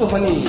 골프 허니.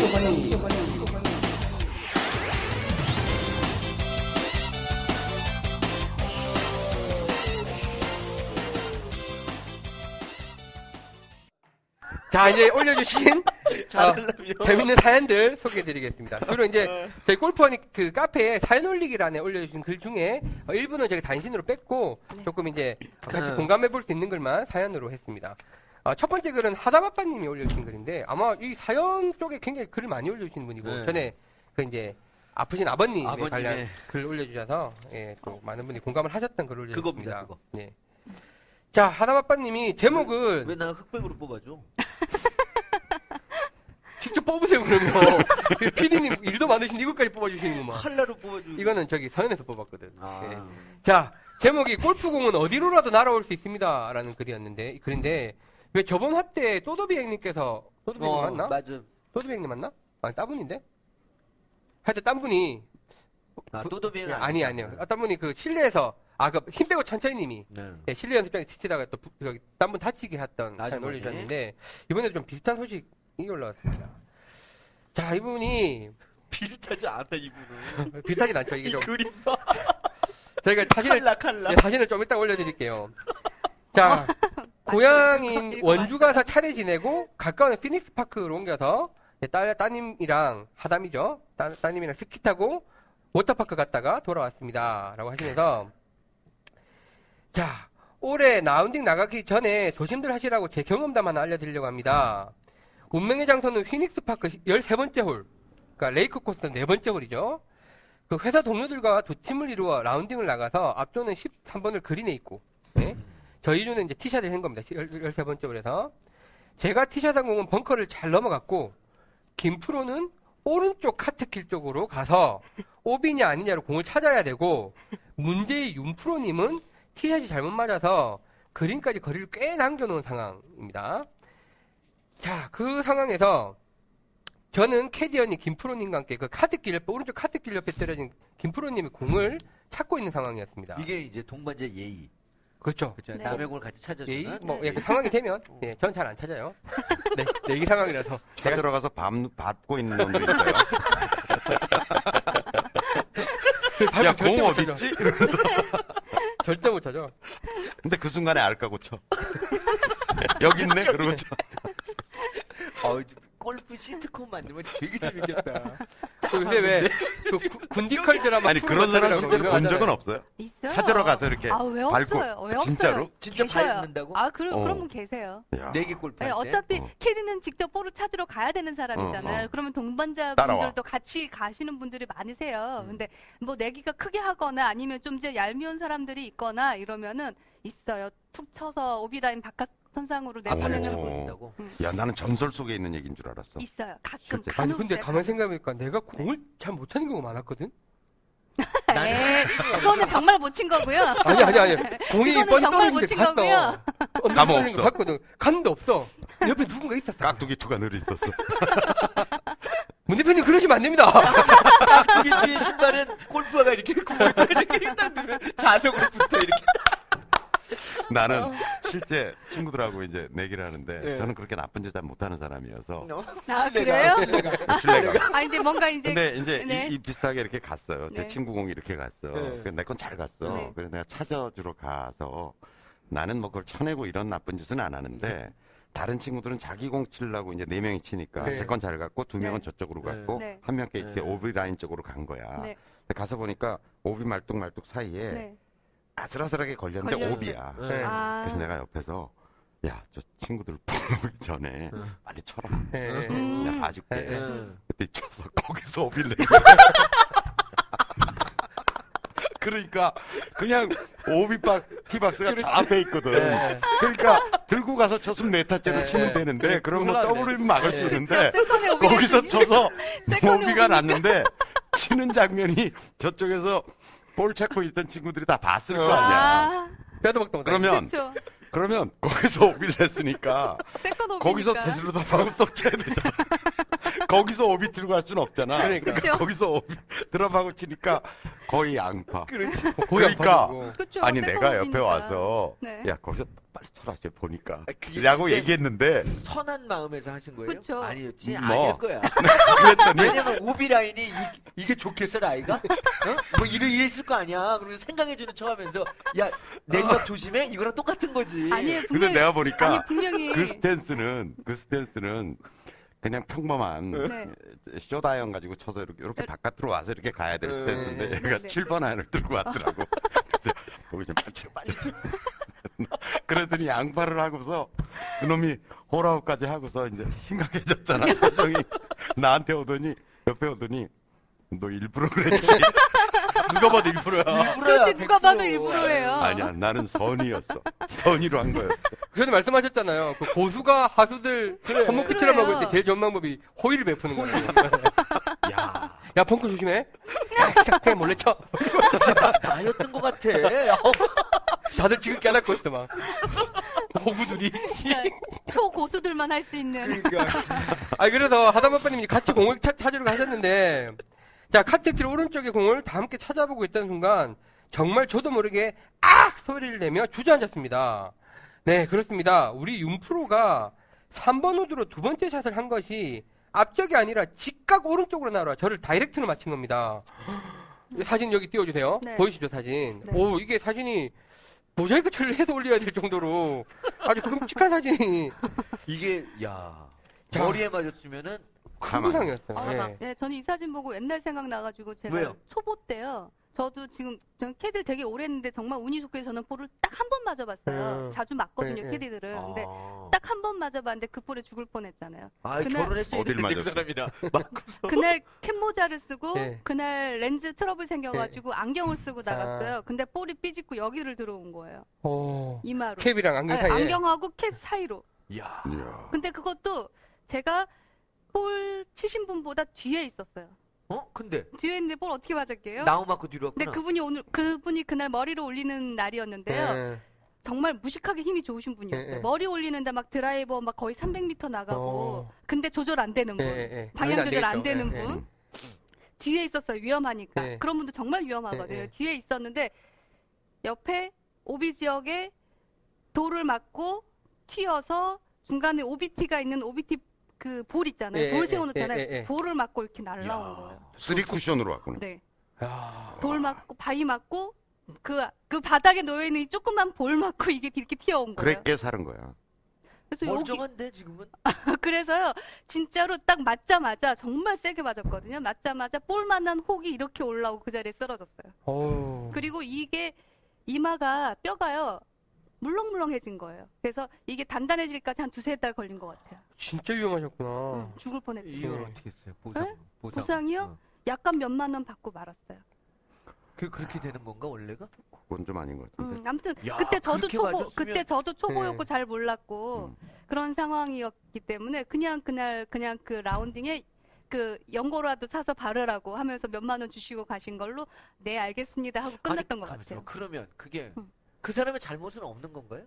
자, 이제 올려주신 어. 재밌는 사연들 소개해드리겠습니다. 주로 이제 저희 골프원이 그 카페에 사연 올리기란에 올려주신 글 중에 어, 일부는 저희 단신으로 뺐고 조금 이제 같이 네. 공감해볼 수 있는 글만 사연으로 했습니다. 어, 첫 번째 글은 하다바빠님이 올려주신 글인데 아마 이 사연 쪽에 굉장히 글을 많이 올려주신 분이고 네. 전에 그 이제 아프신 아버님에 아버님의. 관련 글 올려주셔서 예, 또 많은 분이 공감을 하셨던 글 올려주셨습니다. 그겁니다, 그거. 예. 자 하다바빠님이 제목은 왜 나 흑백으로 뽑아줘? 직접 뽑으세요 그러면 피디님 일도 많으신 이것까지 뽑아주시는구만 칼라로 뽑아줘. 이거는 저기 서연에서 뽑았거든 아. 예. 자 제목이 골프공은 어디로라도 날아올 수 있습니다 라는 글이었는데 글인데 왜 저번 화 때 또도비 형님께서 또도비 형님 어, 맞나? 맞아. 또도비 형님 맞나? 아니 따분인데? 하여튼 딴 분이 아, 부- 또도비는 예, 아니 아니요 어떤 분이 그 실내에서 아 그 힘 빼고 천천히 님이 네. 예, 실내 연습장에 지치다가 또딴분 다치게 했던 사연 아주머니. 올려주셨는데 이번에도 좀 비슷한 소식이 올라왔습니다 자 이분이 비슷하지 않아 이분은. 비슷하진 않죠 이게 이 좀 그림 봐. 저희가 사진을 칼라 칼라. 예, 사진을 좀 이따 올려드릴게요. 자, 고향인 읽어봤어요. 원주 가서 차례 지내고 가까운 피닉스 파크로 옮겨서 예, 딸, 따님이랑 하담이죠. 따, 따님이랑 스키 타고 워터파크 갔다가 돌아왔습니다. 라고 하시면서 자, 올해 라운딩 나가기 전에 조심들 하시라고 제 경험담 하나 알려드리려고 합니다. 운명의 장소는 피닉스 파크 13번째 홀. 그러니까 레이크 코스 네 번째 홀이죠. 그 회사 동료들과 두 팀을 이루어 라운딩을 나가서 앞조는 13번을 그린에 있고, 네? 저희 조는 이제 티샷을 한 겁니다. 13번째 홀에서. 제가 티샷 한 공은 벙커를 잘 넘어갔고, 김프로는 오른쪽 카트길 쪽으로 가서 오비냐 아니냐로 공을 찾아야 되고, 문제의 윤프로님은 티샷이 잘못 맞아서 그린까지 거리를 꽤 남겨놓은 상황입니다. 자, 그 상황에서 저는 캐디언이 김프로님과 함께 그 카드길 옆에, 오른쪽 카드길 옆에 떨어진 김프로님의 공을 찾고 있는 상황이었습니다. 이게 이제 동반자 예의. 그렇죠. 그렇죠. 네. 남의 공을 같이 예, 찾아주는. 뭐, 예, 그 상황이 되면, 예, 전 잘 안 찾아요. 네, 내기 상황이라서. 찾으러 가서 밥, 밟고 있는 놈도 있어요. 밟으면 야, 절대 공 못 어딨지? 찾아. 이러면서. 절대 못 찾아. 근데 그 순간에 알까 고 쳐. 여기 있네? 그러고 쳐. 어, 골프 시트콤 만들면 되게 재밌겠다. 그 요새 왜, 그 구- 군디컬 드라마. 아니, 그런 사람 실제로 본. 적은 없어요? 있어요. 찾으러 가서 이렇게 아, 왜 밟고. 없어요? 왜 아, 없어요? 진짜로? 진짜 있어요. 밟는다고? 아, 그런, 어. 그런 분 계세요. 야. 내기 골프 아니? 어차피 어. 캐디는 직접 볼을 찾으러 가야 되는 사람이잖아요. 어, 어. 그러면 따라와. 동반자분들도 같이 가시는 분들이 많으세요. 음. 근데 뭐 내기가 크게 하거나 아니면 좀 이제 얄미운 사람들이 있거나 이러면은 있어요. 툭 쳐서 오비라인 바깥 선상으로 아, 내보내는 그래요? 분 보낸다고? 야, 나는 전설 속에 있는 얘기인 줄 알았어. 있어요. 가끔 실제. 아니, 간혹 근데 있어요. 가만히 생각해보니까 내가 공을 잘못 찾는 경우가 많았거든? 에이, 그거는 정말 못 친 거고요. 아니, 아니, 아니. 공이 그거는 뻔히 정말 못게친 갔어. 거고요. 거 없어. 갔거든. 갔는데 없어. 옆에 누군가 있었어. 깍두기 투가 늘 있었어. 문 대표님 그러시면 안 됩니다. 깍두기 뒤에 신발은 골프화가 이렇게 구멍 이렇게 딱 누르면 자석으로 붙어 이렇게. 나는 실제 친구들하고 이제 내기를 하는데 네. 저는 그렇게 나쁜 짓 잘 못하는 사람이어서 아, 실내가, 그래요? 신뢰가. 아, 이제 뭔가 이제. 근데 이제 네. 이, 이 비슷하게 이렇게 갔어요. 제 네. 친구 공이 이렇게 갔어. 네. 내건 잘 갔어. 네. 그래서 내가 찾아주러 가서 나는 뭐 그걸 쳐내고 이런 나쁜 짓은 안 하는데 다른 친구들은 자기 공 치려고 이제 네 명이 치니까 네. 제건 잘 갔고 두 명은 네. 저쪽으로 네. 갔고 네. 한 명께 이렇게 네. 오비 라인 쪽으로 간 거야. 네. 근데 가서 보니까 오비 말뚝 말뚝 사이에 네. 아슬아슬하게 걸렸는데 걸렸는데. 오비야. 네. 아. 그래서 내가 옆에서 야 저 친구들 보기 전에 응. 빨리 쳐라. 예, 예. 음. 내가 봐줄게. 네, 네. 응. 그때 쳐서 거기서 오비를 내. 그러니까 그냥 오비박 티박스가 저 앞에 있거든. 네. 그러니까 들고 가서 쳤으면 네 타째로 네, 치면 네. 되는데 네, 그러면 그건 안 더블이면 막을 돼. 수 네. 있는데 거기서 쳐서 오비가. 났는데 치는 장면이 저쪽에서 볼 찾고 있던 친구들이 다 봤을 거 아니야. 아, 뼈도 못 그러면 그렇죠. 그러면 거기서 오비를 했으니까 세컨 오비니까. 거기서 테슬로 다 박으면 또 쳐야 되잖아. 거기서 오비 들고 갈 수는 없잖아. 그러니까. 그쵸. 거기서 오비 드랍하고 치니까 거의 양파. 그렇지. 거의 안 그러니까. 그쵸, 아니 내가 옆에 우비니까. 와서 네. 야 거기서 빨리 쳐라 쟤 보니까 아, 그게 라고 진짜 얘기했는데 선한 마음에서 하신 거예요? 그쵸. 아니었지. 뭐. 아닐 거야. 그랬더니 왜냐면 오비 라인이 이, 게 좋겠어 나이가? 어? 뭐 이래 이랬을 거 아니야. 그러면서 생각해주는 척하면서 야 내가 조심해 이거랑 똑같은 거지. 아니 근데 분명히 내가 보니까 아니 분명히 그 스탠스는 그 스탠스는 그냥 평범한 네. 숏아이언 가지고 쳐서 이렇게, 이렇게 바깥으로 와서 이렇게 가야 될 네, 스탠스인데 네, 얘가 네. 7번 아이언을 들고 왔더라고. 그래서 거기 좀 빨리 쳐, 빨리 쳐. 그러더니 양파를 하고서 그놈이 홀아웃까지 하고서 이제 심각해졌잖아 표정이 나한테 오더니 옆에 오더니 너 일부러 그랬지 누가 봐도 일부러야. 일부러야, 그렇지 누가 100%. 봐도 일부러예요. 아니야 나는 선의였어 선의로 한 거였어 전에 말씀하셨잖아요. 그 고수가 하수들 그래. 손목 끝으로 그래요. 먹을 때 제일 좋은 방법이 호의를 베푸는 거예요. 야 야 펑크 조심해. 그냥 몰래 쳐. 나였던 것 같아. 어, 다들 지금 깨닫고 있어 막. 호구들이. 그러니까 초고수들만 할 수 있는 그러니까 아 그래서 하다못빠님이 같이 공을 찾, 찾으러 가셨는데 자 카트길 오른쪽에 공을 다 함께 찾아보고 있던 순간 정말 저도 모르게 악 소리를 내며 주저앉았습니다. 네 그렇습니다. 우리 윤프로가 3번 우드로 두 번째 샷을 한 것이 앞쪽이 아니라 직각 오른쪽으로 나와 저를 다이렉트로 맞힌 겁니다. 이 사진 여기 띄워주세요. 네. 보이시죠 사진? 네. 오 이게 사진이 모자이크 처리를 해서 올려야 될 정도로 아주 끔찍한 사진이 이게 야 자. 머리에 맞았으면은 큰 부상이었어요. 아, 네. 네, 저는 이 사진 보고 옛날 생각 나가지고 제가 왜요? 초보 때요. 저도 지금 저는 캐디를 되게 오래 했는데 정말 운이 좋게 저는 볼을 딱 한 번 맞아봤어요. 음. 자주 맞거든요, 네, 네. 캐디들을. 근데 아, 딱 한 번 맞아봤는데 그 볼에 죽을 뻔했잖아요. 아 그날- 어딜 그 맞았어? 맞고서 그날 캡모자를 쓰고 네. 그날 렌즈 트러블 생겨가지고 안경을 쓰고 나갔어요. 아. 근데 볼이 삐집고 여기를 들어온 거예요. 어. 이마로. 캡이랑 안경 아니, 사이에. 안경하고 캡 사이로. 야 이야. 근데 그것도 제가 볼 치신 분보다 뒤에 있었어요. 어 근데 뒤에 있는데 볼 어떻게 맞았게요? 나무 맞고 뒤로 근데 왔구나. 그분이 오늘 그분이 그날 머리를 올리는 날이었는데요. 네. 정말 무식하게 힘이 좋으신 분이었어요. 예, 예. 머리 올리는데 막 드라이버 막 거의 300m 나가고 어. 근데 조절 안 되는 분. 예, 예, 예. 방향 조절 안 되겠죠. 되는 예, 예. 분. 뒤에 있었어요. 위험하니까. 예. 그런 분도 정말 위험하거든요. 예, 예. 뒤에 있었는데 옆에 오비 지역에 돌을 맞고 튀어서 중간에 오비티가 있는 오비티 그 볼 있잖아요. 예, 돌 예, 세워놓잖아요. 예, 예, 예. 볼을 맞고 이렇게 날라온 야. 거예요. 쓰리 쿠션으로 왔구나 네. 야. 돌 맞고 바위 맞고 그, 그 바닥에 놓여있는 이 조그만 볼 맞고 이게 이렇게 튀어온 거예요. 그랬게 사는 거야 그래서 여기, 멀쩡한데 지금은 그래서요, 진짜로 딱 맞자마자 정말 세게 맞았거든요. 맞자마자 볼만한 혹이 이렇게 올라오고 그 자리에 쓰러졌어요. 어우. 그리고 이게 이마가 뼈가요, 물렁물렁해진 거예요. 그래서 이게 단단해질까지 한 두세 달 걸린 것 같아요. 진짜 위험하셨구나. 응, 죽을 뻔했죠. 이건 네. 어떻게 했어요? 보상 에? 보상 보상이요? 어. 약간 몇만 원 받고 말았어요. 그 그렇게 되는 건가 원래가? 그건 좀 아닌 것 같은데 음, 아무튼 야, 그때 저도 그렇게 초보, 맞았으면- 그때 저도 초보였고 네. 잘 몰랐고 그런 상황이었기 때문에 그냥 그날 그냥 그 라운딩에 그 연고라도 사서 바르라고 하면서 몇만 원 주시고 가신 걸로 네 알겠습니다 하고 끝났던 아니, 것 가만있어 같아요. 봐. 그러면 그게 음. 그 사람의 잘못은 없는 건가요?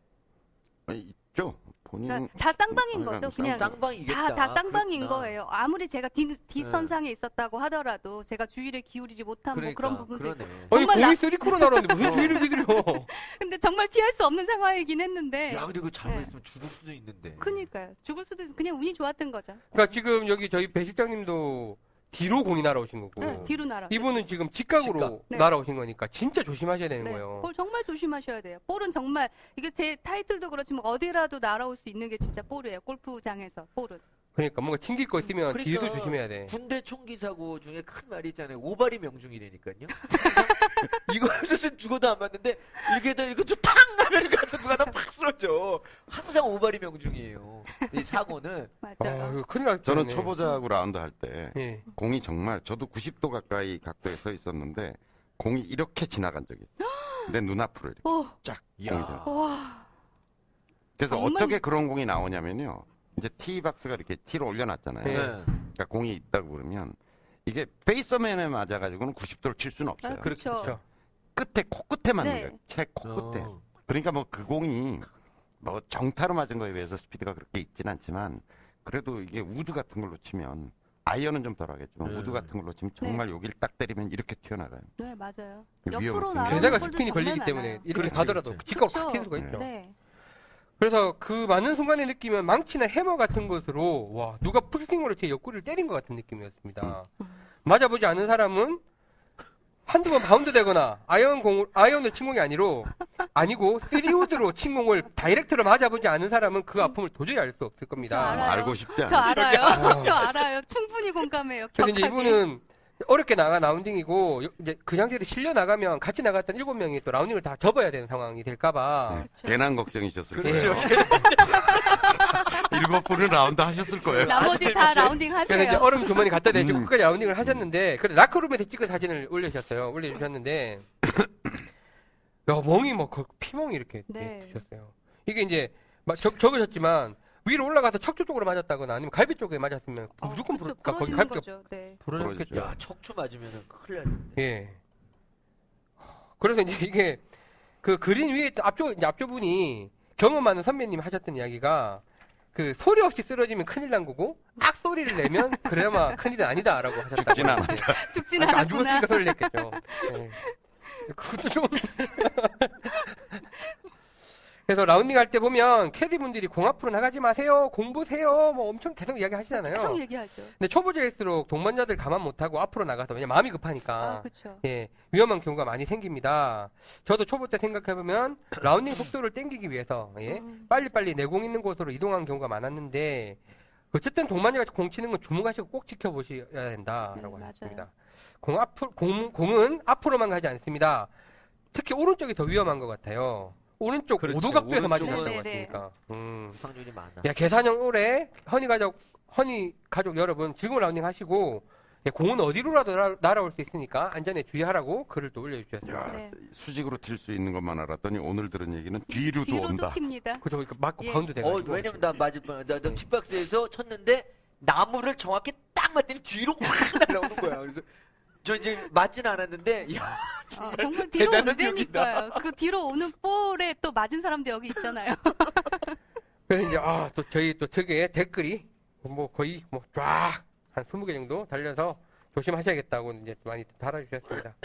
아니, 있죠 본인 그러니까 다 쌍방인 아, 거죠. 그냥 쌍방이겠다. 다, 다 쌍방인 그렇구나. 거예요. 아무리 제가 뒷, 네. 뒷선상에 있었다고 하더라도 제가 주의를 기울이지 못한 그러니까, 뭐 그런 부분도. 그러네. 아니 정말 공이 나- 쓰리코로 날았는데 무슨 주의를 기들여? 근데 정말 피할 수 없는 상황이긴 했는데. 야 근데 그 잘못했으면 죽을 수도 있는데. 네. 그니까요. 죽을 수도 있어. 그냥 운이 좋았던 거죠. 그러니까 지금 여기 저희 배 실장님도 뒤로 공이 날아오신 거고. 네, 뒤로 날아. 이분은 지금 직각으로 직각. 네. 날아오신 거니까 진짜 조심하셔야 되는 네, 거예요. 볼 정말 조심하셔야 돼요. 볼은 정말 이게 제 타이틀도 그렇지만 어디라도 날아올 수 있는 게 진짜 볼이에요. 골프장에서 볼은. 그러니까 뭔가 튕길 거 있으면 그러니까 뒤에도 조심해야 돼. 군대 총기 사고 중에 큰 말이 있잖아요. 오발이 명중이라니까요. 이거 수술 죽어도 안 맞는데 이렇게 해도 이거 좀탕 하면 가서 누가 나팍 쓰러져. 항상 오발이 명중이에요. 이 사고는 맞아요. 아, 큰일 났 저는 초보자하고 라운드 할 때 예. 공이 정말 저도 90도 가까이 각도에 서 있었는데 공이 이렇게 지나간 적이 있어요 내 눈앞으로 이렇게 오, 쫙 야. 공이 지나가. 와. 그래서 정말- 어떻게 그런 공이 나오냐면요 이제 티 박스가 이렇게 티로 올려놨잖아요 네. 그러니까 공이 있다고 그러면 이게 페이서맨에 맞아가지고는 90도를 칠 수는 없어요 아, 그렇죠. 그렇죠. 끝에 코끝에 맞는 네. 거예요 채 코끝에 어. 그러니까 뭐 그 공이 뭐 정타로 맞은 거에 비해서 스피드가 그렇게 있진 않지만 그래도 이게 우드 같은 걸로 치면 아이언은 좀 덜하겠지만 네. 우드 같은 걸로 지금 정말 여기를 딱 때리면 이렇게 튀어나가요. 네, 맞아요. 위험을 옆으로 굉장히- 나오는 게다가 스핀이 걸리기 때문에. 이렇게 그렇지, 가더라도 그렇지. 직각 그쵸. 확 튀는 수가 있죠. 네. 그래서 그 많은 순간에 느끼면 망치나 해머 같은 것으로 와 누가 풀스윙으로 제 옆구리를 때린 것 같은 느낌이었습니다. 음. 맞아보지 않은 사람은 한두 번 바운드 되거나 아이언 공 아이언을 친 공이 아니로 아니고 쓰리우드로 친 공을 다이렉트로 맞아보지 않은 사람은 그 아픔을 도저히 알 수 없을 저 겁니다. 알아요. 알고 싶지 저 않아. 알아요. 저 알아요. 충분히 공감해요. 그래서 이제. 이분은 어렵게 나가 라운딩이고 요- 이제 그 상태에 실려 나가면 같이 나갔던 일곱 명이 또 라운딩을 다 접어야 되는 상황이 될까봐 네. 그렇죠. 괜한 걱정이셨을 그렇죠. 거예요. 일곱 분은 라운드 하셨을 거예요. 나머지 다 라운딩 그래서 이제 하세요. 얼음 주머니 갖다 대고 음. 끝까지 라운딩을 하셨는데 그래 라커룸에서 찍은 사진을 올려주셨어요. 올려주셨는데 야 멍이 뭐 거- 피멍이 이렇게 네. 예, 주셨어요. 이게 이제 막 적, 적으셨지만 위로 올라가서 척추 쪽으로 맞았다거나 아니면 갈비 쪽에 맞았으면 어, 무조건 그렇죠. 부러, 거기 부러지는 갈비가 거죠. 네. 부러졌겠죠. 야, 척추 맞으면 큰일 났는데. 예. 그래서 이제 이게 그 그린 위에 앞쪽 이제 앞쪽분이 경험 많은 선배님 하셨던 이야기가 그 소리 없이 쓰러지면 큰일 난 거고 악 소리를 내면 그래야만 큰일은 아니다라고 하셨다고. 죽진 않았다. 죽진 아, 안 않았구나. 죽었으니까 소리를 냈겠죠. 예. 그것도 좀. 그래서 라운딩 할 때 보면 캐디분들이 공 앞으로 나가지 마세요, 공부세요, 뭐 엄청 계속 이야기 하시잖아요. 엄청 얘기하죠. 근데 초보자일수록 동반자들 가만 못하고 앞으로 나가서 왜냐 마음이 급하니까 아, 그렇죠. 예 위험한 경우가 많이 생깁니다. 저도 초보 때 생각해 보면 라운딩 속도를 땡기기 위해서 예 음. 빨리빨리 내 공 있는 곳으로 이동한 경우가 많았는데 어쨌든 동반자가 공 치는 건 주목하시고 꼭 지켜보셔야 된다라고 네, 맞아요. 하셨습니다. 공 앞으로 공, 공은 앞으로만 가지 않습니다. 특히 오른쪽이 더 위험한 것 같아요. 오른쪽 그렇죠. 오도각도에서 것 오른쪽은- 같다고 네, 네. 음. 상준이 많아. 야, 계산형 올해 허니 가족, 허니 가족 여러분 즐거운 라운딩 하시고 예, 공은 어디로라도 날아- 날아올 수 있으니까 안전에 주의하라고 글을 또 올려주셨어요. 야, 네. 수직으로 튈 수 있는 것만 알았더니 오늘 들은 얘기는 뒤로도 뒤로도 온다. 튑니다. 그죠? 이거 맞고 예. 바운드 어, 돼가지고. 왜냐면 나 맞을 뻔. 나, 나 티박스에서 쳤는데 나무를 정확히 딱 맞더니 뒤로 확 날아오는 거야. 그래서 저 이제 맞진 않았는데 야, 어, 정말 뒤로 대단한 온다니까요. 그 뒤로 오는 볼에 또 맞은 사람도 여기 있잖아요. 그래서 이제 아, 또 저희 또 특유의 댓글이 뭐 거의 뭐 쫙 한 20개 정도 달려서 조심하셔야겠다고 이제 많이 달아주셨습니다.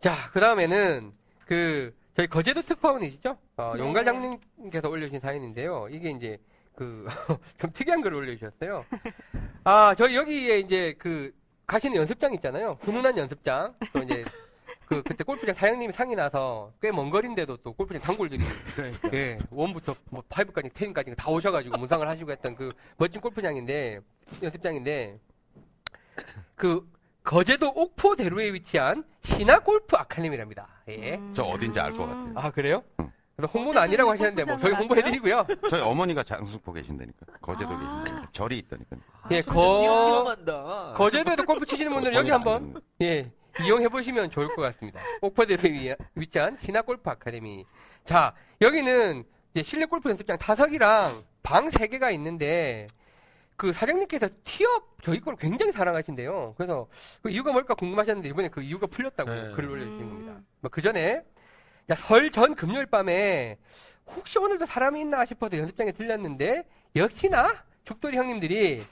자, 그 다음에는 그 저희 거제도 특파원이시죠? 어, 네. 용갈장님께서 올려주신 사연인데요. 이게 이제 그 좀 특이한 글을 올려주셨어요. 아, 저희 여기에 이제 그 가시는 연습장 있잖아요. 훈훈한 연습장. 또 이제 그 그때 골프장 사장님이 상이 나서 꽤 먼 거리인데도 또 골프장 단골들이 그러니까. 예 원부터 뭐 파이브까지 텐까지 다 오셔가지고 문상을 하시고 했던 그 멋진 골프장인데 연습장인데 그 거제도 옥포대로에 위치한 신화 골프 아카데미랍니다. 예. 음. 저 어딘지 알 것 같아요. 아 그래요? 응. 그래서 홍보는 아니라고 하시는데 뭐 저희 홍보해드리고요. 저희 어머니가 장수포 계신다니까. 거제도 아. 계신다니까. 절이 있다니까. 예, 거... 거- 뛰어만다. 거제도에도 골프 치시는 분들 여기 한번 예, 이용해 보시면 좋을 것 같습니다. 옥포대로에 위치한 신화 골프 아카데미. 자, 여기는 이제 실내 골프 연습장 타석이랑 방 세 개가 있는데 그 사장님께서 티업 저희 거를 굉장히 사랑하신대요. 그래서 그 이유가 뭘까 궁금하셨는데 이번에 그 이유가 풀렸다고 네. 글을 올려주신 음. 겁니다. 뭐그 전에 설 전 금요일 밤에 혹시 오늘도 사람이 있나 싶어서 연습장에 들렸는데 역시나 죽돌이 형님들이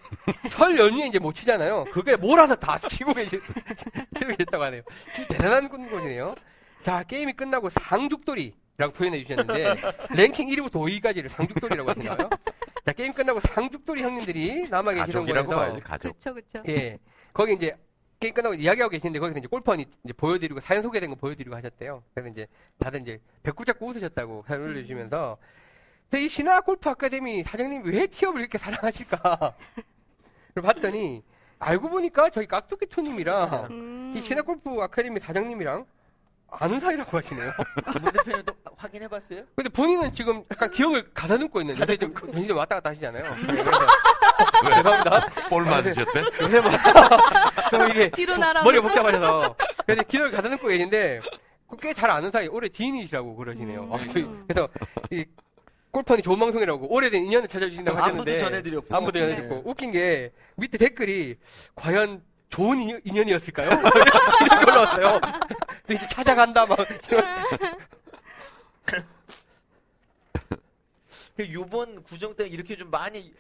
설 연휴에 이제 못 치잖아요. 그게 몰아서 다 치고 계시, 치고 계셨다고 하네요. 진짜 대단한 곳이네요. 자, 게임이 끝나고 상죽돌이라고 표현해 주셨는데, 랭킹 1위부터 5위까지를 상죽돌이라고 하시나요? 자, 게임 끝나고 상죽돌이 형님들이 남아 계시던 가족이라고 곳에서, 봐야지 가족. 그쵸, 그쵸. 예, 거기 이제, 게임 끝나고 이야기하고 계시는데, 거기서 이제 골프원이 이제 보여드리고, 사연 소개된 거 보여드리고 하셨대요. 그래서 이제, 다들 이제, 배꼽 잡고 웃으셨다고 사연 올려주시면서, 근데 이 신화 골프 아카데미 사장님이 왜 티업을 이렇게 사랑하실까? 를 봤더니, 알고 보니까 저희 깍두기 투님이랑, 음. 이 신화 골프 아카데미 사장님이랑 아는 사이라고 하시네요. 문 대표님도 확인해봤어요? 근데 본인은 지금 약간 기억을 가다듬고 있는, 요새 좀 정신이 좀 왔다 갔다 하시잖아요. 네, 그래서 죄송합니다. 볼 맞으셨대? 요새 뭐, 좀 이게, 뒤로 날아오면서 머리가 복잡하셔서. 그래서 기억을 가다듬고 계신데, 꽤 잘 아는 사이, 올해 지인이시라고 그러시네요. 음. 아, 그래서, 이, 골판이 좋은 방송이라고 오래된 인연을 찾아주신다고 안부도 하셨는데. 전해드렸고. 안부도 네. 전해드렸고. 웃긴 게, 밑에 댓글이, 과연 좋은 인연, 인연이었을까요? 이렇게 올라왔어요. 또 이제 찾아간다, 막. 이런. 그 요번 구정 때 이렇게 좀 많이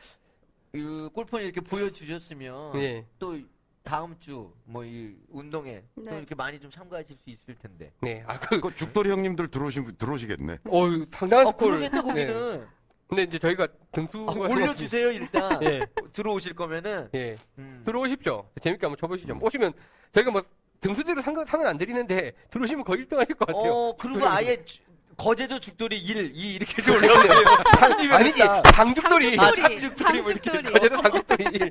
그 골프를 이렇게 보여주셨으면 예. 또 다음 주 뭐 이 운동에 또 네. 이렇게 많이 좀 참가하실 수 있을 텐데. 네. 아, 그, 그 죽돌이 형님들 들어오시, 들어오시겠네. 어유 상당한 아, 스콜. 그러겠다 거기는. 근데 이제 저희가 등수 아, 올려주세요 일단. 예. 들어오실 거면은. 예. 음. 들어오십시오. 재밌게 한번 쳐보시죠. 오시면 저희가 뭐 등수대로 상관, 상은 안 드리는데 들어오시면 거의 1등 하실 것 같아요. 어 그리고 아예 주- 거제도 죽돌이 1, 2 이렇게 해서 올라오세요. 아니지, 상죽돌이. 아, 상죽돌이. 상죽돌이 뭐 이렇게. 거제도 상죽돌이.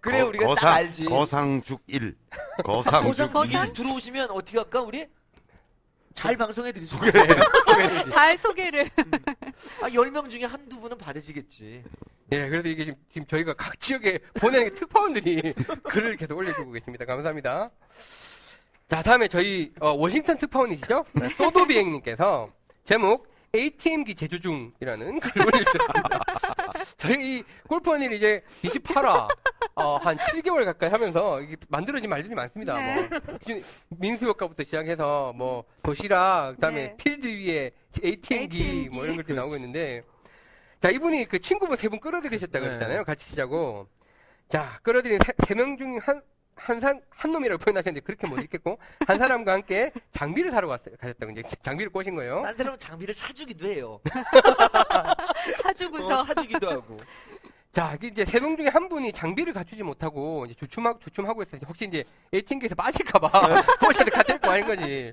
그래 거- 우리가 거상, 딱 알지. 거상죽 1. 아, 거상죽 거상 거상? 1 들어오시면 어떻게 할까 우리? 잘 방송해 드리죠. 잘 소개를. 아, 10명 중에 한두 분은 받으시겠지. 예, 그래서 이게 지금, 지금 저희가 각 지역에 보내는 특파원들이 글을 계속 올려주고 계십니다. 감사합니다. 자, 다음에 저희, 어, 워싱턴 특파원이시죠? 네, 소도비행님께서 제목, ATM기 제조 중이라는 글을 올려주셨습니다. 저희 이 골프원일 이제 28화, 어, 한 7개월 가까이 하면서 이게 만들어진 말들이 많습니다. 네. 뭐, 민수효과부터 시작해서 뭐, 도시락, 그 다음에 네. 필드 위에 ATM기, ATM 기. 뭐 이런 것들이 나오고 있는데, 자, 이분이 그 친구분 세 분 끌어들이셨다고 네. 그랬잖아요. 같이 치자고. 자, 끌어들인 세 명 중 한, 한, 산, 한 놈이라고 표현하셨는데 그렇게 못 읽겠고, 한 사람과 함께 장비를 사러 갔어요. 가셨다고 이제 장비를 꼬신 거예요. 딴 사람은 장비를 사주기도 해요. 사주고서. 어, 사주기도 하고. 자, 이제 세 명 중에 한 분이 장비를 갖추지 못하고 이제 주춤하고, 주춤하고 있어요. 혹시 이제 ATM기에서 빠질까봐 포시한테 갖다 입고 하는 거지.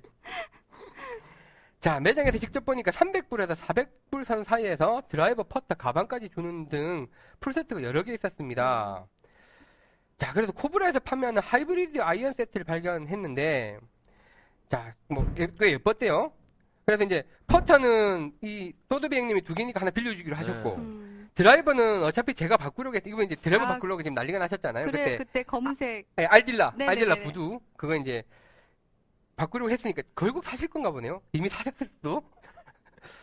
자, 매장에서 직접 보니까 300불에서 400불 선 사이에서 드라이버, 퍼터, 가방까지 주는 등 풀세트가 여러 개 있었습니다. 자, 그래서 코브라에서 판매하는 하이브리드 아이언 세트를 발견했는데, 자, 뭐, 예- 꽤 예뻤대요. 그래서 이제 퍼터는 이 소드비 형님이 두 개니까 하나 빌려주기로 하셨고, 음. 드라이버는 어차피 제가 바꾸려고 했어요. 이거 이제 드라이버 아, 바꾸려고 지금 난리가 나셨잖아요. 그래, 그때 그때 검은색. 예, 알딜라, 네네네네. 알딜라 부두 그거 이제 바꾸려고 했으니까 결국 사실 건가 보네요. 이미 사셨을 수도.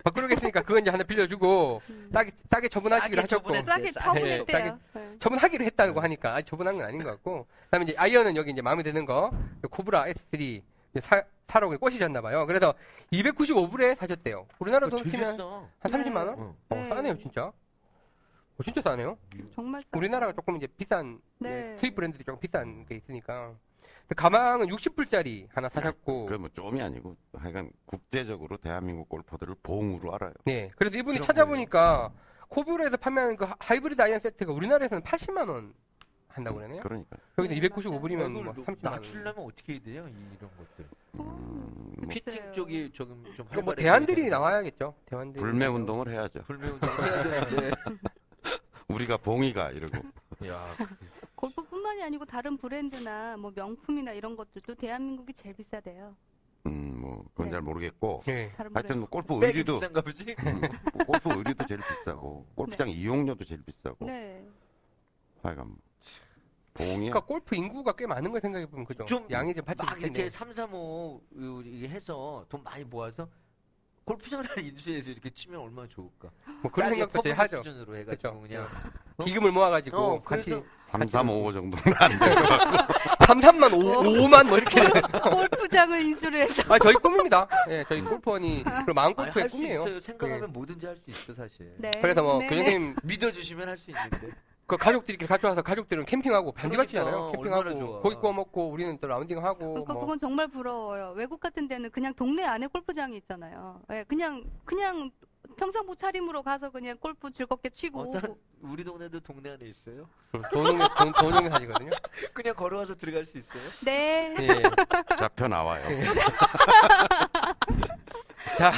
바꾸려고 했으니까 그거 이제 하나 빌려주고 음. 싸게 싸게 처분하시기로 싸게 하셨고 싸게. 처분했대요. 네. 처분하기로 했다고 하니까 아직 처분한 건 아닌 것 같고 그다음에 이제 아이언은 여기 이제 마음에 드는 거 코브라 S3 이제 사, 사러 꼬시셨나 봐요. 그래서 295불에 사셨대요. 우리나라 돈 치면 싸. 한 30만 원? 어. 어, 네. 싸네요, 진짜. 어, 진짜 싸네요. 정말 싸. 우리나라가 조금 이제 비싼 네. 예, 수입 브랜드들이 조금 비싼 게 있으니까 가방은 60불짜리 하나 사셨고 그뭐 좀이 아니고 하여간 국제적으로 대한민국 골퍼들을 봉으로 알아요. 네 그래서 이분이 찾아보니까 코브라에서 판매하는 그 하- 하이브리드 아이언 세트가 우리나라에서는 80만 원 한다고 그러네요 그러니까 여기서 네, 295불이면 뭐 이걸 30만 원 낮추려면 어떻게 해야 돼요? 이- 이런 것들. 음, 뭐 피팅. 쪽이 조금 좀 그럼 뭐 활발해져야 대안들이. 나와야겠죠 대안들이 불매 운동을 해야죠. 불매 운동 해야 되는데. 우리가 봉이가 이러고 야, 뿐만이 아니고 다른 브랜드나 뭐 명품이나 이런 것들도 대한민국이 제일 비싸대요. 음, 뭐 그건 네. 잘 모르겠고 네. 다른 하여튼. 뭐 골프 백이 의류도 비싼가 보지? 음, 뭐 골프 의류도 제일 비싸고 골프장 이용료도 제일 비싸고 네. 하여간 뭐 봉이야. 그러니까 골프 인구가 꽤 많은 걸 생각해 보면 그죠 좀 양이 좀막 이렇게 않겠네 3, 3, 5 이게 해서 돈 많이 모아서 골프장을 하나 인수해서 이렇게 치면 얼마나 좋을까? 뭐 그런 싸게 생각도 저희 퍼블릭 하죠 수준으로 해가지고. 그냥 기금을 모아가지고 어, 같이 그래서 3, 3, 5 정도는 안 돼. 3, 3만 5, 5만 뭐 이렇게 되는 골프장을 인수를 해서 아 저희 꿈입니다 예 저희 골프원이 그리고 마음 아니, 골프의 할수 꿈이에요 있어요. 생각하면 뭐든지 할 수 있어 사실. 네. 그래서 뭐 네, 교수님 믿어주시면 할 수 있는데. 그 가족들이 이렇게 같이 와서 가족들은 캠핑하고 반지같이잖아요. 그러니까, 캠핑하고. 고기 구워 먹고 우리는 또 라운딩하고 그러니까 뭐 그건 정말 부러워요. 외국 같은 데는 그냥 동네 안에 골프장이 있잖아요. 예, 그냥 그냥 평상복 차림으로 가서 그냥 골프 즐겁게 치고 어. 다른 우리 동네도 동네 안에 있어요? 좋은 동네 사시거든요. 그냥 걸어가서 들어갈 수 있어요? 네. 예. 잡혀 나와요. 자,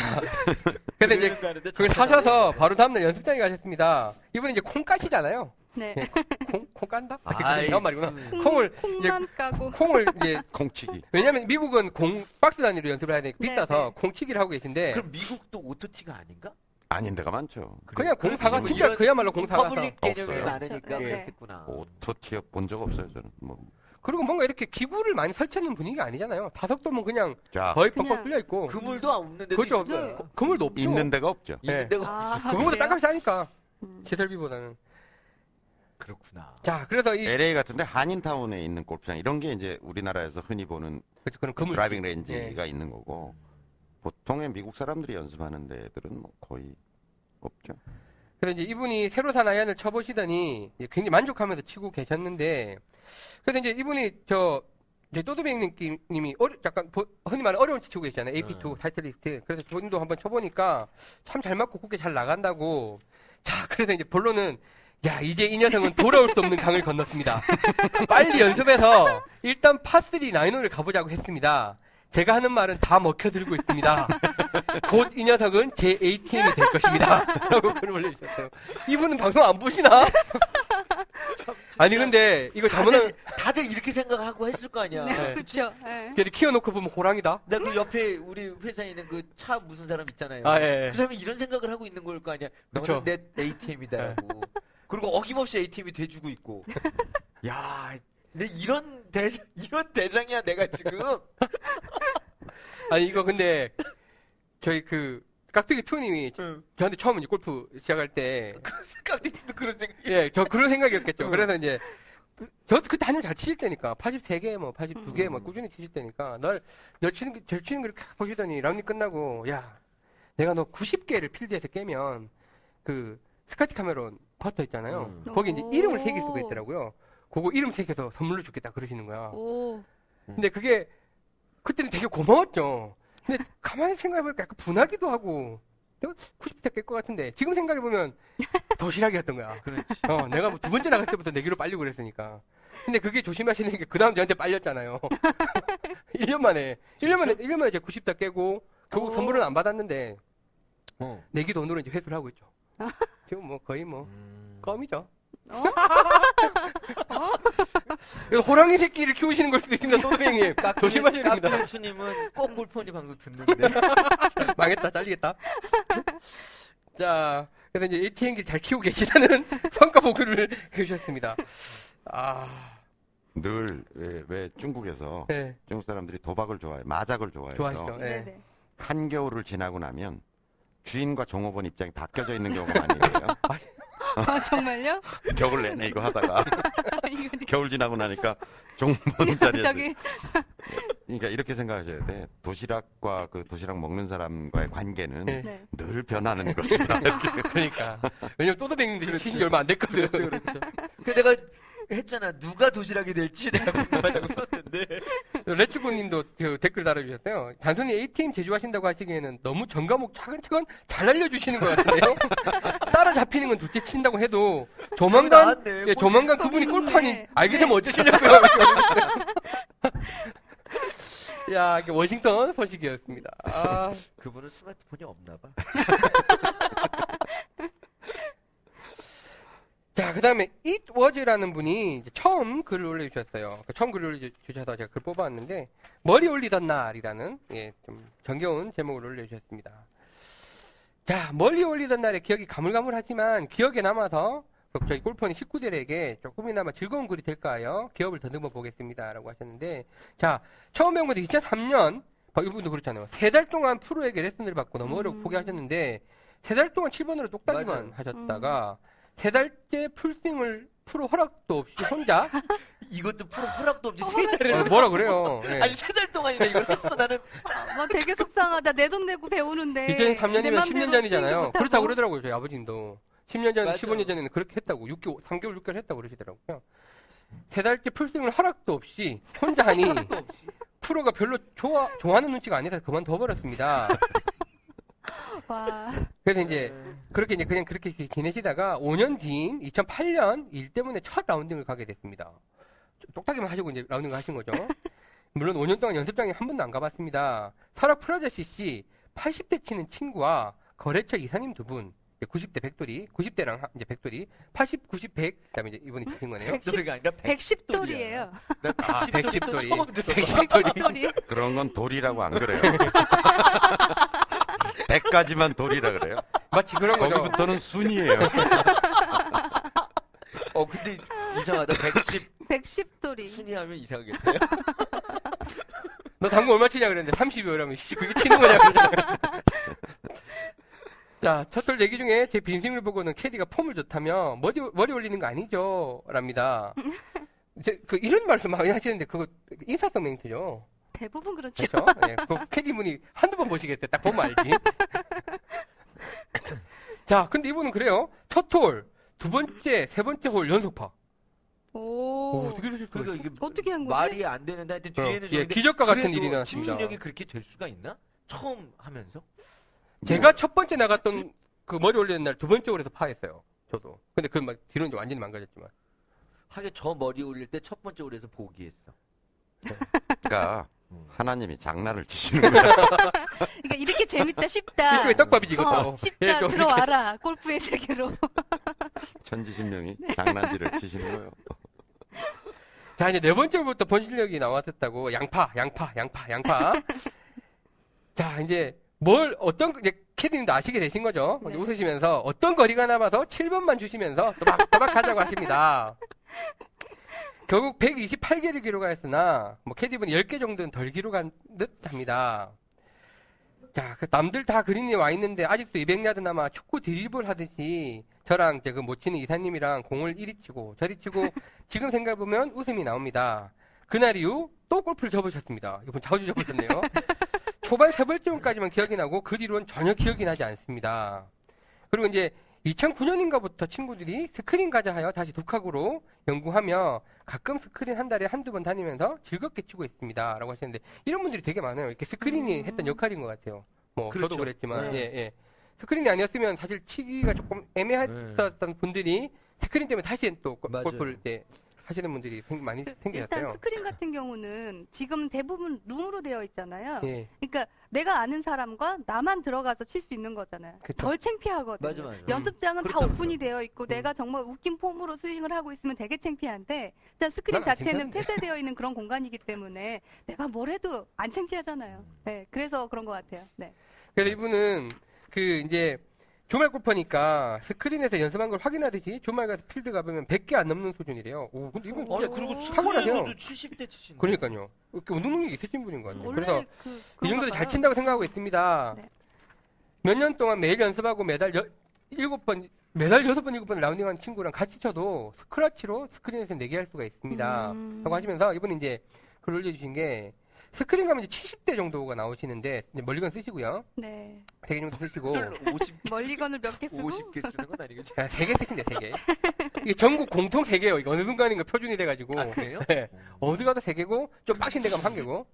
그래서 이제 그걸 사셔서 바로 다음날 연습장에 가셨습니다. 이분은 이제 콩 까시잖아요. 네. 예. 콩, 콩 깐다? 아, 아이, 그런 말이구나. 음. 콩을 콩만 까고. 콩을 이제 콩치기. 왜냐면 미국은 공 박스 단위로 연습을 해야 되니까 네, 비싸서 네. 콩치기를 하고 계신데 그럼 미국도 오토티가 아닌가? 아닌 데가 많죠. 그냥 공사가 뭐 진짜 이런 그야말로 공사가 퍼블릭 개념이 없어요. 많으니까 그렇죠. 네. 그렇겠구나. 오토티어 본적 없어요, 저는. 뭐. 그리고 뭔가 이렇게 기구를 많이 설치하는 분위기가 아니잖아요. 다석도면 그냥 자, 거의 그냥- 뻑뻑 뚫려 있고 그물도 없는 데도 그렇죠. 네. 그물도 없죠. 있는 데가 없죠. 있는 네. 데가 아, 없어. 그거보다 그래요? 땅값이 싸니까 음. 시설비보다는. 그렇구나. 자, 그래서 이 LA 같은데 한인타운에 있는 골프장 이런 게 이제 우리나라에서 흔히 보는 그렇죠. 그런 그물 드라이빙 레인지가 예. 있는 거고 보통의 미국 사람들이 연습하는 데들은 뭐 거의 없죠. 그래서 이제 이분이 새로 산 아이언을 쳐보시더니 굉장히 만족하면서 치고 계셨는데 그래서 이제 이분이 저 이제 또드백님이 어려, 약간 보- 흔히 말하는 어려운 치 치고 계시잖아요. AP2 음. 타이틀리스트. 그래서 본인도 한번 쳐보니까 참 잘 맞고 곱게 잘 나간다고. 자, 그래서 이제 본론은 야, 이제 이 녀석은 돌아올 수 없는 강을 건넜습니다. 빨리 연습해서 일단 파3 나인홀을 가보자고 했습니다. 제가 하는 말은 다 먹혀들고 있습니다. 곧 이 녀석은 제 ATM이 될 것입니다. 라고 글을 올려주셨어요. 이분은 방송 안 보시나? 아니, 근데 이거 다들, 다들 이렇게 생각하고 했을 거 아니야. 네. 그렇죠. 예. 그래도 키워놓고 보면 호랑이다? 나 그 옆에 우리 회사에 있는 그 차 무슨 사람 있잖아요. 아, 예. 그 사람이 이런 생각을 하고 있는 걸 거 아니야. 너는 그쵸. 내 ATM이다라고. 그리고 어김없이 ATM이 돼주고 있고. 야, 내 이런 대장 이런 대장이야 내가 지금. 아니, 이거 근데, 저희 그, 깍두기 투님이 응. 저한테 처음 이제 골프 시작할 때, 깍두기도 그런 생각. 예, 저 그런 생각이었겠죠. 응. 그래서 이제, 저도 그때 한참 잘 치실 때니까, 83개, 뭐, 82개, 뭐, 음. 꾸준히 치실 때니까, 널, 널 치는, 게- 절 치는 걸 이렇게 보시더니, 라운드 끝나고, 야, 내가 너 90개를 필드에서 깨면, 그, 스카티 카메론 퍼터 있잖아요. 음. 거기 이제 오. 이름을 새길 수가 있더라고요. 그거 이름 새겨서 선물로 주겠다 그러시는 거야. 오. 근데 그게, 그때는 되게 고마웠죠. 근데 가만히 생각해보니까 약간 분하기도 하고, 내가 90대 깰 것 같은데, 지금 생각해보면 도시락이었던 거야. 그렇지. 어, 내가 뭐 두 번째 나갔을 때부터 내기로 빨리고 그랬으니까. 근데 그게 조심하시는 게, 그 다음 저한테 빨렸잖아요. 1년 만에. 1년 만에, 1년 만에 제가 90다 깨고, 결국 오. 선물은 안 받았는데, 어. 내기 돈으로 이제 회수를 하고 있죠. 아. 지금 뭐 거의 뭐, 음. 껌이죠. 어? 이거 호랑이 새끼를 키우시는 걸 수도 있습니다, 또드뱅님. 조심하셔야 됩니다. 깍두기님은 꼭 골프니 방송 듣는데. 망했다, 잘리겠다. 자, 그래서 이제 ATM기 잘 키우고 계시다는 평가 보고를 해주셨습니다. 아, 늘 왜, 왜 중국에서 네, 중국 사람들이 도박을 좋아해, 마작을 좋아해서 좋아하시죠. 네. 한겨울을 지나고 나면 주인과 종업원 입장이 바뀌어져 있는 경우가 많이 있어요. 아, 정말요? 겨울 내내 이거 하다가 이거 겨울 지나고 나니까 종업원 자리에 저기 네. 그러니까 이렇게 생각하셔야 돼. 도시락과 그 도시락 먹는 사람과의 관계는 네. 네. 늘 변하는 것이다. 그러니까. 왜냐면 이거 치신 지 얼마 안 됐거든. 그렇죠, 그렇죠. 그 내가 했잖아. 누가 도시락이 될지 내가 궁금하다고 썼는데. 레츠고님도 그 댓글 달아주셨어요. 단순히 ATM 제조하신다고 하시기에는 너무 전과목 차근차근 잘 알려주시는 것 같은데요? 따라잡히는 건 둘째 친다고 해도 조만간. 예, 조만간 그분이 골판이 있네. 알게 되면 어쩌시려고요? 야, 이게 워싱턴 소식이었습니다. 아, 그분은 스마트폰이 없나 봐. 자, 그 다음에 It was라는 분이 처음 글을 올려주셨어요. 그 처음 글을 올려주셔서 제가 글 뽑아왔는데, 머리 올리던 날이라는, 예, 좀 정겨운 제목을 올려주셨습니다. 자, 멀리 올리던 날의 기억이 가물가물하지만, 기억에 남아서, 그 저희 골퍼니 식구들에게 조금이나마 즐거운 글이 될까요? 기업을 더듬어 보겠습니다. 라고 하셨는데, 자, 처음 배운 건데 2003년, 이분도 그렇잖아요. 세 달 동안 프로에게 레슨을 받고 너무 어렵고 음. 포기하셨는데, 세 달 동안 7번으로 똑딱이만. 하셨다가, 세 달째 풀스윙을 프로 허락도 없이 혼자, 이것도 프로 허락도 없이 어, 세 달을. 어, 뭐라 그래요. 예. 아니 세 달 동안이나 이걸 했어 나는. 뭐 되게 속상하다. 내 돈 내고 배우는데. 내 2003년이면 맘대로 10년 스윙도 전이잖아요. 그렇다고 그러더라고요, 저희 아버님도. 10년 전, 맞아요. 15년 전에는 그렇게 했다고. 6개월, 3개월, 6개월 했다고 그러시더라고요. 세 달째 풀스윙을 허락도 없이 혼자 하니 프로가 별로 좋아, 좋아하는 눈치가 아니라서 그만둬버렸습니다. 와. 그래서 이제 그렇게 이제 그냥 그렇게 지내시다가 5년 뒤인 2008년 일 때문에 첫 라운딩을 가게 됐습니다. 똑딱이만 하시고 이제 라운딩을 하신 거죠. 물론 5년 동안 연습장에 한 번도 안 가봤습니다. 설악 프라자 CC 80대 치는 친구와 거래처 이사님 두 분, 90대 백돌이, 90대랑 이제 백돌이, 80, 90, 100, 그다음에 이제 이분이 치신 거네요. 백- 백돌이가 아니라 110 돌이에요. 나 아, 110 돌이 110돌이. 처음 들어. 110 돌이. 그런 건 돌이라고 안 그래요. 100까지만 돌이라 그래요. 마치 그런 거죠. 거기부터는 순이에요. 어 근데 이상하다. 110 110 돌이. 순위하면 이상하겠다. 너 당구 얼마 치냐 그랬는데 30이라면 씨 그게 치는 거냐 그러잖아요. 자, 첫돌 내기 중에 제 빈스윙을 보고는 캐디가 폼을 좋다며 머리, 머리 올리는 거 아니죠? 랍니다. 이제 그 이런 말씀 많이 하시는데 그거 인사성 멘트죠. 대부분 그렇죠. 그렇죠? 예, 그 캐디 분이 한두 번 보시겠어요. 딱 보면 알지. 자, 근데 이분은 그래요. 첫 홀, 두 번째, 세 번째 홀 연속파. 오. 오, 어떻게 이러실 수가 그러니까? 이게 어떻게 한 거지? 말이 안 되는데 하여튼 어, 뒤에는 예, 기적과 같은 그래도 일이 나왔습니다. 집중력이 그렇게 될 수가 있나? 처음 하면서? 제가 첫 번째 나갔던 그 머리 올리는 날 두 번째 홀에서 파했어요. 저도. 근데 그 막 뒤로는 이제 완전히 망가졌지만. 하긴 저 머리 올릴 때 첫 번째 홀에서 포기했어. 그러니까 음. 하나님이 장난을 치시는 거야. 그러니까 이렇게 재밌다 싶다. 일종의 떡밥이지 이것도. 어, 쉽다 예. 들어와라 골프의 세계로. 천지신명이 장난질을 치시는 거예요. 자, 이제 네 번째 홀부터 본실력이 나왔었다고. 양파, 양파, 양파, 양파. 자, 이제 뭘, 어떤, 이제 캐디님도 아시게 되신 거죠? 네. 웃으시면서 어떤 거리가 남아서 7번만 주시면서 또박 또박 하자고 하십니다. 결국 128개를 기록하였으나, 뭐, 캐디분 10개 정도는 덜 기록한 듯 합니다. 자, 그 남들 다 그린에 와 있는데 아직도 200야드 남아 축구 드리블 하듯이 저랑 이제 그 못 치는 이사님이랑 공을 이리 치고 저리 치고 지금 생각해보면 웃음이 나옵니다. 그날 이후 또 골프를 접으셨습니다. 이분 자주 접으셨네요. 초반 세 번째 홀까지만 기억이 나고 그 뒤로는 전혀 기억이 나지 않습니다. 그리고 이제 2009년인가부터 친구들이 스크린 가자 하여 다시 독학으로 연구하며 가끔 스크린 한 달에 한두 번 다니면서 즐겁게 치고 있습니다. 라고 하시는데 이런 분들이 되게 많아요. 이렇게 스크린이 음. 했던 역할인 것 같아요. 뭐 그렇죠. 저도 그랬지만 네. 예, 예. 스크린이 아니었으면 사실 치기가 조금 애매했었던 분들이 스크린 때문에 다시 또 골- 맞아요. 골프를 이제 하시는 분들이 생- 많이 그, 일단 생기셨어요. 스크린 같은 경우는 지금 대부분 룸으로 되어 있잖아요. 예. 그러니까 내가 아는 사람과 나만 들어가서 칠 수 있는 거잖아요. 그쵸. 덜 창피하거든요. 맞아, 맞아. 연습장은 다 그렇죠, 오픈이 되어 있고 내가 정말 웃긴 폼으로 스윙을 하고 있으면 되게 창피한데 일단 스크린 난 자체는 괜찮은데. 폐쇄되어 있는 그런 공간이기 때문에 내가 뭘 해도 안 창피하잖아요. 음. 네, 그래서 그런 것 같아요. 네. 그래서 이분은 그 이제 주말 골퍼니까 스크린에서 연습한 걸 확인하듯이 주말 가서 필드 가보면 100개 안 넘는 수준이래요. 오, 근데 이분 아니 진짜 그리고. 스크린에서도 70대 치시는 그러니까요. 이렇게 운동 능력이 있으신 분인 것 같아요. 원래 그래서 그, 이 정도도 잘. 친다고 생각하고 있습니다. 네. 몇년 동안 매일 연습하고 매달 여, 일곱 번, 매달 여섯 번, 일곱 번 라운딩한 친구랑 같이 쳐도 스크래치로 스크린에서 내게 할 수가 있습니다. 음. 라고 하시면서 이분이 이제 글 올려주신 게 스크린 가면 이제 70대 정도가 나오시는데 이제 멀리건 쓰시고요. 네. 세개 정도 쓰시고 50, 멀리건을 몇 개 쓰고 50개 쓰는 건 아니겠지? 세개 쓰신대 세 개. 이게 전국 공통 세 개예요. 이거 어느 순간인가 표준이 돼가지고 아 그래요? 네. 어디 가도 세 개고 좀 빡신 데 가면 한 개고.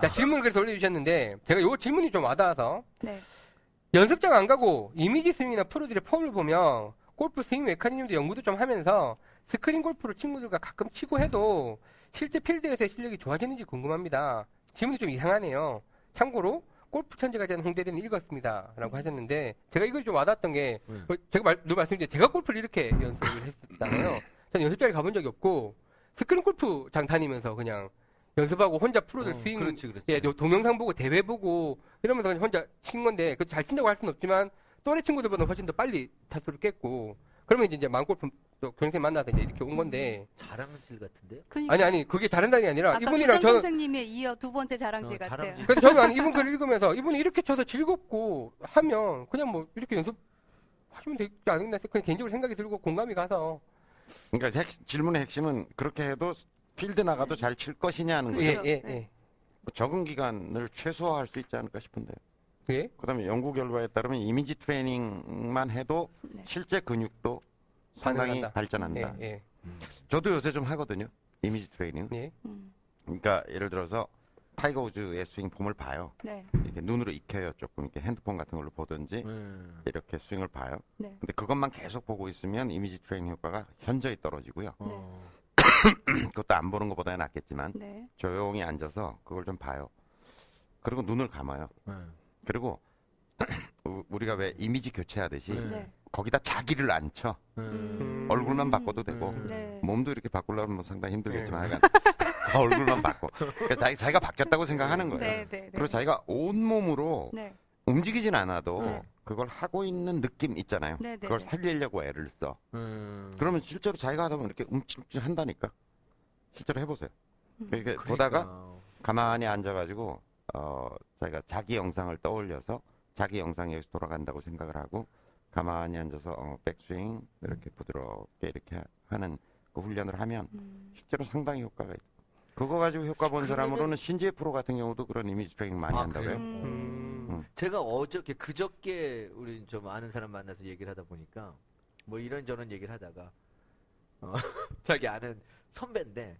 자 질문을 그래서 올려주셨는데 제가 요 질문이 좀 와닿아서 네. 연습장 안 가고 이미지 스윙이나 프로들의 폼을 보면 골프 스윙 메커니즘도 연구도 좀 하면서 스크린 골프를 친구들과 가끔 치고 해도 실제 필드에서의 실력이 좋아지는지 궁금합니다. 질문이 좀 이상하네요. 참고로 골프 천재가 된 홍대리는 읽었습니다. 라고 하셨는데 제가 이걸 좀 와닿았던 게 음. 어, 제가 말, 늘 말씀드린 제가 골프를 이렇게 연습을 했었잖아요. 저는 연습장에 가본 적이 없고 스크린 골프장 다니면서 그냥 연습하고 혼자 프로들 어, 스윙 그렇지 그렇지. 예, 요 동영상 보고 대회 보고 이러면서 그냥 혼자 친 건데 그 잘 친다고 할 수는 없지만 또래 친구들보다 훨씬 더 빨리 타수를 깼고 그러면 이제 이제 마음골프 또 교수님 만나서 이제 이렇게 온 건데 자랑은 질 같은데요? 그러니까 아니 아니 그게 다른 게 아니라 아까 이분이랑 이분 저는 선생님의 이어 두 번째 자랑질 어, 같아요. 자랑질. 그래서 저는 아니 이분 글을 읽으면서 이분이 이렇게 쳐서 즐겁고 하면 그냥 뭐 이렇게 연습 하시면 되지 않겠나 그냥 개인적으로 생각이 들고 공감이 가서 그러니까 핵- 질문의 핵심은 그렇게 해도 필드 나가도 잘 칠 것이냐는 거죠. 예 그죠. 예 예. 네. 적응 기간을 최소화할 수 있지 않을까 싶은데요. 예? 그다음에 연구 결과에 따르면 이미지 트레이닝만 해도 네. 실제 근육도 상당히. 발전한다. 예, 예, 저도 요새 좀 하거든요. 이미지 트레이닝. 예. 음, 그러니까 예를 들어서 타이거 우즈의 스윙 폼을 봐요. 네. 이렇게 눈으로 익혀요. 조금 이렇게 핸드폰 같은 걸로 보든지 음. 이렇게 스윙을 봐요. 네. 근데 그것만 계속 보고 있으면 이미지 트레이닝 효과가 현저히 떨어지고요. 어. 그것도 안 보는 것보다 낫겠지만 네. 조용히 앉아서 그걸 좀 봐요. 그리고 눈을 감아요. 음. 그리고 우- 우리가 왜 이미지 교체하듯이 네. 네. 거기다 자기를 안 쳐. 음. 얼굴만 바꿔도 되고 음. 네. 몸도 이렇게 바꾸려면 뭐 상당히 힘들겠지만 네. 하여간 얼굴만 바꿔. 그러니까 자기, 자기가 바뀌었다고 생각하는 거예요. 네, 네, 네. 그리고 자기가 온몸으로 네. 움직이진 않아도 네. 그걸 하고 있는 느낌 있잖아요. 그걸 네. 살리려고 애를 써. 음. 그러면 실제로 자기가 하다 보면 이렇게 움찔움찔 한다니까. 실제로 해보세요. 음. 이렇게 그러니까. 보다가 가만히 앉아가지고 어 자기가 자기 영상을 떠올려서 자기 영상이 여기서 돌아간다고 생각을 하고 가만히 앉아서 어, 백스윙 이렇게 부드럽게 이렇게 하는 그 훈련을 하면 음. 실제로 상당히 효과가 있고 그거 가지고 효과 본 사람으로는 신지혜 프로 같은 경우도 그런 이미지 트레이닝 많이 아, 한다고요. 그래요? 음. 음. 제가 어저께 그저께 우리 좀 아는 사람 만나서 얘기를 하다 보니까 뭐 이런저런 얘기를 하다가 어, 자기 아는 선배인데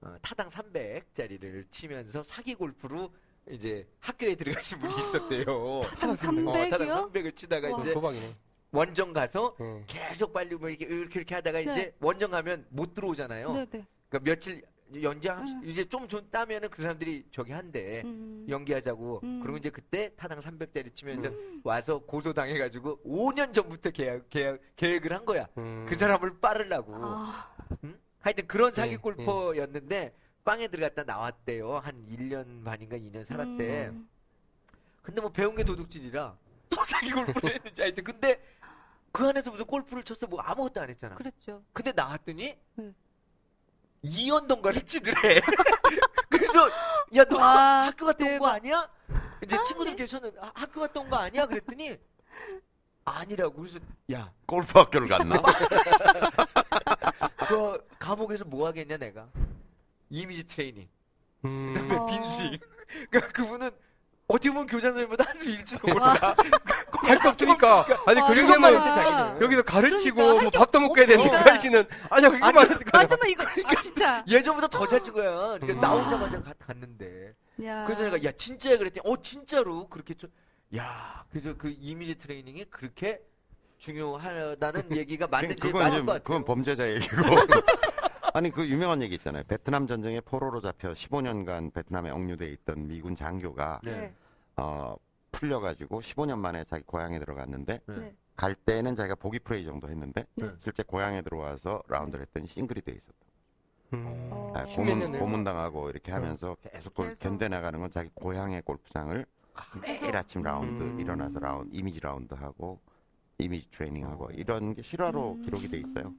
어, 타당 300짜리를 치면서 사기 골프로 이제 학교에 들어가신 분이 있었대요. 한 어, 타당 300이요? 300을 치다가 와. 이제 도박이네. 원정 가서 예. 계속 빨리 뭐 이렇게 이렇게 이렇게 하다가 네. 이제 원정 가면 못 들어오잖아요. 네, 네. 그러니까 며칠 연장 음. 이제 좀 좀 따면은 그 사람들이 저기 한대 음. 연기하자고 음. 그리고 이제 그때 타당 300짜리 치면서 와서 고소 당해가지고 5년 전부터 계약, 계약 계획을 한 거야. 음. 그 사람을 빠르려고. 아, 응? 하여튼 그런 사기 예, 골퍼였는데 빵에 들어갔다 나왔대요. 한 1년 반인가 2년 살았대. 음. 근데 뭐 배운 게 도둑질이라 또 사기 골프를 했는지 하여튼 근데 그 안에서 무슨 골프를 쳤어 뭐 아무것도 안 했잖아. 그랬죠. 근데 나왔더니 네. 이연동가를 치더래. 그래서 야 너 와, 학교 갔다 온 거 대박. 아니야? 이제 친구들 계셔는 아, 학교 갔다 온 거 아니야? 그랬더니 아니라고 그래서 야 골프 학교를 갔나? 그 감옥에서 뭐 하겠냐 내가 이미지 트레이닝 음. 그다음에 어. 빈스윙 그러니까 그분은 어떻게 보면 교장 선생님보다 한수 일지도 와. 몰라 할 거 없으니까. 아니, 아, 그 정도면 했대 자기는 여기서 가르치고, 그러니까 뭐 밥도 먹게 되는 없으니까. 가르치는. 아니, 이거만 했으니까. 맞으면 이거, 아, 진짜. 예전보다 더 잘 찍어야 그러니까 음. 나오자마자 가- 갔는데 야. 그래서 내가 야 진짜야 그랬더니 어 진짜로 그렇게 좀 야 그래서 그 이미지 트레이닝이 그렇게 중요하다는 얘기가 맞는지 그건 이제 것 같아요. 그건 범죄자 얘기고. 아니 그 유명한 얘기 있잖아요. 베트남 전쟁에 포로로 잡혀 15년간 베트남에 억류돼 있던 미군 장교가 네. 네. 어, 풀려가지고 15년 만에 자기 고향에 들어갔는데 네. 네. 갈 때는 자기가 보기 프레이 정도 했는데 네. 실제 고향에 들어와서 라운드를 했더니 싱글이 돼 있었다. 음. 어. 아, 고문. 고문당하고 이렇게 하면서 계속 그걸 계속. 견뎌나가는 건 자기 고향의 골프장을 매일 아침 라운드 음. 일어나서 라운드 이미지 라운드 하고 이미지 트레이닝 하고 이런 게 실화로 음. 기록이 돼 있어요.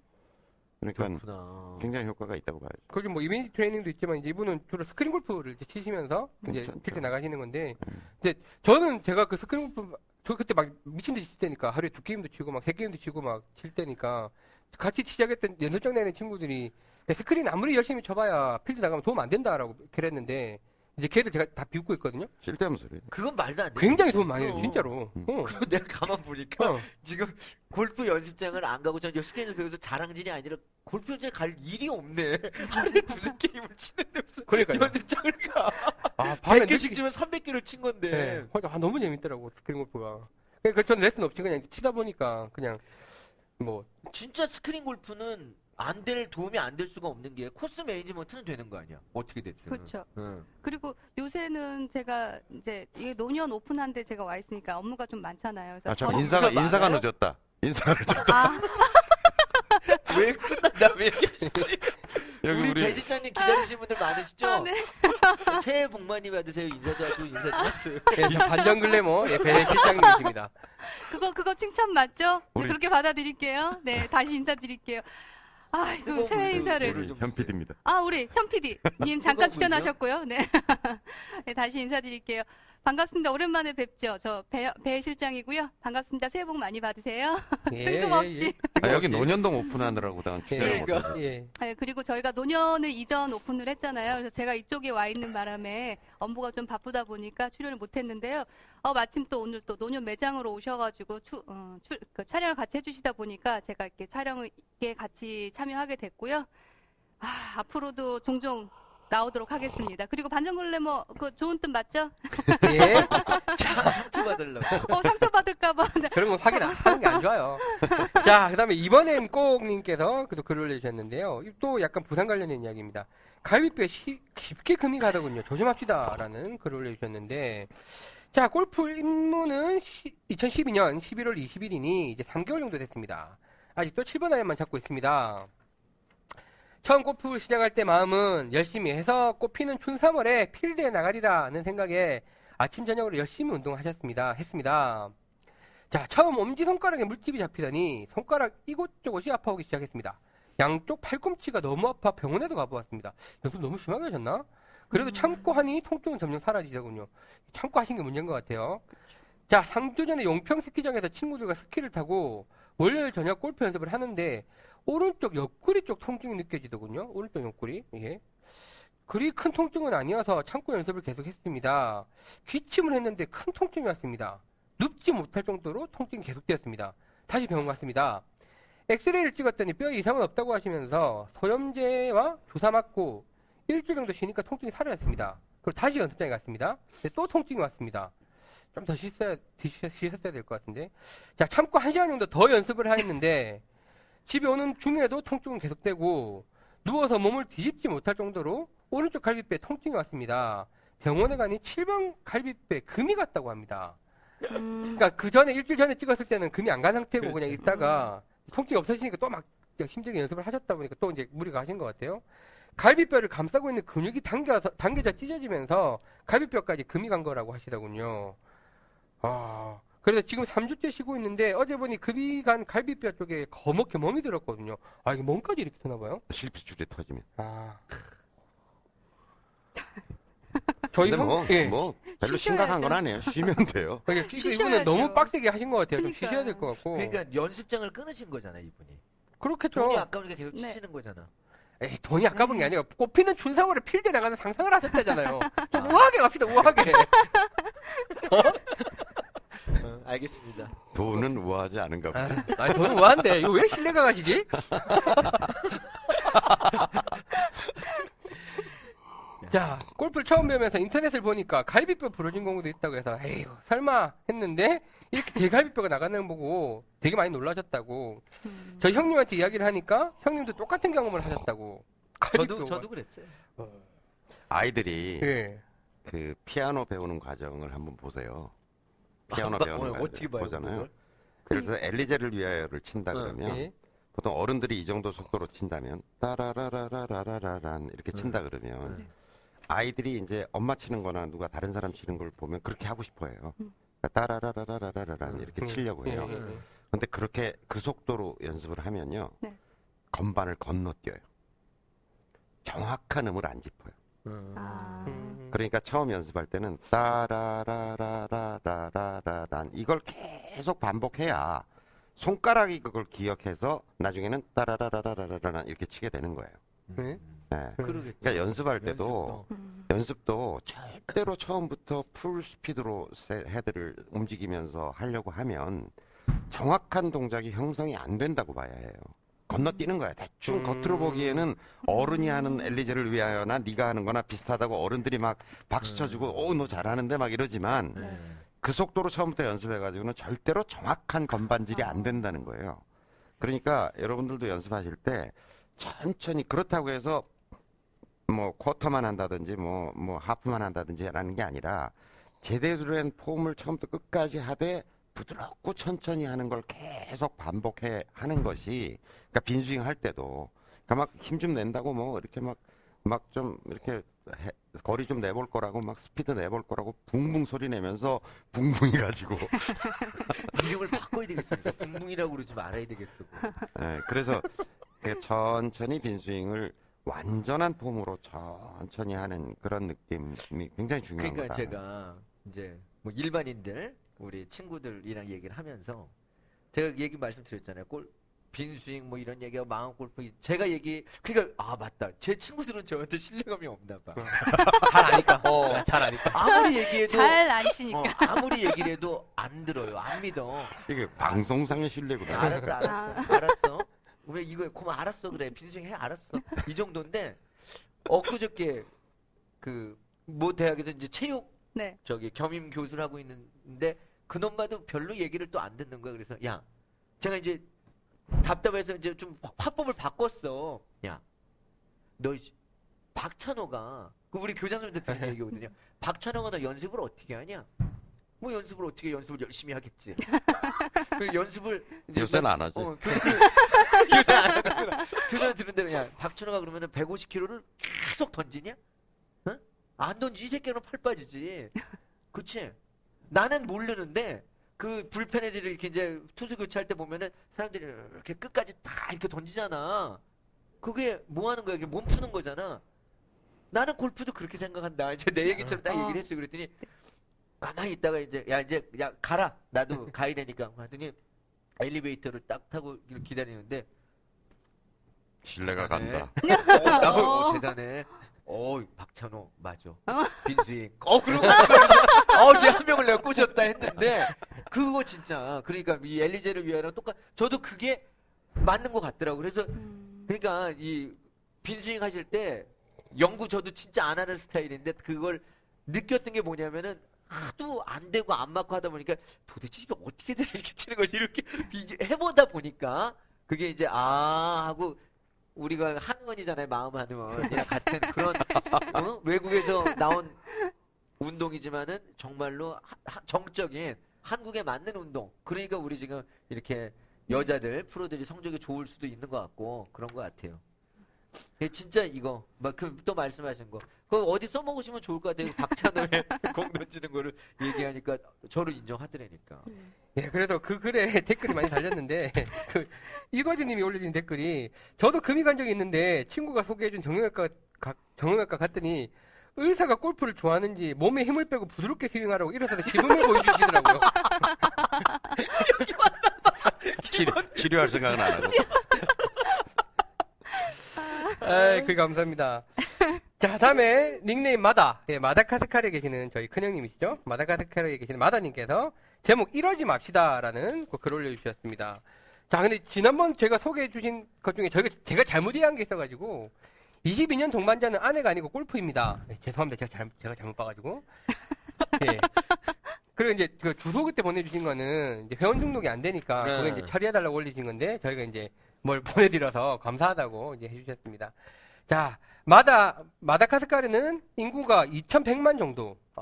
그러니까 그렇구나. 굉장히 효과가 있다고 봐야죠. 거기 뭐 이미지 트레이닝도 있지만 이제 이분은 주로 스크린 골프를 이제 치시면서 이제 괜찮죠. 필드 나가시는 건데 음. 이제 저는 제가 그 스크린 골프 저 그때 막 미친 듯이 칠 때니까 하루에 두 게임도 치고 막 세 게임도 치고 막 칠 때니까 같이 시작했던 연습장 내는 친구들이 야, 스크린 아무리 열심히 쳐봐야 필드 나가면 도움 안 된다라고 그랬는데 이제 걔들 제가 다 비웃고 있거든요. 쓸데없는 소리. 그건 말도 안 돼. 굉장히 도움 많이 해요, 어. 진짜로. 음. 어. 그리고 내가 가만 보니까 어. 지금 골프 연습장을 안 가고 전 스케줄 배워서 자랑질이 아니라 골프 연습장 갈 일이 없네. 하루에 두세 게임을 치는데 무슨 그러니까요. 연습장을 가. 아, 밤에 100개씩 늦게- 치면 300개를 친 건데. 네. 아, 너무 재밌더라고, 스크린 골프가. 그러니까 저는 레슨 없이 그냥 치다 보니까 그냥 뭐 진짜 스크린 골프는 안 될 도움이 안 될 수가 없는 게 코스 매니지먼트는 되는 거 아니야. 어떻게 됐든. 그렇죠. 응. 그리고 요새는 제가 이제 이게 노년 오픈한데 제가 와 있으니까 업무가 좀 많잖아요. 그래서 아, 참 저녁- 인사가 인사가 많아요? 늦었다. 인사가 늦었다. 아, 왜 끝난 다음에 얘기하시지? 여기 우리 우리 배지사님 기다리시는 분들 많으시죠? 아, 네. 새해 복 많이 받으세요. 인사도 하시고 인사 좀 하세요. 예, 반전 글래머 예, 배 실장님이십니다. 그거 그거 칭찬 맞죠? 네, 우리- 그렇게 받아들일게요. 네, 다시 인사드릴게요. 아이고 뜨거운 새해 인사를. 우리 좀현 PD입니다. 아, 우리 현 PD님 잠깐 뜨거운 출연하셨고요. 네. 네, 다시 인사드릴게요. 반갑습니다. 오랜만에 뵙죠. 저 배, 배 실장이고요. 반갑습니다. 새해 복 많이 받으세요. 예, 뜬금없이. 예, 예. 아, 여기. 노년동 오픈하느라고 당한 예, 출연을 그러니까. 못해서. 예. 네, 그리고 저희가 노년을 이전 오픈을 했잖아요. 그래서 제가 이쪽에 와 있는 바람에 업무가 좀 바쁘다 보니까 출연을 못 했는데요. 어, 마침 또 오늘 또 노년 매장으로 오셔가지고 추, 어, 출- 그 촬영을 같이 해주시다 보니까 제가 이렇게 촬영을 에 같이 참여하게 됐고요. 아, 앞으로도 종종 나오도록 하겠습니다. 그리고 반전 글래머 그 좋은 뜻 맞죠? 예. 상처 받으려고. 어, 상처 받을까봐. 네. 그런 건 확인 안 하는 게 안 좋아요. 자, 그 다음에 이번엔 꼭님께서 또 글을 올려주셨는데요. 이또 약간 부산 관련된 이야기입니다. 갈비뼈에 시- 쉽게 금이 가더군요. 조심합시다. 라는 글을 올려주셨는데, 자, 골프 입문은 2012년 11월 20일이니 이제 3개월 정도 됐습니다. 아직도 7번 아이언만 잡고 있습니다. 처음 골프 시작할 때 마음은 열심히 해서 꽃피는 춘 3월에 필드에 나가리라는 생각에 아침 저녁으로 열심히 운동하셨습니다. 했습니다. 자, 처음 엄지 손가락에 물집이 잡히더니 손가락 이곳저곳이 아파오기 시작했습니다. 양쪽 팔꿈치가 너무 아파 병원에도 가보았습니다. 연습 너무 심하게 하셨나? 그래도 참고 하니 통증은 점점 사라지더군요. 참고 하신 게 문제인 것 같아요. 자, 3주 전에 용평 스키장에서 친구들과 스키를 타고 월요일 저녁 골프 연습을 하는데 오른쪽 옆구리 쪽 통증이 느껴지더군요. 오른쪽 옆구리. 예. 그리 큰 통증은 아니어서 참고 연습을 계속했습니다. 기침을 했는데 큰 통증이 왔습니다. 눕지 못할 정도로 통증이 계속되었습니다. 다시 병원 갔습니다. 엑스레이를 찍었더니 뼈에 이상은 없다고 하시면서 소염제와 주사 맞고 일주일 정도 쉬니까 통증이 사라졌습니다. 그리고 다시 연습장에 갔습니다. 또 통증이 왔습니다. 좀 더 쉬었어야, 쉬- 쉬었어야 될 것 같은데. 자, 참고 한 시간 정도 더 연습을 했는데 집에 오는 중에도 통증은 계속되고 누워서 몸을 뒤집지 못할 정도로 오른쪽 갈비뼈에 통증이 왔습니다. 병원에 가니 7번 갈비뼈에 금이 갔다고 합니다. 음, 그러니까 그 전에 일주일 전에 찍었을 때는 금이 안 간 상태고 그 그렇죠. 냥 있다가 통증이 없어지니까 또 막 힘들게 연습을 하셨다 보니까 또 이제 무리가 하신 것 같아요. 갈비뼈를 감싸고 있는 근육이 당겨서 당겨져 찢어지면서 갈비뼈까지 금이 간 거라고 하시더군요. 아 그래서 지금 3주째 쉬고 있는데 어제 보니 금이 간 갈비뼈 쪽에 거먹게 멍이 들었거든요. 아 이게 멍까지 이렇게 되나 봐요? 실핏줄이 터지면. 아 저희 형, 뭐, 예. 뭐 별로. 심각한 건 아니에요. 쉬면 돼요. 그러니까. 이분은 너무 빡세게 하신 것 같아요. 좀 그러니까요. 쉬셔야 될 것 같고. 그러니까 연습장을 끊으신 거잖아 이분이. 그렇겠죠. 돈이 아까우니까 계속 네. 치시는 거잖아. 에이, 돈이 아까운 게 아니라 꽃피는 춘상월에 필드 나가서 상상을 하셨다잖아요. 좀 우아하게 갑시다, 우아하게. 어, 알겠습니다. 돈은 우아하지 않은가 보다. 아, 아니, 돈은 우아한데, 이거 왜 신뢰가 가시지? 자, 골프를 처음 배우면서 인터넷을 보니까 갈비뼈 부러진 경우도 있다고 해서, 에휴, 설마 했는데, 이렇게 대갈비뼈가 나가는 거 보고 되게 많이 놀라셨다고. 음. 저희 형님한테 이야기를 하니까, 형님도 똑같은 경험을 하셨다고. 저도 갈비뼈가. 저도 그랬어요. 아이들이 예. 그 피아노 배우는 과정을 한번 보세요. 피아노 아, 배우는 오늘 과정 어떻게 봐요, 보잖아요. 그걸? 그래서 엘리제를 위하여를 친다 어, 그러면 예. 보통 어른들이 이 정도 속도로 친다면 따라라라라라라란 이렇게 친다 그러면 네. 아이들이 이제 엄마 치는 거나 누가 다른 사람 치는 걸 보면 그렇게 하고 싶어해요. 따라라라라라란 이렇게 음. 치려고 해요. 근데 그렇게 그 속도로 연습을 하면요. 네. 건반을 건너뛰어요. 정확한 음을 안 짚어요. 그러니까 처음 연습할 때는 따라라라라라라란 이걸 계속 반복해야 손가락이 그걸 기억해서 나중에는 따라라라라라란 이렇게 치게 되는 거예요. 네. 네. 그러겠죠. 그러니까 연습할 때도 연습도. 음. 연습도 절대로 처음부터 풀 스피드로 세- 헤드를 움직이면서 하려고 하면 정확한 동작이 형성이 안 된다고 봐야 해요. 건너뛰는 거야. 대충 음. 겉으로 보기에는 어른이 하는 엘리제를 위하여나 네가 하는 거나 비슷하다고 어른들이 막 박수 쳐주고 오너 잘하는데 막 이러지만 네. 그 속도로 처음부터 연습해가지고는 절대로 정확한 건반질이 안 된다는 거예요. 그러니까 여러분들도 연습하실 때 천천히 그렇다고 해서 뭐 쿼터만 한다든지 뭐뭐 하프만 한다든지라는 게 아니라 제대로 된 폼을 처음부터 끝까지 하되 부드럽고 천천히 하는 걸 계속 반복해 하는 것이 그러니까 빈스윙 할 때도 그러니까 막 힘 좀 낸다고 뭐 이렇게 막 막 좀 이렇게 해- 거리 좀 내볼 거라고 막 스피드 내볼 거라고 붕붕 소리 내면서 붕붕이 가지고 이름을 바꿔야 되겠습니다. 붕붕이라고 그러지 말아야 되겠어. 예, 그래서 그 천천히 빈스윙을 완전한 폼으로 천천히 하는 그런 느낌이 굉장히 중요한 그러니까 거다. 제가 이제 뭐 일반인들 우리 친구들이랑 얘기를 하면서 제가 얘기 말씀드렸잖아요. 골 빈스윙 뭐 이런 얘기하고 망한 골프 제가 얘기 그러니까 아 맞다. 제 친구들은 저한테 신뢰감이 없나 봐. 잘 아니까. 어. 잘 아니까. 아무리 얘기해도 잘 아시니까. 어, 아무리 얘기를 해도 안 들어요. 안 믿어. 이게 방송상의 신뢰구나. 알았어, 알았어, 알았어. 왜 이거 그럼 알았어? 그래. 빈스윙 해 알았어. 이 정도인데 엊그저께 그 모 대학에서 이제 체육 네. 저기 겸임 교수를 하고 있는데 그놈마도 별로 얘기를 또 안 듣는 거야. 그래서 야 제가 이제 답답해서 이제 좀 화법을 바꿨어. 야너 박찬호가 그 우리 교장 선생님한테 들은 얘기거든요. 박찬호가 너 연습을 어떻게 하냐? 뭐 연습을 어떻게 해? 연습을 열심히 하겠지? 그 연습을 이제 요새는 안 하지. 어, 교수님, 요새 안 하는구나. 교수님 들은 대로, 야, 박찬호가 그러면은 150kg를 계속 던지냐? 응? 안 던지, 이 새끼는 팔 빠지지. 그치? 나는 모르는데, 그 불펜에서 이렇게 이제 투수 교체할 때 보면은 사람들이 이렇게 끝까지 다 이렇게 던지잖아. 그게 뭐 하는 거야? 이게 몸 푸는 거잖아. 나는 골프도 그렇게 생각한다. 이제 내 얘기처럼 딱 어. 얘기를 했어요. 그랬더니, 가만히 있다가 이제, 야, 이제, 야, 가라. 나도 가야 되니까. 하더니, 엘리베이터를 딱 타고 기다리는데 신뢰가. 간다. 어, 나, 어, 대단해. 어, 박찬호 맞아. 어? 빈스윙. 어, 그러고 어, 제한 명을 내가 꼬셨다 했는데 그거 진짜 그러니까 이 엘리제를 위하여 똑같. 저도 그게 맞는 것 같더라고. 그래서 음. 그러니까 이 빈스윙 하실 때 연구 저도 진짜 안 하는 스타일인데 그걸 느꼈던 게 뭐냐면은 하도 안 되고 안 맞고 하다 보니까 도대체 이게 어떻게든 이렇게 치는 거지 이렇게 비교- 해보다 보니까 그게 이제 아 하고 우리가 한의원이잖아요 마음 한의원이랑 같은 그런 어? 외국에서 나온 운동이지만은 정말로 하- 하- 정적인 한국에 맞는 운동 그러니까 우리 지금 이렇게 여자들 프로들이 성적이 좋을 수도 있는 것 같고 그런 것 같아요. 예, 진짜 이거 막그또 말씀하신 거 그거 어디 써먹으시면 좋을 것 같아요. 박찬호의 공 던지는 거를 얘기하니까 저를 인정하더라니까. 예, 그래서 그 글에 댓글이 많이 달렸는데, 그, 이거지님이 올려준 댓글이, 저도 금이 간 적이 있는데, 친구가 소개해준 정형외과, 가- 정형외과 갔더니, 의사가 골프를 좋아하는지 몸에 힘을 빼고 부드럽게 스윙하라고 일어서서 기분을 보여주시더라고요. 치료, 치료 할 생각은 안 하고. 아이, 그 감사합니다. 자, 다음에 닉네임 마다, 예, 마다카스카르에 계시는 저희 큰형님이시죠? 마다카스카르에 계시는 마다님께서 제목 이러지 맙시다라는 그글 올려주셨습니다. 자, 근데 지난번 제가 소개해주신 것 중에 저희가, 제가 잘못 이해한 게 있어가지고 22년 동반자는 아내가 아니고 골프입니다. 예, 죄송합니다. 제가 잘못, 제가 잘못 봐가지고. 예. 그리고 이제 그 주소 그때 보내주신 거는 이제 회원 등록이 안 되니까 네. 그게 이제 처리해달라고 올리신 건데 저희가 이제 뭘 보내드려서 감사하다고 이제 해주셨습니다. 자, 마다, 마다카스카르는 인구가 2,100만 정도. 아,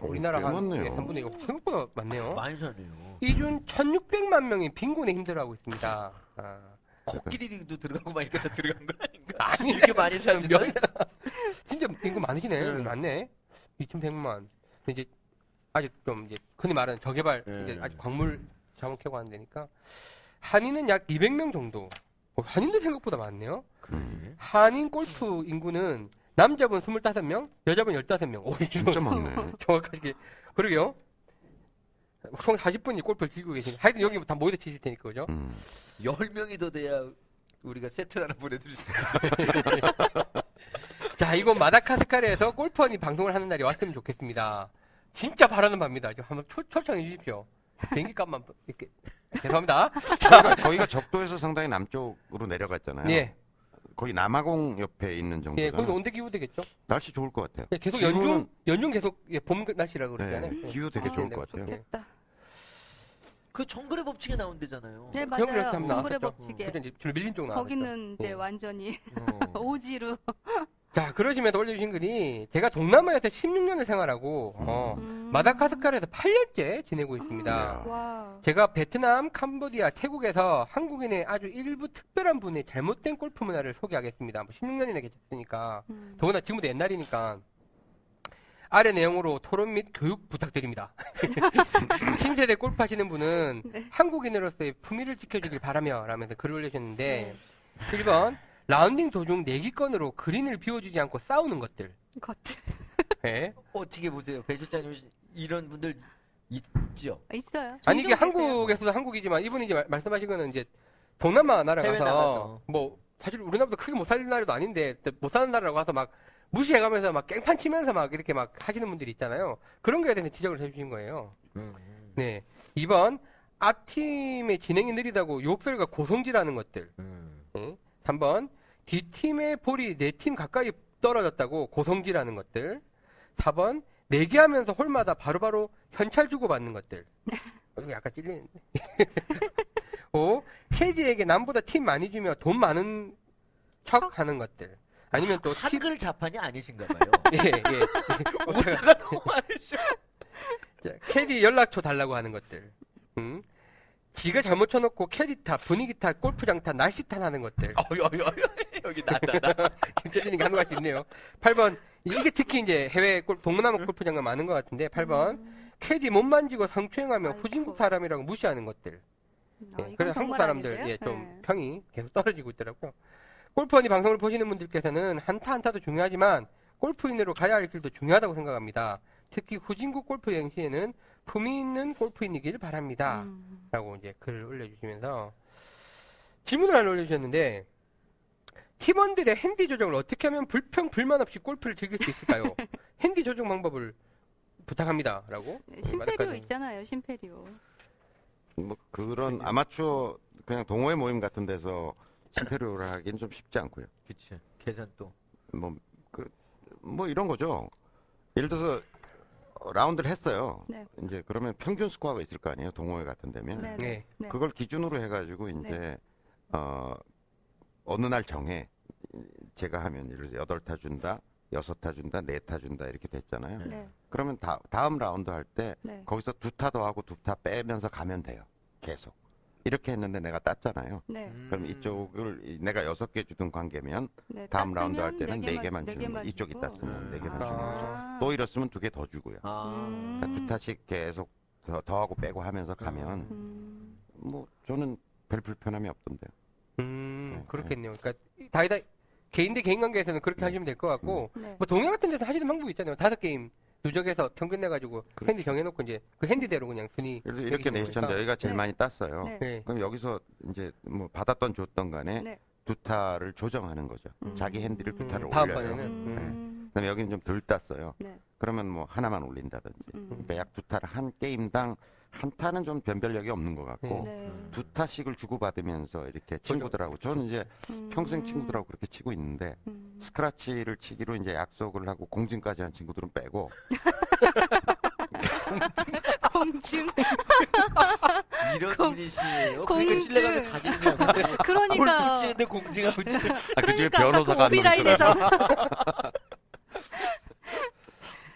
오, 우리나라가. 예, 3분의 2가 생각보다 많네요. 많이 사네요. 이중 1,600만 명이 빈곤에 힘들어하고 있습니다. 아, 코끼리도 들어가고 막 이렇게 다 들어간 거 아닌가? 아니, 이렇게 많이 사주는 명- 진짜 인구 많으시네. 네. 많네. 2,100만. 이제 아직 좀 이제 흔히 말하는 저개발 네. 이제 아직 광물 자원 캐고 하는 데니까 한인은 약 200명 정도. 어, 한인도 생각보다 많네요. 그래. 한인 골프 인구는 남자분 25명, 여자분 15명. 오, 진짜 많네. 정확하게. 그러게요. 총 40분이 골프를 즐기고 계시네. 하여튼 여기 다 모여서 치실 테니까, 그죠? 음. 열 명이 더 돼야 우리가 세트를 하나 보내드릴 수 있어요. 자, 이건 마다카스카르에서 골프원이 방송을 하는 날이 왔으면 좋겠습니다. 진짜 바라는 바입니다. 좀 한번 초, 초청해 주십시오. 비행기 값만, 이렇게. 죄송합니다. 거기가, 거기가 적도에서 상당히 남쪽으로 내려갔잖아요. 예. 거기 남아공 옆에 있는 정도가 예, 거기 온대 기후 되겠죠? 날씨 좋을 것 같아요. 예, 계속 기후는- 연중, 연중 계속 예, 봄 날씨라고 그러잖아요. 네, 예. 기후 되게 아, 좋을 것 같아요. 좋겠다. 그 정글의 법칙에 나온대잖아요. 네, 이렇게 맞아요. 하면 정글의 나왔었죠. 법칙에. 그죠, 이제 밀린 쪽 나왔죠. 거기는 이제 예. 완전히 어. 오지로. 자, 그러시면서 올려주신 글이 제가 동남아에서 16년을 생활하고, 어, 음. 마다카스카르에서 8년째 지내고 있습니다. 이야. 와. 제가 베트남, 캄보디아, 태국에서 한국인의 아주 일부 특별한 분의 잘못된 골프 문화를 소개하겠습니다. 뭐 16년이나 계셨으니까. 음. 더구나 지금도 옛날이니까. 아래 내용으로 토론 및 교육 부탁드립니다. 신세대 골프 하시는 분은 네. 한국인으로서의 품위를 지켜주길 바라며 라면서 글을 올리셨는데 1번 라운딩 도중 내기권으로 그린을 비워주지 않고 싸우는 것들. 것들 네. 어떻게 보세요, 배 실장님 이런 분들 있죠. 있어요. 아니 이게. 한국에서도 한국이지만 이분이 이제 말- 말씀하신 거는 이제 동남아 나라 해외 가서 나가서. 뭐 사실 우리나라보다 크게 못 사는 나라도 아닌데 못 사는 나라라고 가서 막 무시해가면서 막 깽판 치면서 막 이렇게 막 하시는 분들이 있잖아요. 그런 거에 대해서 지적을 해주신 거예요. 음. 네. 2번 앞팀의 진행이 느리다고 욕설과 고성질하는 것들. 음. 네. 3번 D팀의 볼이 내팀 가까이 떨어졌다고 고성질하는 것들. 4번 내기하면서 홀마다 바로바로 현찰 주고 받는 것들. 어, 이거 약간 찔리는데. 5. 캐디에게 남보다 팀 많이 주며 돈 많은 척 하는 것들. 아니면 또 팀, 한글 자판이 아니신가 봐요. 예, 예. 오타가 너무 많으셔. 자, 캐디 연락처 달라고 하는 것들. 음. 지가 잘못 쳐놓고 캐디 탓, 분위기 탓, 골프장 탓, 날씨 탓 하는 것들. 어이, 어이, 어이, 여기 나다, 나. 지금 찔리니까 한것 같이 있네요. 8번. 이게 특히 이제 해외 골, 동남아 골프장은 많은 것 같은데, 8번. 음. 캐디 못 만지고 성추행하며 아이고. 후진국 사람이라고 무시하는 것들. 아, 예, 그래서 한국 사람들? 예, 좀 네. 평이 계속 떨어지고 있더라고요. 골프원이 방송을 보시는 분들께서는 한타 한타도 중요하지만 골프인으로 가야 할 길도 중요하다고 생각합니다. 특히 후진국 골프 여행 시에는 품위 있는 골프인이길 바랍니다. 음. 라고 이제 글을 올려주시면서 질문을 하나 올려주셨는데 팀원들의 핸디 조정을 어떻게 하면 불평 불만 없이 골프를 즐길 수 있을까요? 핸디 조정 방법을 부탁합니다라고. 네, 심페리오 있잖아요, 심페리오. 뭐 그런 아마추어 그냥 동호회 모임 같은 데서 신페리오를 하기는 좀 쉽지 않고요. 그치. 계산도. 뭐, 그, 뭐 이런 거죠. 예를 들어서 어, 라운드를 했어요. 네. 이제 그러면 평균 스코어가 있을 거 아니에요. 동호회 같은 데면. 네, 네. 네. 네. 그걸 기준으로 해가지고 이제 어 어느 날 정해 제가 하면 예를 들어 여덟 타 준다, 여섯 타 준다, 네 타 준다 이렇게 됐잖아요. 네. 그러면 다, 다음 라운드 할때 네. 거기서 두 타 더 하고 두 타 빼면서 가면 돼요. 계속 이렇게 했는데 내가 땄잖아요. 네. 그럼 음. 이쪽을 이- 내가 여섯 개 주던 관계면 네. 다음 라운드 할 때는 네 개만 네 주는 거. 이쪽이. 땄으면 네 개만 아. 주는 거죠. 아. 또 이랬으면 두 개 더 주고요. 아. 음. 그러니까 두 타씩 계속 더, 더 하고 빼고 하면서 가면 음. 뭐 저는 별 불편함이 없던데요. 음, 네, 그렇겠네요. 그러니까 다이다 개인 대 개인 관계에서는 그렇게 네. 하시면 될 것 같고 네. 뭐 동해 같은 데서 하시는 방법이 있잖아요. 다섯 게임 누적해서 평균 내가지고 그렇죠. 핸디 정해놓고 이제 그 핸디대로 그냥 순위. 이렇게 내셨는데. 여기가 제일 네. 많이 땄어요. 네. 네. 그럼 여기서 이제 뭐 받았던 줬던 간에 네. 두 타를 조정하는 거죠. 음. 자기 핸디를 두 타를 음, 올려요. 다음번에는. 음. 그다음에 여기는 좀 덜 땄어요. 네. 그러면 뭐 하나만 올린다든지. 음. 그러니까 약 두 타를 한 게임당 한 타는 좀 변별력이 없는 것 같고 네. 두 타씩을 주고받으면서 이렇게 친구들하고 저는 이제 음. 평생 친구들하고 그렇게 치고 있는데 음. 스크라치를 치기로 이제 약속을 하고 공진까지 한 친구들은 빼고 공중. 이런 공- 분이시에요. 공주. 그러니까. 그러니까. 치는데 공지하고 치는. 아, 그 중에 그러니까 변호사가 그 한. 오비라인에서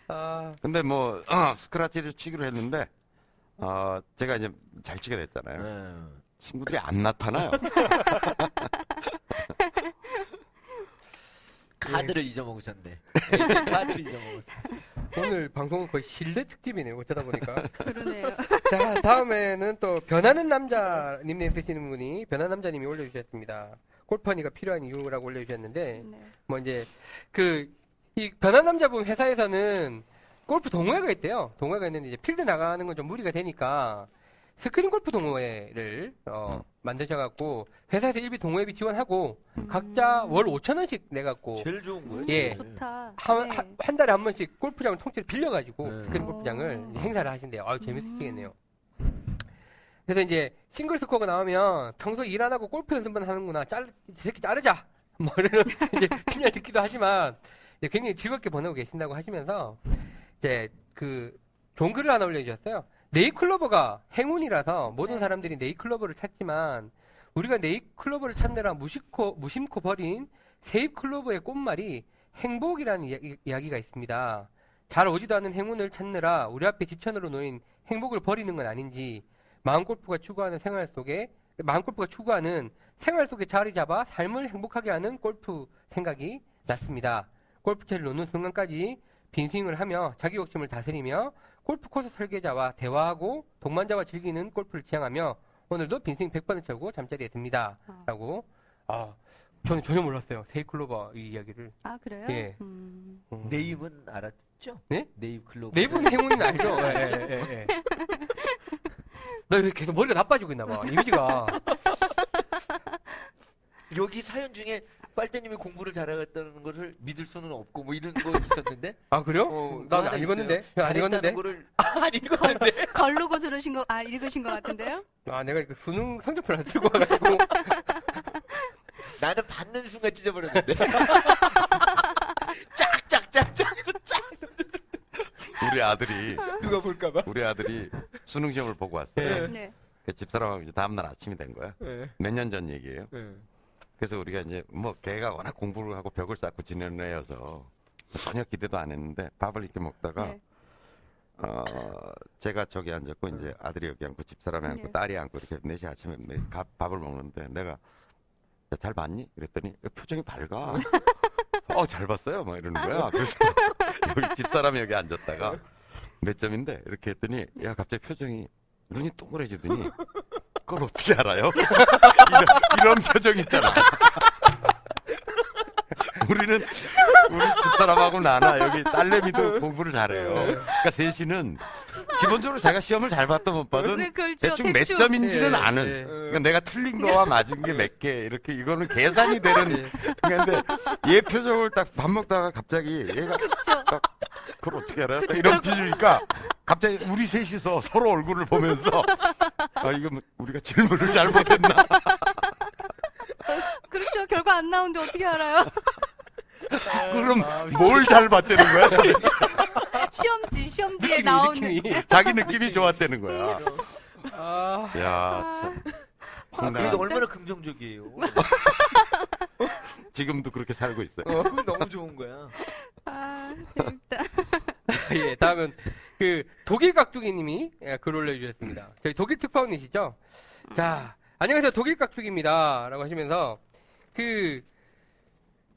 아, 근데 뭐 어, 스크라치를 치기로 했는데 어, 제가 이제 잘 치게 됐잖아요. 네. 친구들이 안 나타나요. 카드를 잊어먹으셨네. 카드를 잊어먹었어. 오늘 방송은 거의 실내 특집이네요. 어쩌다 보니까. 그러네요. 자, 다음에는 또 변하는 남자님 쓰시는 분이 변한 남자님이 올려주셨습니다. 골프 허니가 필요한 이유라고 올려주셨는데 네. 뭐 이제 그 이 변한 남자분 회사에서는 골프 동호회가 있대요. 동호회가 있는데 이제 필드 나가는 건 좀 무리가 되니까 스크린 골프 동호회를 어, 만드셔갖고 회사에서 일부 동호회비 지원하고 각자 월 5천 원씩 내갖고 제일 좋은 거예요. 예. 좋다. 한, 네. 한, 한 달에 한 번씩 골프장을 통째로 빌려가지고 네. 스크린 골프장을 오. 이제 행사를 하신대요. 아유 재밌으시겠네요. 음. 그래서 이제 싱글 스코어가 나오면 평소 일 안 하고 골프 연습만 하는구나. 짤, 이 새끼 자르자. 뭐 이런 이제 그냥 듣기도 하지만 굉장히 즐겁게 보내고 계신다고 하시면서 이제 그 좋은 글을 하나 올려주셨어요. 네이클로버가 행운이라서 모든 네. 사람들이 네이클로버를 찾지만 우리가 네이클로버를 찾느라 무심코, 무심코 버린 세이클로버의 꽃말이 행복이라는 이야- 이야기가 있습니다. 잘 오지도 않는 행운을 찾느라 우리 앞에 지천으로 놓인 행복을 버리는 건 아닌지 마음골프가 추구하는 생활 속에 마음골프가 추구하는 생활 속에 자리 잡아 삶을 행복하게 하는 골프 생각이 났습니다. 골프채를 놓는 순간까지 빈스윙을 하며 자기 욕심을 다스리며 골프 코스 설계자와 대화하고 동반자와 즐기는 골프를 지향하며 오늘도 빈스윙 100번을 쳐고 잠자리에 듭니다. 아. 라고 아 저는 전혀 몰랐어요. 세이클로버 이 이야기를. 아 그래요? 예. 음. 음. 네임은 알았죠? 네? 네임 클로버. 네이버는 행운은 알죠. 예, 예, 예, 예. 나 요새 계속 머리가 나빠지고 있나 봐. 이미지가. 여기 사연 중에 빨대님이 공부를 잘하겠다는 것을 믿을 수는 없고 뭐 이런 거 있었는데. 아 그래요? 어, 난 하나 안 읽었는데. 안 읽었는데. 거를 안 읽었는데. 걸르고 들으신 거, 아, 읽으신 것 같은데요? 아 내가 그 수능 성적표 하나 들고 와가지고. 나는 받는 순간 찢어버렸는데. 짝짝짝짝 해서 짝 우리 아들이 누가 볼까봐. 우리 아들이 수능 시험을 보고 왔어요. 네. 그 집사람하고 이제 다음날 아침이 된 거야. 네. 몇년 전 얘기예요. 네. 그래서 우리가 이제 뭐 걔가 워낙 공부를 하고 벽을 쌓고 지내는 애여서 전혀 기대도 안 했는데 밥을 이렇게 먹다가 네. 어 제가 저기 앉았고 이제 아들이 여기 앉고 집사람이 앉고 네. 딸이 앉고 이렇게 넷이 아침에 매- 가- 밥을 먹는데 내가 야, 잘 봤니? 그랬더니 야, 표정이 밝아. 어 잘 봤어요. 막 이러는 거야. 그래서 여기 집사람이 여기 앉았다가 몇 점인데 이렇게 했더니 야 갑자기 표정이 눈이 동그래지더니 그걸 어떻게 알아요? 이런, 이런 표정 있잖아. 우리는 우리 집사람하고 나나 여기 딸내미도 공부를 잘해요. 그러니까 셋이는 기본적으로 제가 시험을 잘 봤던 못 봐도 네, 그렇죠. 대충 몇 대충. 점인지는 예, 아는. 예. 그러니까 내가 틀린 거와 맞은 게 몇 개 이렇게 이거는 계산이 되는. 예. 근데 얘 표정을 딱 밥 먹다가 갑자기 얘가 그렇죠. 딱 그걸 어떻게 알아요? 딱 이런 표정이니까 갑자기 우리 셋이서 서로 얼굴을 보면서 아 이거 뭐 우리가 질문을 잘못했나? 그렇죠. 결과 안 나오는데 어떻게 알아요? 그럼 아, 뭘잘 봤다는 거야? 시험지, 시험지에 나오는. 느낌이. 자기 느낌이 좋았다는 거야. 아, 야, 아, 아, 그래도 얼마나 긍정적이에요. 지금도 그렇게 살고 있어요. 어, 너무 좋은 거야. 아, 재밌다. 예, 다음은 그 독일 깍두기님이 예, 글 올려주셨습니다. 저희 독일 특파원이시죠? 자, 안녕하세요, 독일 깍두기입니다.라고 하시면서 그,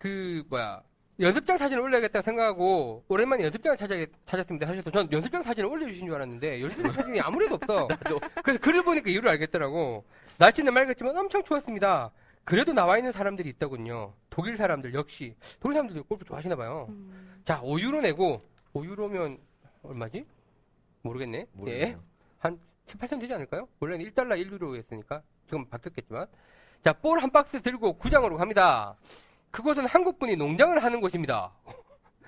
그 뭐야 연습장 사진을 올려야겠다 생각하고 오랜만에 연습장을 찾아, 찾았습니다. 사실 전 연습장 사진을 올려주신 줄 알았는데 연습장 사진이 아무래도 없어. 그래서 글을 보니까 이유를 알겠더라고. 날씨는 맑았지만 엄청 추웠습니다. 그래도 나와 있는 사람들이 있더군요. 독일 사람들 역시 독일 사람들도 골프 좋아하시나 봐요. 음, 자, 5유로 내고 5유로면 얼마지? 모르겠네. 예. 모르겠네요. 한 7, 8천 되지 않을까요? 원래는 1달러 1유로였으니까 지금 바뀌었겠지만. 자, 볼 한 박스 들고 구장으로 갑니다. 그곳은 한국분이 농장을 하는 곳입니다.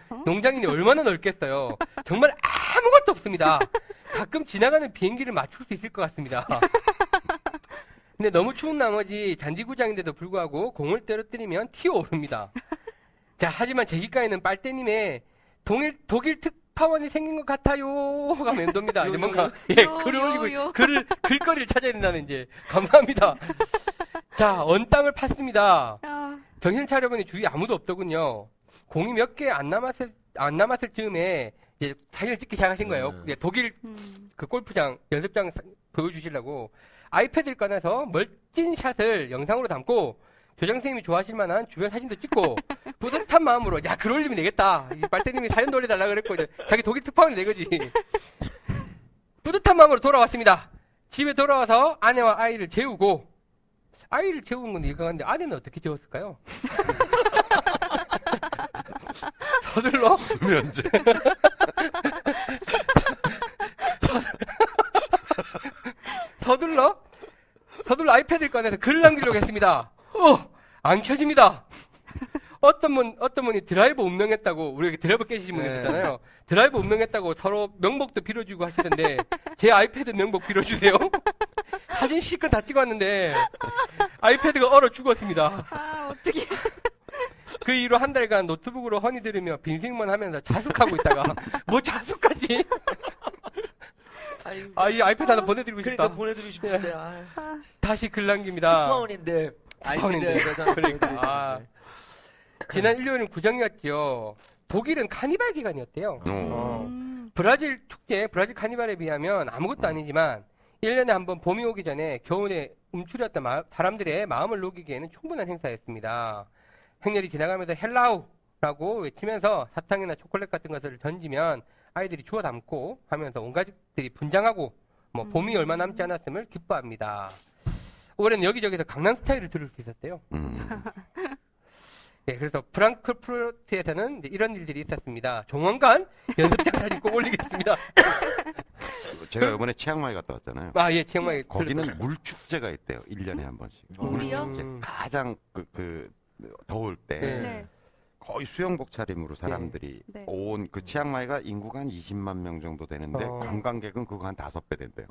어? 농장이니 얼마나 넓겠어요. 정말 아무것도 없습니다. 가끔 지나가는 비행기를 맞출 수 있을 것 같습니다. 근데 너무 추운 나머지 잔디구장인데도 불구하고 공을 떨어뜨리면 튀어오릅니다. 자, 하지만 제 귓가에는 빨대님의 동일, 독일 특파원이 생긴 것 같아요 가 맴돕니다. 이제 요, 뭔가, 요, 예, 요, 글을 요, 올리고, 요. 글을, 글거리를 찾아야 된다는 이제, 감사합니다. 자, 언 땅을 팠습니다. 아, 정신 차려보니 주위 아무도 없더군요. 공이 몇 개 안 남았을, 안 남았을 즈음에, 이제 사진을 찍기 시작하신 거예요. 음. 이제 독일 음. 그 골프장, 연습장 사- 보여주시려고 아이패드를 꺼내서 멋진 샷을 영상으로 담고 교장 선생님이 좋아하실 만한 주변 사진도 찍고 뿌듯한 마음으로 야, 글 올리면 되겠다. 이 빨대님이 사연 돌려달라 그랬고 이제 자기 독일 특파원이 되거지. 뿌듯한 마음으로 돌아왔습니다. 집에 돌아와서 아내와 아이를 재우고 아이를 재우는 건 이해가는데 아내는 어떻게 재웠을까요? 서둘러 수면제. 서둘러 서둘러 아이패드를 꺼내서 글을 남기려고 했습니다. 어, 안 켜집니다. 어떤 분 어떤 분이 드라이브 운명했다고 우리 여기 드라이브 깨시신 분 네. 계셨잖아요. 드라이브 운명했다고 서로 명복도 빌어주고 하시던데 제 아이패드 명복 빌어주세요. 사진 실컷 다 찍었는데 아이패드가 얼어 죽었습니다. 아, 어떻게. 그 이후로 한 달간 노트북으로 허니 들으며 빈승만 하면서 자숙하고 있다가 뭐? 아이고. 아이 아이패드 하나 보내드리고 싶다. 그러니까 보내드리고 싶은데, 아, 아, 다시 글 남깁니다. 특파원인데. 아이패드 그러니까. 아. 지난 일요일은 구정이었죠. 독일은 카니발 기간이었대요. 어. 음. 브라질 축제, 브라질 카니발에 비하면 아무것도 아니지만 1년에 한 번 봄이 오기 전에 겨울에 움츠렸던 마- 사람들의 마음을 녹이기에는 충분한 행사였습니다. 행렬이 지나가면서 헬라우라고 외치면서 사탕이나 초콜릿 같은 것을 던지면 아이들이 주워 담고 하면서 온 가족들이 분장하고 뭐 봄이 음. 얼마 남지 않았음을 기뻐합니다. 올해는 여기저기서 강남 스타일을 들을 수 있었대요. 음. 예, 그래서 프랑크푸르트에서는 이런 일들이 있었습니다. 조만간 연습장 사진 꼭 올리겠습니다. 제가 이번에 치앙마이 갔다 왔잖아요. 아, 예, 치앙마이. 거기는 물축제가 있대요. 1년에 한 번씩. 물이요? 물축제. 가장 그, 그 더울 때 네. 네. 거의 수영복 차림으로 사람들이 네. 온그 치앙마이가 인구가 한 20만 명 정도 되는데 어. 관광객은 그거 한 다섯 배 된대요.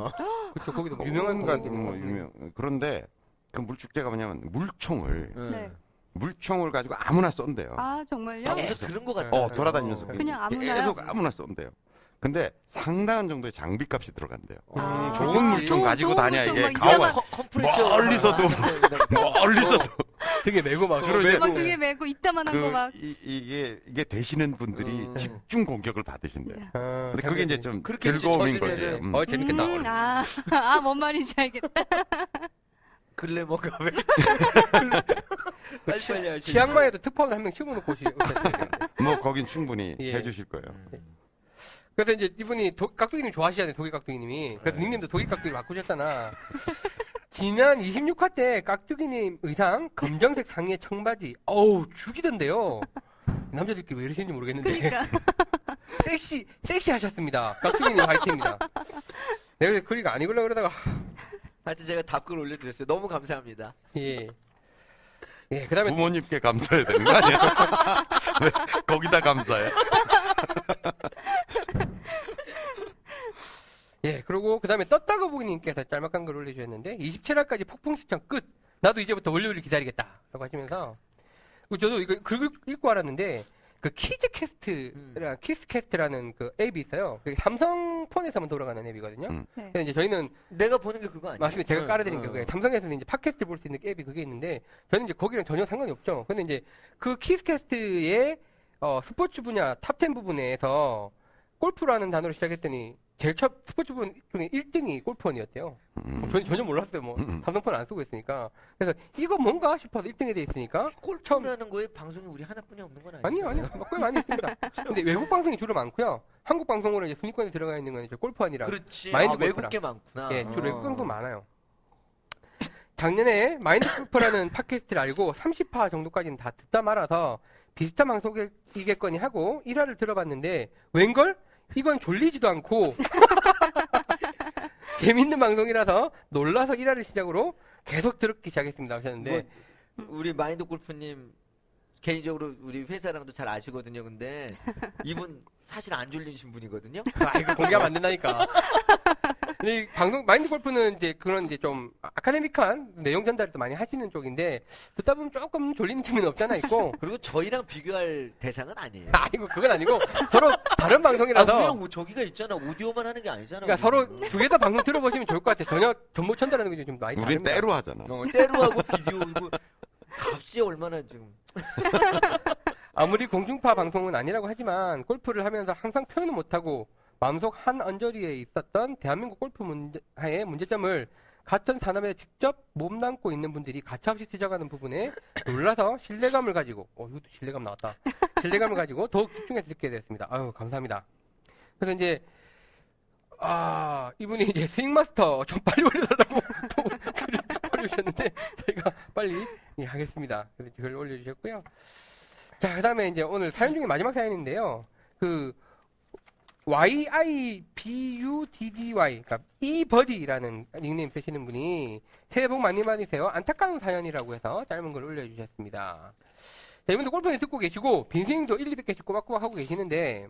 그쵸, 거기도 유명한 온갖 곳이 뭐 유명. 그런데 그 물축제가 뭐냐면 물총을 네. 물총을 가지고 아무나 쏜대요. 아, 정말요? 아, 어디서 들은 것 같아. 어 돌아다니면서 그냥 아무나요? 계속 아무나 쏜대요. 근데 상당한 정도의 장비값이 들어간대요. 아. 좋은 물총 가지고 좋은 다녀야 물총 이게 막 가오가 이따가- 컴- 컴프레셔. 멀리서도 멀리서도 등에 메고 막. 주로 이제 막 등에 메고 이따만한 거그 막. 이, 이게 이게 되시는 분들이 음. 집중 공격을 받으신대요. 네. 어, 근데 그게 이제 좀 그렇게 이제 즐거움인 젖으면은- 거지. 음. 어, 재밌겠다. 음, 아, 아, 뭔 말인지 알겠다. 글래머가 왜? 빨리 빨리 하시. 치앙마이에도 특파원 한명 치고놓고 오시. 뭐 거긴 충분히 예. 해주실 거예요. 그래서 이제 이분이 도, 깍두기님 좋아하시잖아요, 독일 깍두기님이. 그래서 닉님도 독일 깍두기 바꾸셨잖아. 지난 26화 때 깍두기님 의상 검정색 상의에 청바지. 어우, 죽이던데요. 남자들끼리 왜 이러시는지 모르겠는데. 그러니까. 섹시, 섹시 하셨습니다. 깍두기님 화이팅입니다. 내가 그래서 글이가 안 읽으려고 그러다가, 하여튼 제가 답글 올려드렸어요. 너무 감사합니다. 예. 예, 그 다음에, 부모님께 감사해야 되는 거 아니에요? 왜 거기다 감사해? 예, 그리고 그 다음에 떴다고 보기님께서 짤막한 글 올려주셨는데, 27화까지 폭풍 시청 끝! 나도 이제부터 월요일을 기다리겠다. 라고 하시면서, 그 저도 이거 글 읽고 알았는데, 그 키즈 캐스트라, 키스 캐스트라는 그 앱이 있어요. 그게 삼성 폰에서만 돌아가는 앱이거든요. 음. 네. 그래서 이제 저희는 내가 보는 게 그거 아니에요? 맞습니다. 제가 응, 깔아드린 응. 게 그거예요. 삼성에서는 이제 팟캐스트를 볼수 있는 앱이 그게 있는데 저는 이제 거기랑 전혀 상관이 없죠. 근데 이제 그 키스캐스트의 어, 스포츠 분야 탑10 부분에서 골프라는 단어로 검색했더니 제일 첫 스포츠 부분 중에 1등이 골프원이었대요. 음. 저는 전혀 몰랐어요. 뭐 음. 삼성폰 안 쓰고 있으니까. 그래서 이거 뭔가 싶어서 1등이 돼 있으니까 골프라는 거에 방송이 우리 하나뿐이 없는 건 아니죠? 아니요, 아니요. 꽤 많이 있습니다. 근데 외국 방송이 주로 많고요. 한국 방송으로 이제 순위권에 들어가 있는 건 이제 골프원이랑 그렇지. 마인드 아, 외국 골프랑. 게 많구나. 예, 주로 어. 외국 방송 많아요. 작년에 마인드 골프라는 팟캐스트를 알고 30화 정도까지는 다 듣다 말아서 비슷한 방송이겠거니 하고 1화를 들어봤는데 웬걸? 이건 졸리지도 않고 재밌는 방송이라서 놀라서 1화를 시작으로 계속 듣기 시작했습니다 하셨는데 뭐, 우리 마인드 골프님 개인적으로 우리 회사랑도 잘 아시거든요. 근데 이분 사실 안 졸리신 분이거든요. 아 이거 공개하면 안 된다니까. 근데 이 방송 마인드 골프는 이제 그런 이제 좀 아카데믹한 내용 전달을 또 많이 하시는 쪽인데 듣다 보면 조금 졸리는 틈은 없잖아 있고 그리고 저희랑 비교할 대상은 아니에요. 아이고 그건 아니고 서로 다른 아, 방송이라서 우리랑 뭐 저기가 있잖아. 오디오만 하는 게 아니잖아. 그러니까 서로 우리는. 두개 다 방송 들어보시면 좋을 것 같아요. 전혀 정보 전달하는 게 좀 많이 우린 다릅니다. 때로 하잖아. 어, 때로 하고 비디오고 값이 얼마나 지금 아무리 공중파 방송은 아니라고 하지만 골프를 하면서 항상 표현을 못하고 마음속 한 언저리에 있었던 대한민국 골프 문제의 문제점을 같은 산업에 직접 몸담고 있는 분들이 가차없이 지적하는 부분에 놀라서 신뢰감을 가지고 어 이것도 신뢰감 나왔다. 신뢰감을 가지고 더욱 집중해서 듣게 되었습니다. 아유 감사합니다. 그래서 이제 아 이분이 이제 스윙 마스터 좀 빨리 올려달라고 또 글을 올려주셨는데 저희가 빨리 예, 하겠습니다. 그래서 글 올려주셨고요. 자, 그 다음에 이제 오늘 사연 중에 마지막 사연인데요. 그, YIBUDDY, 그러니까 이버디라는 닉네임 쓰시는 분이 새해 복 많이 받으세요. 안타까운 사연이라고 해서 짧은 글 올려주셨습니다. 자, 이분도 골프에 듣고 계시고, 빈스윙도 1, 200개씩 꼬박꼬박 하고 계시는데,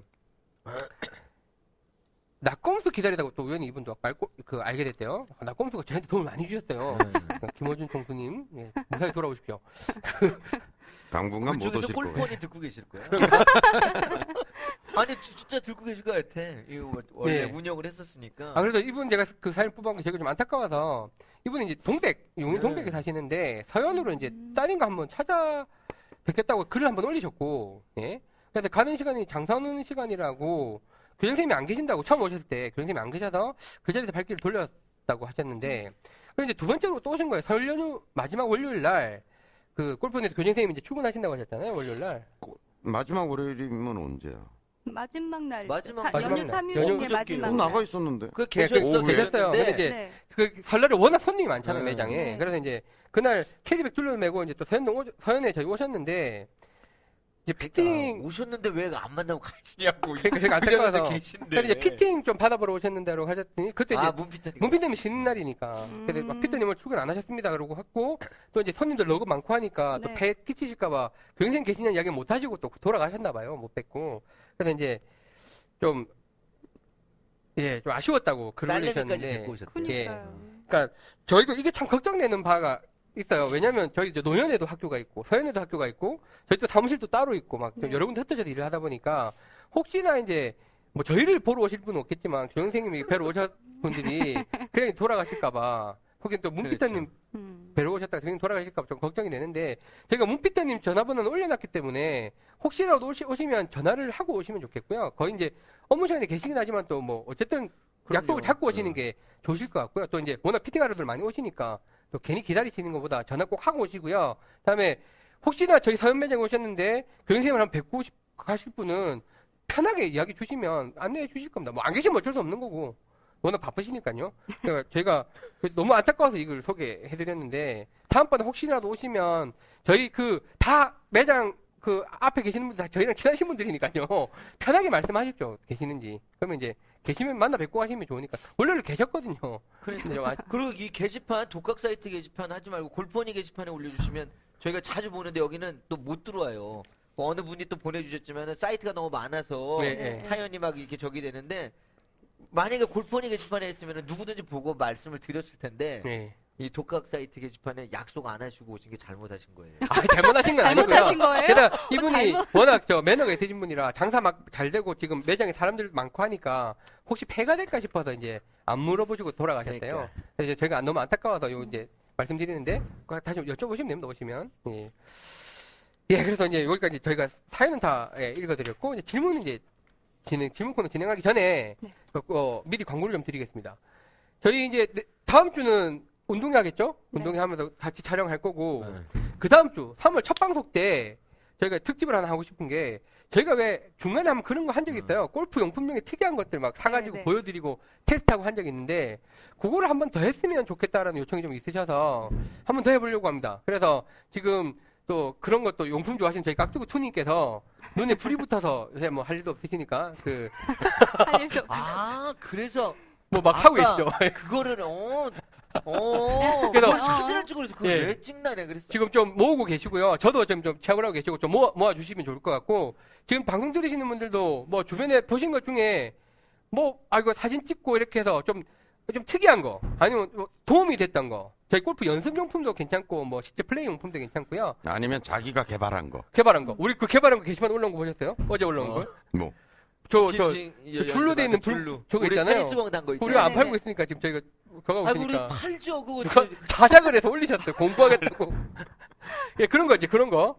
낙검수 기다리다가 또 우연히 이분도 알고, 그, 알게 됐대요. 낙검수가 저한테 도움을 많이 주셨어요. 그러니까 김호준 총수님, 예, 무사히 돌아오십시오. 당분간 못 오실 거예요. 골프원이 듣고 계실 거야. 아니 지- 진짜 듣고 계실 것 같아. 이거 원- 원래 네. 운영을 했었으니까. 아, 그래서 이분 제가 그 사연 뽑아온 게 제가 좀 안타까워서 이분이 이제 동백, 용인 네. 동백에 사시는데 서현으로 이제 음. 따님과 한번 찾아 뵙겠다고 글을 한번 올리셨고, 예. 그래서 가는 시간이 장사오는 시간이라고 교장선생님이 안 계신다고 처음 오셨을 때 교장선생님이 안 계셔서 그 자리에서 발길을 돌렸다고 하셨는데, 그리고 이제 두 번째로 또 오신 거예요. 설 연휴 마지막 월요일 날, 그 골프원에서 교장선생님이 이제 출근하신다고 하셨잖아요, 월요일 날. 마지막 월요일이면 언제야? 마지막 날 마지막 사- 연휴 날. 3일 연휴 중에. 마지막 어, 날. 나가 있었는데. 그 예, 계셨어. 그- 계셨어요. 근데 이제 네. 그 설날에 워낙 손님이 많잖아요 네. 매장에 네. 그래서 이제 그날 캐디백 둘러매고 이제 또 서현동 오, 서현에 저희 오셨는데 이제 피팅 아, 오셨는데 왜 안 만나고 가시냐고. 그러니까 제가 그 안타까워서 계신데. 그래서 이제 피팅 좀 받아보러 오셨는데라고 하셨더니 그때 이제 아 문피터님. 문피터님이 쉬는 날이니까 그래서 음. 문피터님 오늘 출근 안 하셨습니다 그러고 했고 또 이제 손님들 너무 많고 하니까 네. 또 배 끼치실까봐 교생 계시는 이야기 못 하시고 또 돌아가셨나 봐요 못 뵙고 그래서 이제 좀 예, 좀 아쉬웠다고 글을 올리셨는데. 그니까요. 그러니까 저희도 이게 참 걱정되는 바가 있어요. 왜냐하면 저희 이제 노년에도 학교가 있고 서현에도 학교가 있고 저희 또 사무실도 따로 있고 막좀 네. 여러 군데 흩어져서 일을 하다 보니까 혹시나 이제 뭐 저희를 보러 오실 분은 없겠지만 교장 선생님이 뵈러 오셨 분들이 그냥 돌아가실까봐 혹시 또 문피터님 음. 뵈러 오셨다가 선생님 돌아가실까 봐 좀 걱정이 되는데 저희가 문피터님 전화번호는 올려놨기 때문에 혹시라도 오시, 오시면 전화를 하고 오시면 좋겠고요. 거의 이제 업무 시간에 계시긴 하지만 또 뭐 어쨌든 약속을 그럼요. 잡고 오시는 네. 게 좋으실 것 같고요. 또 이제 워낙 피팅하러들 많이 오시니까 또 괜히 기다리시는 것보다 전화 꼭 하고 오시고요. 다음에 혹시나 저희 사연 매장에 오셨는데 교생님을 한번 뵙고 싶, 가실 분은 편하게 이야기 주시면 안내해 주실 겁니다. 뭐 안 계시면 어쩔 수 없는 거고 워낙 바쁘시니까요. 그러니까 저희가 그 너무 안타까워서 이걸 소개해드렸는데 다음번에 혹시라도 오시면 저희 그 다 매장 그 앞에 계시는 분들 다 저희랑 친하신 분들이니까요. 편하게 말씀하십시오. 계시는지. 그러면 이제 계시면 만나 뵙고 하시면 좋으니까. 원래는 계셨거든요. 아- 그리고 이 게시판 독학 사이트 게시판 하지 말고 골퍼니 게시판에 올려주시면 저희가 자주 보는데 여기는 또 못 들어와요. 뭐 어느 분이 또 보내주셨지만 사이트가 너무 많아서 네, 네. 사연이 막 이렇게 적이 되는데 만약에 골퍼니 게시판에 했으면 누구든지 보고 말씀을 드렸을 텐데 네. 이 독학 사이트 게시판에 약속 안 하시고 오신 게 잘못하신 거예요. 아, 잘못하신 건 아니고요. 잘못하신 거예요? 게다가 이분이 잘못- 워낙 저 매너가 있으신 분이라 장사 막 잘 되고 지금 매장에 사람들 많고 하니까 혹시 폐가 될까 싶어서 이제 안 물어보시고 돌아가셨대요. 그러니까. 그래서 이제 저희가 너무 안타까워서 요 이제 말씀드리는데 다시 여쭤보시면 됩니다. 오시면. 예. 예, 그래서 이제 여기까지 저희가 사연은 다 예, 읽어드렸고 이제 질문은 이제 진행 질문 코너 진행하기 전에 네. 그, 어, 미리 광고를 좀 드리겠습니다. 저희 이제 네- 다음 주는 운동회 하겠죠? 네. 운동회 하면서 같이 촬영할 거고 네. 그 다음 주 3월 첫 방송 때 저희가 특집을 하나 하고 싶은 게 저희가 왜 중간에 한번 그런 거 한 적이 있어요. 골프 용품 중에 특이한 것들 막 사가지고 네, 네. 보여드리고 테스트하고 한 적이 있는데 그거를 한번 더 했으면 좋겠다라는 요청이 좀 있으셔서 한번 더 해보려고 합니다. 그래서 지금 또 그런 것도 용품 좋아하시는 저희 깍두기 투님께서 눈에 불이 붙어서 요새 뭐 할 일도 없으시니까 그 할 일도 없아 그래서 뭐 막 사고 아까 계시죠. 그거를 어, 어, 그래서- 그걸 사진을 찍어서 그거 예. 왜 찍나네 그랬어. 지금 좀 모으고 계시고요. 저도 좀, 좀 취합을 하고 계시고 좀 모아, 모아주시면 좋을 것 같고 지금 방송 들으시는 분들도 뭐 주변에 보신 것 중에 뭐, 아, 이거 사진 찍고 이렇게 해서 좀, 좀 특이한 거 아니면 뭐 도움이 됐던 거 저희 골프 연습용품도 괜찮고 뭐 실제 플레이 용품도 괜찮고요. 아니면 자기가 개발한 거. 개발한 거. 우리 그 개발한 거 게시판 올라온 거 보셨어요? 어제 올라온 어. 걸? 뭐 저, 저, 저 줄로 돼 있는 불- 줄로. 저거 있잖아요. 테니스공 단거 있잖아요. 우리가 안. 팔고 있으니까 지금 저희가 거가 아, 우리. 팔죠 그거. 자작을 해서 올리셨어요. 공부하겠다고. 예, 그런 거지, 그런 거.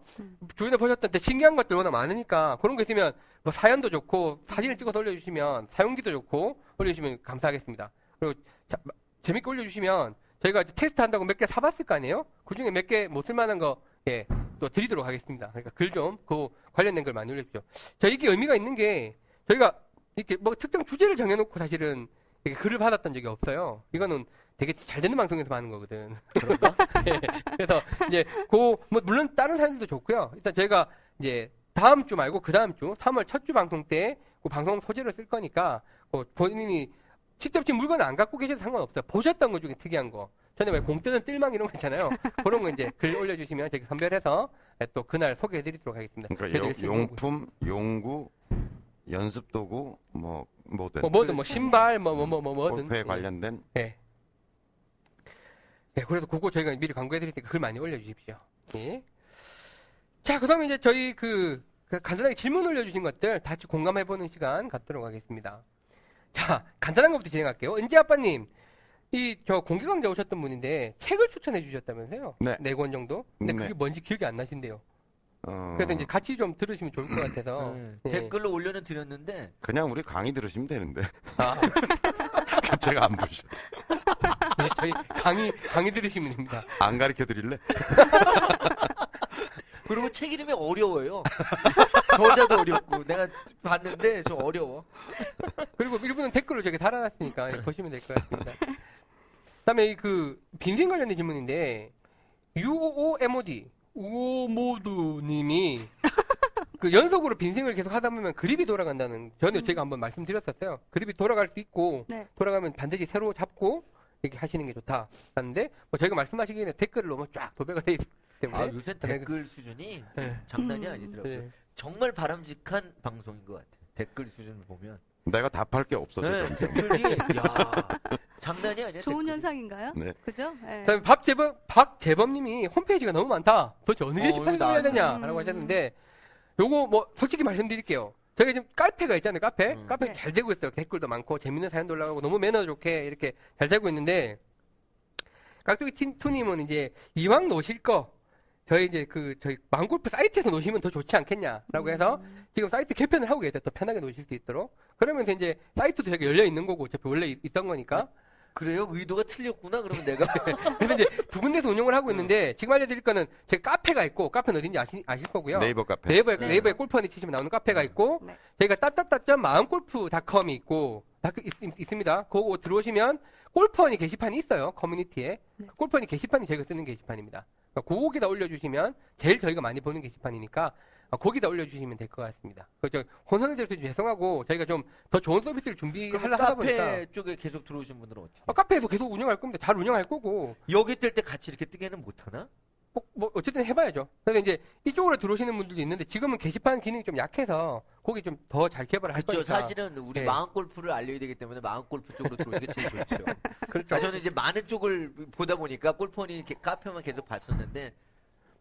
주변에 보셨던 데 신기한 것들 워낙 많으니까 그런 거 있으면 뭐 사연도 좋고 사진을 찍어서 올려주시면 사용기도 좋고 올려주시면 감사하겠습니다. 그리고 자, 마- 재밌게 올려주시면 저희가 테스트 한다고 몇 개 사봤을 거 아니에요? 그 중에 몇 개 못 쓸만한 거, 예, 또 드리도록 하겠습니다. 그러니까 글 좀, 그 관련된 걸 많이 올려주죠. 자, 이게 의미가 있는 게 저희가 이렇게 뭐 특정 주제를 정해놓고 사실은 이렇게 글을 받았던 적이 없어요. 이거는 되게 잘 되는 방송에서 하는 거거든. 예, 그래서 이제 그 뭐 물론 다른 사연들도 좋고요. 일단 저희가 이제 다음 주 말고 그 다음 주 3월 첫 주 방송 때 그 방송 소재로 쓸 거니까 그 본인이 직접 지금 물건을 안 갖고 계셔도 상관없어요. 보셨던 것 중에 특이한 거. 전에 왜 공 뜨는 뜰망 이런 거 있잖아요. 그런 거 이제 글 올려주시면 저희 선별해서 또 그날 소개해드리도록 하겠습니다. 그러니까 거고요. 용품, 용구, 연습 도구, 뭐 뭐든 뭐 뭐든 뭐 신발 뭐 뭐 뭐 뭐 뭐 든 골프에 예. 관련된 예. 네, 그래서 그거 저희가 미리 광고해드릴 테니까 글 많이 올려주십시오. 예. 자, 그 다음에 이제 저희 그, 그 간단하게 질문 올려주신 것들 같이 공감해보는 시간 갖도록 하겠습니다. 자, 간단한 것부터 진행할게요. 은지 아빠님, 이, 저, 공개 강좌 오셨던 분인데, 책을 추천해 주셨다면서요? 네. 권 정도? 근데 네. 그게 뭔지 기억이 안 나신대요. 어, 그래서 이제 같이 좀 들으시면 좋을 것 같아서. 네. 예. 댓글로 올려는 드렸는데 그냥 우리 강의 들으시면 되는데 아, 그 제가 안 보셔 네, 저희 강의, 강의 들으시면 됩니다. 안 가르쳐 드릴래? 그리고 책 이름이 어려워요. 저자도 어렵고 내가 봤는데 좀 어려워. 그리고 일부는 댓글로 저기 달아놨으니까 예, 보시면 될 것 같습니다. 그다음에 이그 빈생 관련된 질문인데 UOMOD 우오모드님이 그 연속으로 빈생을 계속 하다 보면 그립이 돌아간다는 전에 제가 한번 말씀드렸었어요. 그립이 돌아갈 수 있고 네. 돌아가면 반드시 새로 잡고 이렇게 하시는 게 좋다. 하는데 뭐 저희가 말씀하시기에는 댓글을 너무 쫙 도배가 돼 있기 때문에 아 요새 댓글 수준이 네. 장난이 음. 아니더라고요. 네. 정말 바람직한 방송인 것 같아요. 댓글 수준을 보면. 내가 답할 게 없어져. 네, 점점. 댓글이 야 장난이 아니야. 좋은 댓글이. 현상인가요? 네. 그죠? 예. 그다음에 박재범 박재범님이 홈페이지가 너무 많다. 도대체 어느 어, 여기 올려야 나왔죠. 되냐라고 음. 하셨는데 요거 뭐 솔직히 말씀드릴게요. 저희가 지금 카페가 있잖아요. 카페 음. 카페 네. 잘 되고 있어요. 댓글도 많고 재밌는 사연도 올라가고 너무 매너 좋게 이렇게 잘 되고 있는데 깍두기 팀 투님은 이제 이왕 놓으실 거 저희 이제 그 저희 망골프 사이트에서 놓으시면 더 좋지 않겠냐라고 해서 음. 지금 사이트 개편을 하고 계세요. 더 편하게 놓으실 수 있도록 그러면서 이제 사이트도 저기 열려 있는 거고 어차피 원래 있- 있던 거니까 그래요? 의도가 틀렸구나. 그러면 내가 그래서 이제 두 군데서 운영을 하고 있는데 지금 알려드릴 거는 제 카페가 있고 카페는 어딘지 아시, 아실 거고요. 네이버 카페. 네이버에, 네. 네이버에 골프원에 치시면 나오는 카페가 있고 네. 저희가 따따따점 마음골프닷컴이 있고 다 그- 있, 습니다 그거 들어오시면 골프원이 게시판이 있어요. 커뮤니티에. 네. 그 골프원이 게시판이 저희가 쓰는 게시판입니다. 그러니까 거기다 올려주시면 제일 저희가 많이 보는 게시판이니까 어, 거기다 올려주시면 될 것 같습니다. 그저 혼선해드려서 죄송하고 저희가 좀 더 좋은 서비스를 준비하려 하다 카페 보니까 쪽에 계속 들어오신 분들은 어떻게? 어, 카페에도 계속 운영할 겁니다. 잘 운영할 거고 여기 뜰 때 같이 이렇게 뜨게는 못 하나? 뭐, 뭐 어쨌든 해봐야죠. 그래서 이제 이쪽으로 들어오시는 분들도 있는데 지금은 게시판 기능이 좀 약해서 거기 좀 더 잘 개발을 할 그렇죠. 거니까. 사실은 우리 네. 마음 골프를 알려야 되기 때문에 마음 골프 쪽으로 들어오는 게 제일 좋죠. 그렇죠. 아, 저는 이제 많은 쪽을 보다 보니까 골프허니 카페만 계속 봤었는데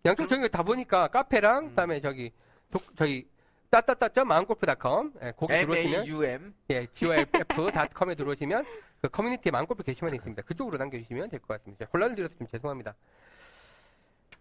양쪽 저기 다 보니까 카페랑 음. 그다음에 저기 도- 저기 따따따 마음골프닷컴 예, 거기 들어오시면 A U M 예, golf.com에 들어오시면 그 커뮤니티에 마음골프 게시판이 있습니다. 그쪽으로 남겨주시면 될 것 같습니다. 혼란을 드려서 좀 죄송합니다.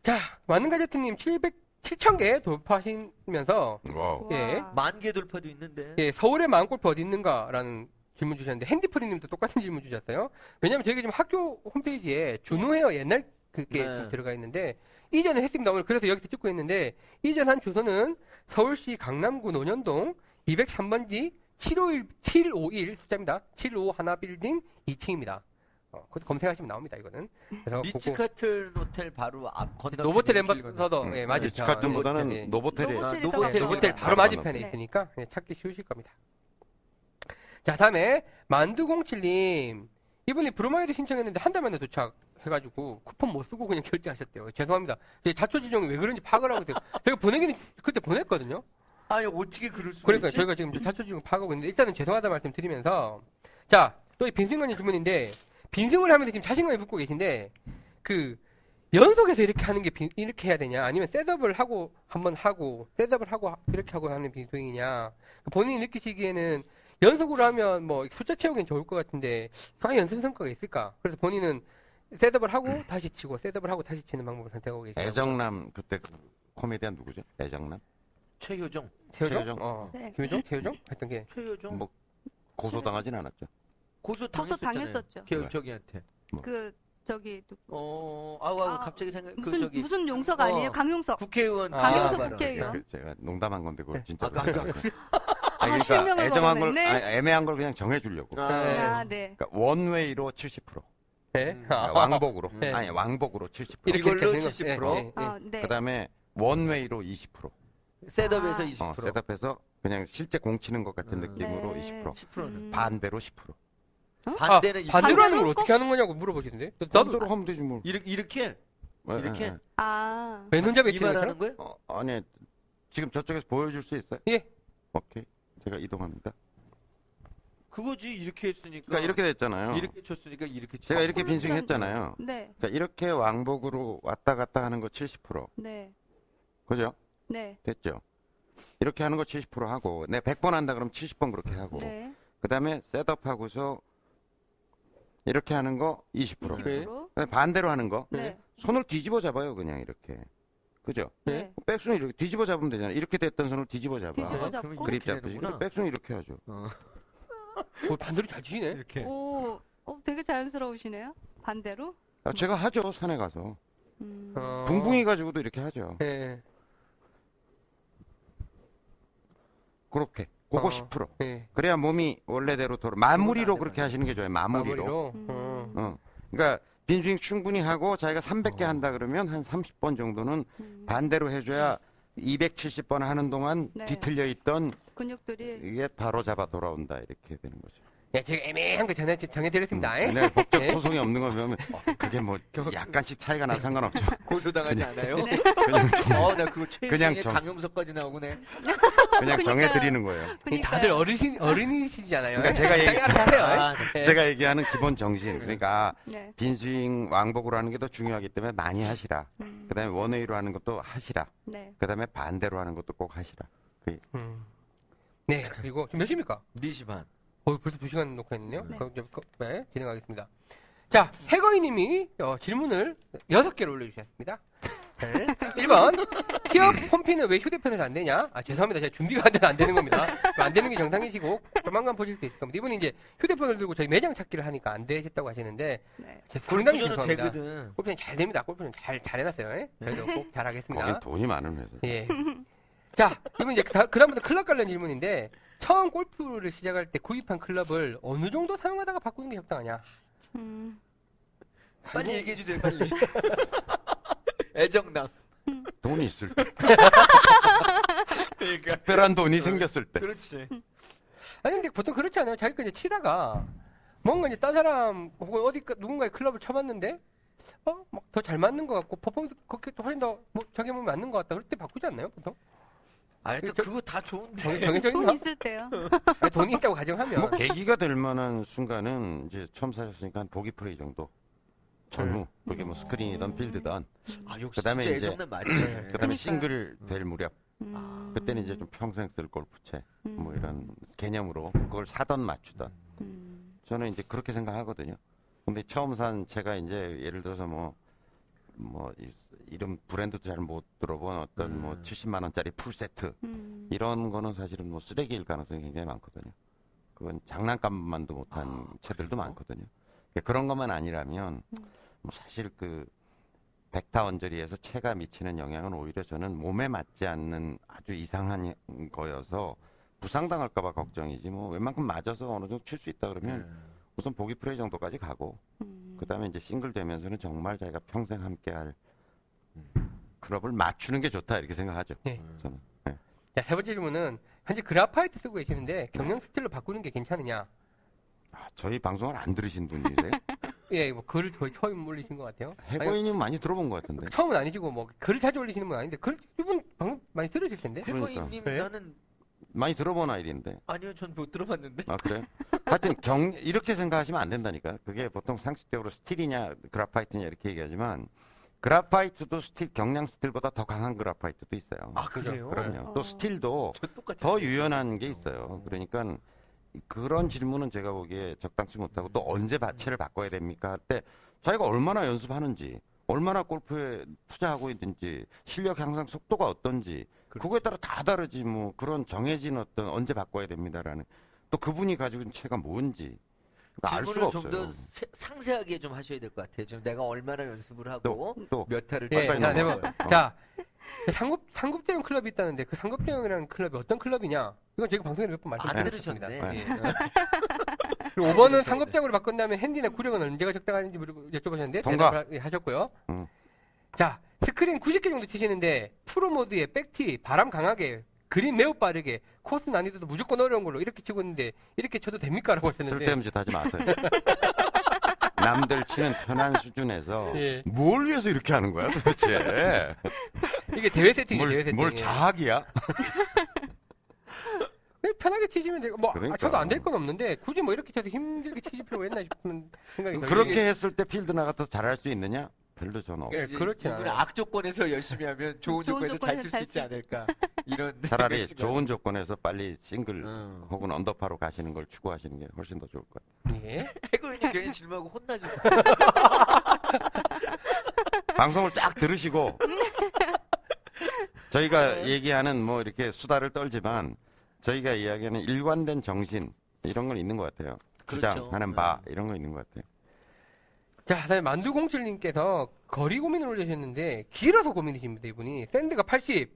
자, 많은 가제트님 700, 7,000개 돌파하시면서 와우. 예. 와. 만개 돌파도 있는데. 예, 서울의 마음골프 어디 있는가라는 질문 주셨는데 핸디프리님도 똑같은 질문 주셨어요. 왜냐면 저희가 지금 학교 홈페이지에 준호헤어 옛날 그게 네. 좀 들어가 있는데 이전에 했습니다. 오늘 그래서 여기서 찍고 있는데 이전 한 주소는 서울시 강남구 논현동 203번지 751, 751 숫자입니다. 751 하나 빌딩 2층입니다. 어, 그것도 검색하시면 나옵니다. 이거는. 그래서 리츠칼튼 호텔 바로 앞 건너. 노보텔 엠버서더 음, 예, 맞을 리츠칼튼보다는 예. 노보텔이 노보텔 아, 있어가지고. 노보텔 노보텔 네. 바로 바로 맞은편에 네. 있으니까 네, 찾기 쉬우실 겁니다. 자, 다음에 만두공칠님 이분이 브로마이드 신청했는데 한 달 만에 도착해가지고 쿠폰 못 쓰고 그냥 결제하셨대요. 죄송합니다. 제 자초지종이 왜 그런지 파악을 하고 있어요. 저희가 보내기는 그때 보냈거든요. 아니 어떻게 그럴 수가 그러니까 있지? 저희가 지금 자초지종 파악하고 있는데 일단은 죄송하다 말씀 드리면서 자, 또 이 빈스윙 관련 질문인데 빈스윙을 하면서 지금 자신감이 붙고 계신데 그 연속해서 이렇게 하는 게 빈- 이렇게 해야 되냐 아니면 셋업을 하고 한번 하고 셋업을 하고 하- 이렇게 하고 하는 빈스윙이냐 본인이 느끼시기에는 연속으로 하면 뭐 숫자 채우기는 좋을 것 같은데 과연 연습 성과가 있을까 그래서 본인은 셋업을 하고 다시 치고 셋업을 하고 다시 치는 방법을 선택하고 계시죠 애정남 그때 그 코미디언 누구죠? 애정남? 최효정. 최효정? 최효정. 어. 네. 김효정? 최효정? 했던 게 최효정. 뭐 고소당하진 않았죠. 고소 고소 당했었잖아요. 당했었죠. 그 네. 저기한테. 그 저기 누- 어, 아우 아우 아, 갑자기 생각 그 무슨 저기 무슨 용석 어. 아니에요? 강용석. 국회의원 아, 강용석 발언. 국회의원. 그 제가 농담한 건데 그걸 진짜. 아, 아, 아, 아니, 아, 실명을 그러니까 애정한 걸. 아니, 애매한 걸 그냥 정해 주려고. 아, 네. 아, 네. 그러니까 원웨이로 70%. 네. 음. 아, 그러니까 왕복으로. 네. 아니 왕복으로 70%. 이렇게 이걸로 되는 거. 70%? 예, 예, 예. 아, 네. 그다음에 원웨이로 20%. 셋업에서 아. 20%. 어, 셋업해서 그냥 실제 공 치는 것 같은 음. 느낌으로 네. 20%. 10%는 음. 반대로 10%. 반대는 아, 반대로 하는 걸 어떻게 하는 거냐고 물어보시는데 나도 반대로 하면 되지 뭐. 이렇게 이렇게 예, 이렇게? 예, 예. 아. 왼손잡이 이 치는 말하는 것처럼? 거예요? 어, 아니 지금 저쪽에서 보여줄 수 있어요? 예. 오케이. 제가 이동합니다. 그거지 이렇게 했으니까. 그러니까 이렇게 됐잖아요. 이렇게 쳤으니까 이렇게 치. 제가 이렇게 아, 빈승했잖아요. 네. 자, 이렇게 왕복으로 왔다 갔다 하는 거 70%. 네. 그죠? 네. 됐죠? 이렇게 하는 거 70% 하고, 내 100번 한다 그러면 70번 그렇게 하고, 네. 그 다음에 셋업하고서 이렇게 하는 거 20%. 네. 20%. 그다음에 반대로 하는 거, 네. 손을 뒤집어 잡아요, 그냥 이렇게. 그죠? 네. 백스윙 이렇게 뒤집어 잡으면 되잖아요. 이렇게 됐던 손을 뒤집어 잡아. 뒤집어 아, 잡고. 그러면 그립 이렇게 잡듯이. 되는구나. 백스윙 이렇게 하죠. 어, 어, 반대로 잘 치시네. 이렇게. 오, 어, 되게 자연스러우시네요. 반대로. 아, 제가 하죠, 산에 가서. 음. 어. 붕붕이 가지고도 이렇게 하죠. 예, 그렇게. 그거 어. 10%. 예. 그래야 몸이 원래대로 돌아. 마무리로 안 그렇게. 하시는 게 좋아요. 마무리로. 마무리로. 음. 어. 어. 그러니까 빈 스윙 충분히 하고 자기가 300개 어. 한다 그러면 한 30번 정도는 음. 반대로 해줘야 270번 하는 동안 네. 뒤틀려 있던 근육들이 이게 바로 잡아 돌아온다 이렇게 되는 거죠. 예, 제가 애매한 거 전해, 정해드렸습니다. 예? 네, 법적 예? 소송이 없는 거 보면 그게 뭐 약간씩 차이가 나 상관없죠. 고소당하지 그냥- 않아요? 네. 그냥 정, 어, 나 그거 그냥 최근에 정- 강용석까지 나오네. 그냥 정해드리는 거예요. 이 그러니까 다들 어르신, 어른이시잖아요. 그러니까 제가 얘기- 하세요. 아, 예? 제가 얘기하는 기본 정신. 그러니까 네. 빈스윙 왕복으로 하는 게 더 중요하기 때문에 많이 하시라. 음. 그 다음에 원웨이로 하는 것도 하시라. 네. 그다음에 반대로 하는 것도 꼭 하시라. 음. 네, 그리고 지금 몇 시입니까? 4시 반. 어, 벌써 2시간 놓고 있네요. 네. 그럼 이제 거- 네, 진행하겠습니다. 자, 해거이님이 어, 질문을 6개를 올려주셨습니다. 네. 1번, 티업 홈피는 왜 휴대폰에서 안 되냐? 아, 죄송합니다. 제가 준비가 안 돼서 안 되는 겁니다. 안 되는 게 정상이시고, 조만간 보실 수 있을 겁니다. 이분이 이제 휴대폰을 들고 저희 매장 찾기를 하니까 안 되셨다고 하시는데, 네. 제 상당히 죄송합니다. 되거든. 골프는 잘 됩니다. 골프는 잘, 잘 해놨어요. 예? 저희도 꼭 잘하겠습니다. 거긴 돈이 많은 회사. 예. 자, 이번 이제 다, 그다음부터 클럽 관련 질문인데 처음 골프를 시작할 때 구입한 클럽을 어느 정도 사용하다가 바꾸는 게 적당하냐? 음. 빨리 얘기해 주세요, 빨리. 애정남. 돈이 있을 때. 그러니까 특별한 돈이 생겼을 때. 그렇지. 아니 근데 보통 그렇지 않아요? 자기가 이제 치다가 뭔가 이제 딴 사람 혹은 어디 누군가의 클럽을 쳐봤는데 어 막 더 잘 맞는 것 같고 퍼포먼스 그렇게 또 훨씬 더뭐 자기 몸에 맞는 것 같다 그럴 때 바꾸지 않나요 보통? 아니 또 저- 그거 다 좋은데. 정, 정해져 돈 있나? 있을 때요. 아니, 돈이 있다고 가정하면 뭐 계기가 될 만한 순간은 이제 처음 사셨으니까 한 보기 프레이 정도. 전후 그게 뭐 스크린이든 필드든 아 역시 그다음에 진짜 이제-. 그다음에 그러니까요. 싱글 될 무렵 음. 그때는 이제 좀 평생 쓸 골프채 뭐 음. 이런 개념으로 그걸 사던 맞추던 음. 저는 이제 그렇게 생각하거든요. 근데 처음 산 제가 이제 예를 들어서 뭐, 뭐, 이- 이름 브랜드도 잘 못 들어본 어떤 뭐 음. 70만 원짜리 풀 세트 음. 이런 거는 사실은 뭐 쓰레기일 가능성이 굉장히 많거든요. 그건 장난감만도 못한 아, 채들도 그래요? 많거든요. 그러니까 그런 것만 아니라면 음. 뭐 사실 그 백타 언저리에서 채가 미치는 영향은 오히려 저는 몸에 맞지 않는 아주 이상한 거여서 부상당할까봐 걱정이지 뭐 웬만큼 맞아서 어느 정도 칠 수 있다 그러면 음. 우선 보기 프레이 정도까지 가고 음. 그다음에 이제 싱글 되면서는 정말 자기가 평생 함께할 음. 클럽을 맞추는 게 좋다 이렇게 생각하죠. 네. 저는. 자, 세 번째 질문은 현재 그라파이트 쓰고 계시는데 경량 스틸로 바꾸는 게 괜찮으냐? 아, 저희 방송을 안 들으신 분이세요? 예, 뭐 글을 거의 처음 올리신 것 같아요. 해고인님 많이 들어본 것 같은데. 처음은 아니시고 뭐 글을 자주 올리시는 분 아닌데 글 이분 방금 많이 들으실 텐데. 그러니까. 해고인님 네? 나는 많이 들어본 아이디인데. 아니요 전 못 들어봤는데. 아 그래요? 하여튼 경 이렇게 생각하시면 안 된다니까. 그게 보통 상식적으로 스틸이냐 그라파이트냐 이렇게 얘기하지만 그라파이트도 스틸 경량 스틸보다 더 강한 그라파이트도 있어요. 아 그래요? 그럼요. 어. 또 스틸도 저 똑같이 더. 유연한 게 있어요. 그러니까 그런 질문은 제가 보기에 적당치 못하고 또 언제 채를 바꿔야 됩니까? 할 때 자기가 얼마나 연습하는지, 얼마나 골프에 투자하고 있는지, 실력 향상 속도가 어떤지, 그렇죠. 그거에 따라 다 다르지 뭐 그런 정해진 어떤 언제 바꿔야 됩니다라는 또 그분이 가지고 있는 채가 뭔지 알 수가 질문을 없어요. 좀 더 상세하게 좀 하셔야 될 것 같아요. 지금 내가 얼마나 연습을 하고 또 몇 타를 예, 빨리 자, 넘어가요. 네 번. 어. 자, 상급 상급자형 클럽이 있다는데 그 상급자형이라는 클럽이 어떤 클럽이냐? 이건 제가 방송에 몇 번 안 말씀드렸습니다. 들으셨네. 예. 그리고 5번은 상급자용으로 바꾼다면 핸디나 구력은 언제가 적당한지 물어- 여쭤보셨는데 동갑. 대답을 하- 예, 하셨고요. 음. 자, 스크린 90개 정도 치시는데 프로 모드에 back tee 바람 강하게 그린 매우 빠르게 코스 난이도도 무조건 어려운 걸로 이렇게 치고 있는데 이렇게 쳐도 됩니까라고 하셨는데 쓸데없는 짓 하지 마세요. 남들 치는 편한 수준에서 예. 뭘 위해서 이렇게 하는 거야 도대체? 이게 대회. 대회 뭘, 세팅. 뭘 자학이야? 편하게 치시면 되고 뭐 그러니까. 아, 저도 안 될 건 없는데 굳이 뭐 이렇게 쳐서 힘들게 치실 필요가 있나 싶은 생각이 들어요. 그렇게 했을 때 필드 나가서 잘할 수 있느냐? 별로 저는 없어요. 예, 이제 그렇진 이분은 않아요. 악조건에서 열심히 하면 좋은 좋은 조건에서 잘 조건에서 칠 수 잘 있지 수- 않을까 이런 차라리 생각이 좋은 조건에서 빨리 싱글 음. 혹은 언더파로 가시는 걸 추구하시는 게 훨씬 더 좋을 것 같아요. 예. 해고인이 괜히 질문하고 혼나죠. 방송을 쫙 들으시고 저희가 네. 얘기하는 뭐 이렇게 수다를 떨지만 저희가 이야기하는 일관된 정신 이런 건 있는 것 같아요. 그렇죠. 주장하는 바 이런 거 있는 것 같아요. 자, 다음에 만두공칠님께서 거리 고민을 올리셨는데 길어서 고민이십니다 이분이 샌드가 80,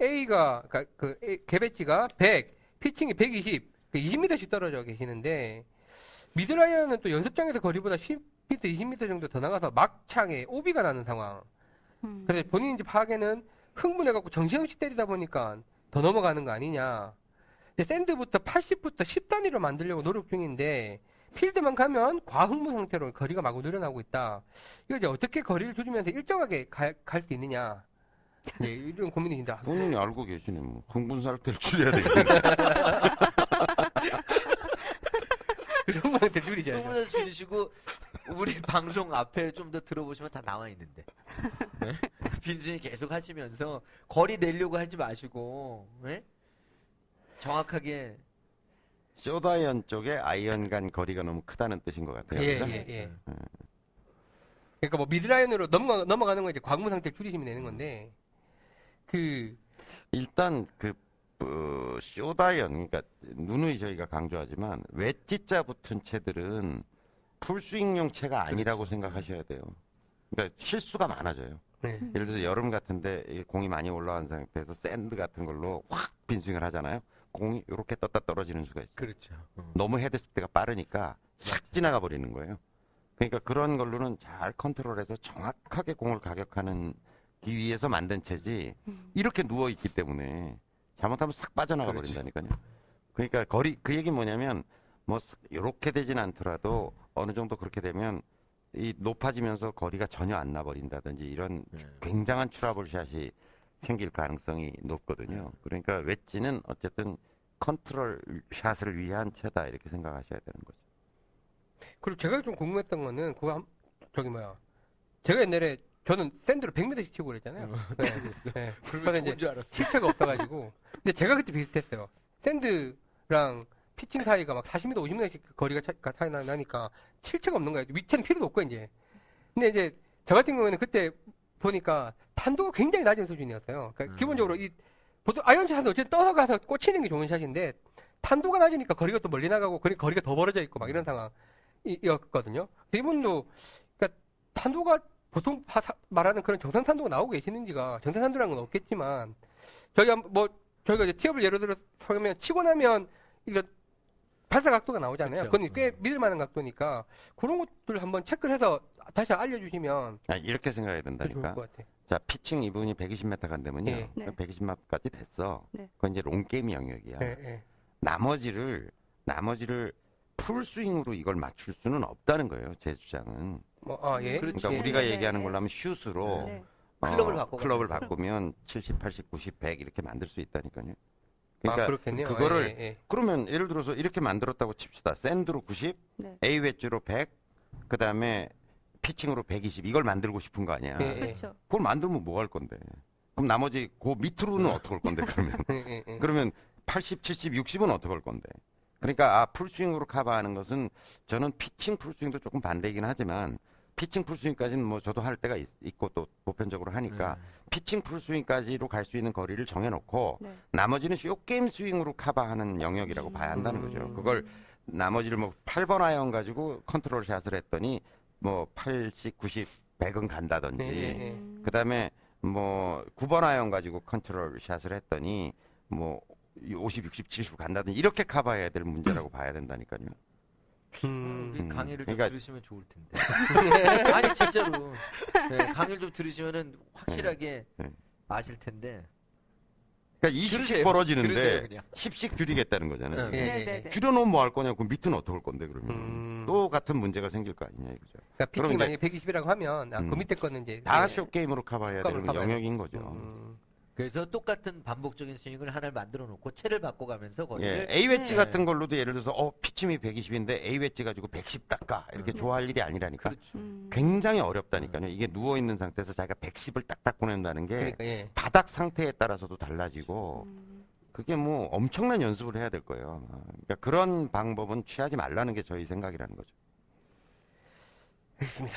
A가 그러니까 그 A- 개배지가 100, 피칭이 120, 20m씩 떨어져 계시는데 미드라이언은 또 연습장에서 거리보다 10m, 20m 정도 더 나가서 막창에 오비가 나는 상황. 음. 그래서 본인 이제 파악에는 흥분해갖고 정신없이 때리다 보니까 더 넘어가는 거 아니냐. 샌드부터 80부터 10단위로 만들려고 노력 중인데 필드만 가면 과흥분 상태로 거리가 마구 늘어나고 있다. 이거 이제 어떻게 거리를 줄이면서 일정하게 갈 수 있느냐. 네, 이런 고민이십니다. 본인이 알고 계시네. 뭐. 흥분 상태를 줄여야 되겠네. 그런 분한테 줄이죠. 흥분해서 줄이시고 우리 방송 앞에 좀 더 들어보시면 다 나와 있는데 네? 빈스윙 계속 하시면서 거리 내려고 하지 마시고 네? 정확하게 숏아이언 쪽에 아이언 간 거리가 너무 크다는 뜻인 것 같아요. 예, 그죠? 예, 예. 그러니까 뭐 미들아이언으로 넘어가, 넘어가는 건 이제 과흥분 상태를 줄이시면 되는 건데 그 일단 그 어, 숏아이언 그러니까 누누이 저희가 강조하지만 웨지자 붙은 채들은 풀스윙용 채가 아니라고 생각하셔야 돼요. 그러니까 실수가 많아져요. 네. 예를 들어서 여름 같은데 이 공이 많이 올라온 상태에서 샌드 같은 걸로 확 빈스윙을 하잖아요. 공이 이렇게 떴다 떨어지는 수가 있어요. 그렇죠. 너무 헤드 스피드가 빠르니까 싹 지나가 버리는 거예요. 그러니까 그런 걸로는 잘 컨트롤해서 정확하게 공을 가격하는 기 위해서 만든 채지 음. 이렇게 누워 있기 때문에 잘못하면 싹 빠져나가 그렇지. 버린다니까요. 그러니까 거리 그 얘기 뭐냐면 뭐 이렇게 되진 않더라도 어느 정도 그렇게 되면 이 높아지면서 거리가 전혀 안 나버린다든지 이런 네. 굉장한 트러블 샷이 생길 가능성이 높거든요. 그러니까 웨지는 어쨌든 컨트롤 샷을 위한 채다 이렇게 생각하셔야 되는 거죠. 그리고 제가 좀 궁금했던 거는 그거 한, 저기 뭐야 제가 옛날에 저는 샌드로 100m씩 치고 그랬잖아요. 네. 네. 그래서 이제 알았어. 실체가 없어가지고 근데 제가 그때 비슷했어요. 샌드랑 피칭 사이가 막 40m, 50m씩 거리가 차, 가 차이 나- 나니까 실체가 없는 거예요. 위치는 필요도 없고 이제. 근데 이제 저 같은 경우에는 그때 보니까 탄도가 굉장히 낮은 수준이었어요. 그러니까 음. 기본적으로 이 보통 아이언 샷은 어쨌든 떠서 가서 꽂히는 게 좋은 샷인데 탄도가 낮으니까 거리가 또 멀리 나가고 거리가 더 벌어져 있고 막 이런 상황이었거든요. 이분도 그러니까 탄도가 보통 하- 사- 말하는 그런 정상 탄도가 나오고 계시는지가 정상 탄도라는 건 없겠지만 저희가 뭐 저희가 이제 티업을 예를 들어 서면 치고 나면 이거 발사 각도가 나오잖아요. 그건 꽤 믿을 만한 각도니까 그런 것들 한번 체크를 해서 다시 알려주시면 아, 이렇게 생각해야 좋을 된다니까. 것 같아요. 자, 피칭 이분이 120m 간다면요. 예. 네. 120m까지 됐어. 네. 그건 이제 롱게임 영역이야. 예, 예. 나머지를 나머지를 풀 스윙으로 이걸 맞출 수는 없다는 거예요. 제 주장은. 뭐, 아, 예. 그러니까 네, 우리가 네, 얘기하는 네. 걸로 하면 슛으로 네. 어, 클럽을 바꿔 클럽을. 바꾸면 70, 80, 90, 100 이렇게 만들 수 있다니까요. 아, 그러니까 그렇겠네요. 그거를 예, 예. 그러면 예를 들어서 이렇게 만들었다고 칩시다. 샌드로 90, 네. A 웨지로 100, 그다음에 피칭으로 120 이걸 만들고 싶은 거 아니야. 예, 예. 그렇죠. 그걸 만들면 뭐 할 건데? 그럼 나머지 그 밑으로는 어떻게 할 건데 그러면? 예, 예, 예. 그러면 80, 70, 60은 어떻게 할 건데? 그러니까 아 풀스윙으로 커버하는 것은 저는 피칭 풀스윙도 조금 반대이긴 하지만 피칭 풀스윙까지는 뭐 저도 할 때가 있, 고또 보편적으로 하니까 음. 피칭 풀스윙까지로 갈 수 있는 거리를 정해놓고 네. 나머지는 숏게임 스윙으로 커버하는 영역이라고 봐야 한다는 음. 거죠. 그걸 나머지를 뭐 8번 아이언 가지고 컨트롤 샷을 했더니 뭐 80, 90, 100은 간다든지 네, 네, 네. 음. 그다음에 뭐 9번 아이언 가지고 컨트롤 샷을 했더니 뭐 50, 60, 70 간다든지 이렇게 커버해야 될 문제라고 봐야 된다니까요. 음. 우리 음. 강의를 그러니까- 좀 들으시면 좋을 텐데. 아니 진짜로 네, 강의를 좀 들으시면은 확실하게 네. 아실 텐데. 그러니까 20씩 들으세요. 들으세요, 벌어지는데 그냥. 10씩 줄이겠다는 거잖아요. 네. 예, 네, 예, 네, 예. 네. 줄여놓으면 뭐 할 거냐? 그 밑은 어떻게 할 건데 그러면 음. 또 같은 문제가 생길 거 아니냐 이거죠. 그러니까 그럼 피칭이 이제- 만약에 120이라고 하면 아, 그 음. 밑에 거는 이제 다 예. 쇼 게임으로 커버해야 효과를 되는 커버해야 영역인 거죠. 음. 그래서 똑같은 반복적인 스윙을 하나를 만들어 놓고 채를 바꿔가면서 예, 거리를 A 웨지 네. 같은 걸로도 예를 들어서 어 피침이 120인데 A 웨지 가지고 110 닦아 이렇게 음. 좋아할 일이 아니라니까. 그렇죠. 음. 굉장히 어렵다니까요. 이게 누워 있는 상태에서 자기가 110을 딱딱 보낸다는 게 그러니까 예. 바닥 상태에 따라서도 달라지고 음. 그게 뭐 엄청난 연습을 해야 될 거예요. 아, 그러니까 그런 방법은 취하지 말라는 게 저희 생각이라는 거죠. 알겠습니다.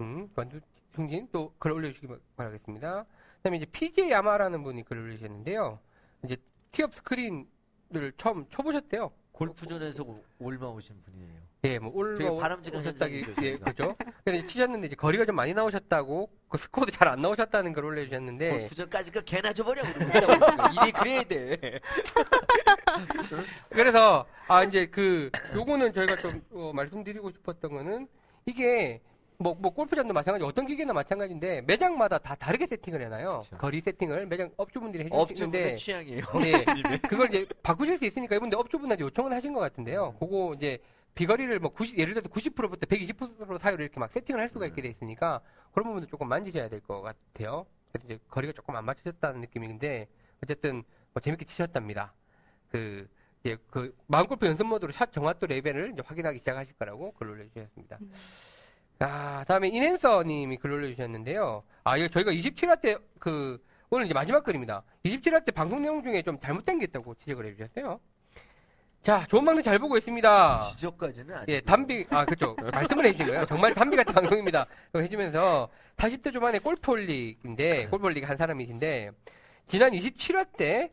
음, 완두 중진 또 글 올려주시기 바라겠습니다. 그다음에 이제 PJ 야마라는 분이 글 올리셨는데요. 이제 티업 스크린을 처음 쳐보셨대요. 골프전에서 오- 올마 오신 분이에요. 예, 뭐 되게 올라 바람직한 오셨다기 현상이죠, 예. 그죠. 근데 치셨는데 이제 거리가 좀 많이 나오셨다고 그 스코어도 잘 안 나오셨다는 글 올려주셨는데 골프전까지가 개나 줘버려 일이 그래야 돼. 그래서 아 이제 그 요거는 저희가 좀 어, 말씀드리고 싶었던 거는 이게 뭐, 뭐 골프장도 마찬가지 어떤 기계나 마찬가지인데 매장마다 다 다르게 세팅을 해놔요. 그쵸. 거리 세팅을 매장 업주분들이 해주시는데 업주분의 취향이에요. 네, 그걸 이제 바꾸실 수 있으니까 이분들 업주분한테 요청을 하신 것 같은데요. 그거 이제 비거리를 뭐 90, 예를 들어서 90%부터 120% 사이로 이렇게 막 세팅을 할 수가 있게 돼 있으니까 그런 부분도 조금 만지셔야 될 것 같아요. 그래서 이제 거리가 조금 안 맞추셨다는 느낌인데 어쨌든 뭐 재밌게 치셨답니다. 그 이제 그 마음골프 연습 모드로 샷 정확도 레벨을 이제 확인하기 시작하실 거라고 글 올려주셨습니다. 음. 아, 다음에 인앤서 님이 글 올려주셨는데요. 아, 이거 저희가 27화 때, 그, 오늘 이제 마지막 글입니다. 27화 때 방송 내용 중에 좀 잘못된 게 있다고 지적을 해주셨어요. 자, 좋은 방송 잘 보고 있습니다. 지적까지는 아니고. 예, 담비, 아, 그쵸. 말씀을 해주신 거예요. 정말 담비 같은 방송입니다. 해주면서 40대 초반에 골프 올릭인데, 골프 올릭 한 사람이신데, 지난 27화 때,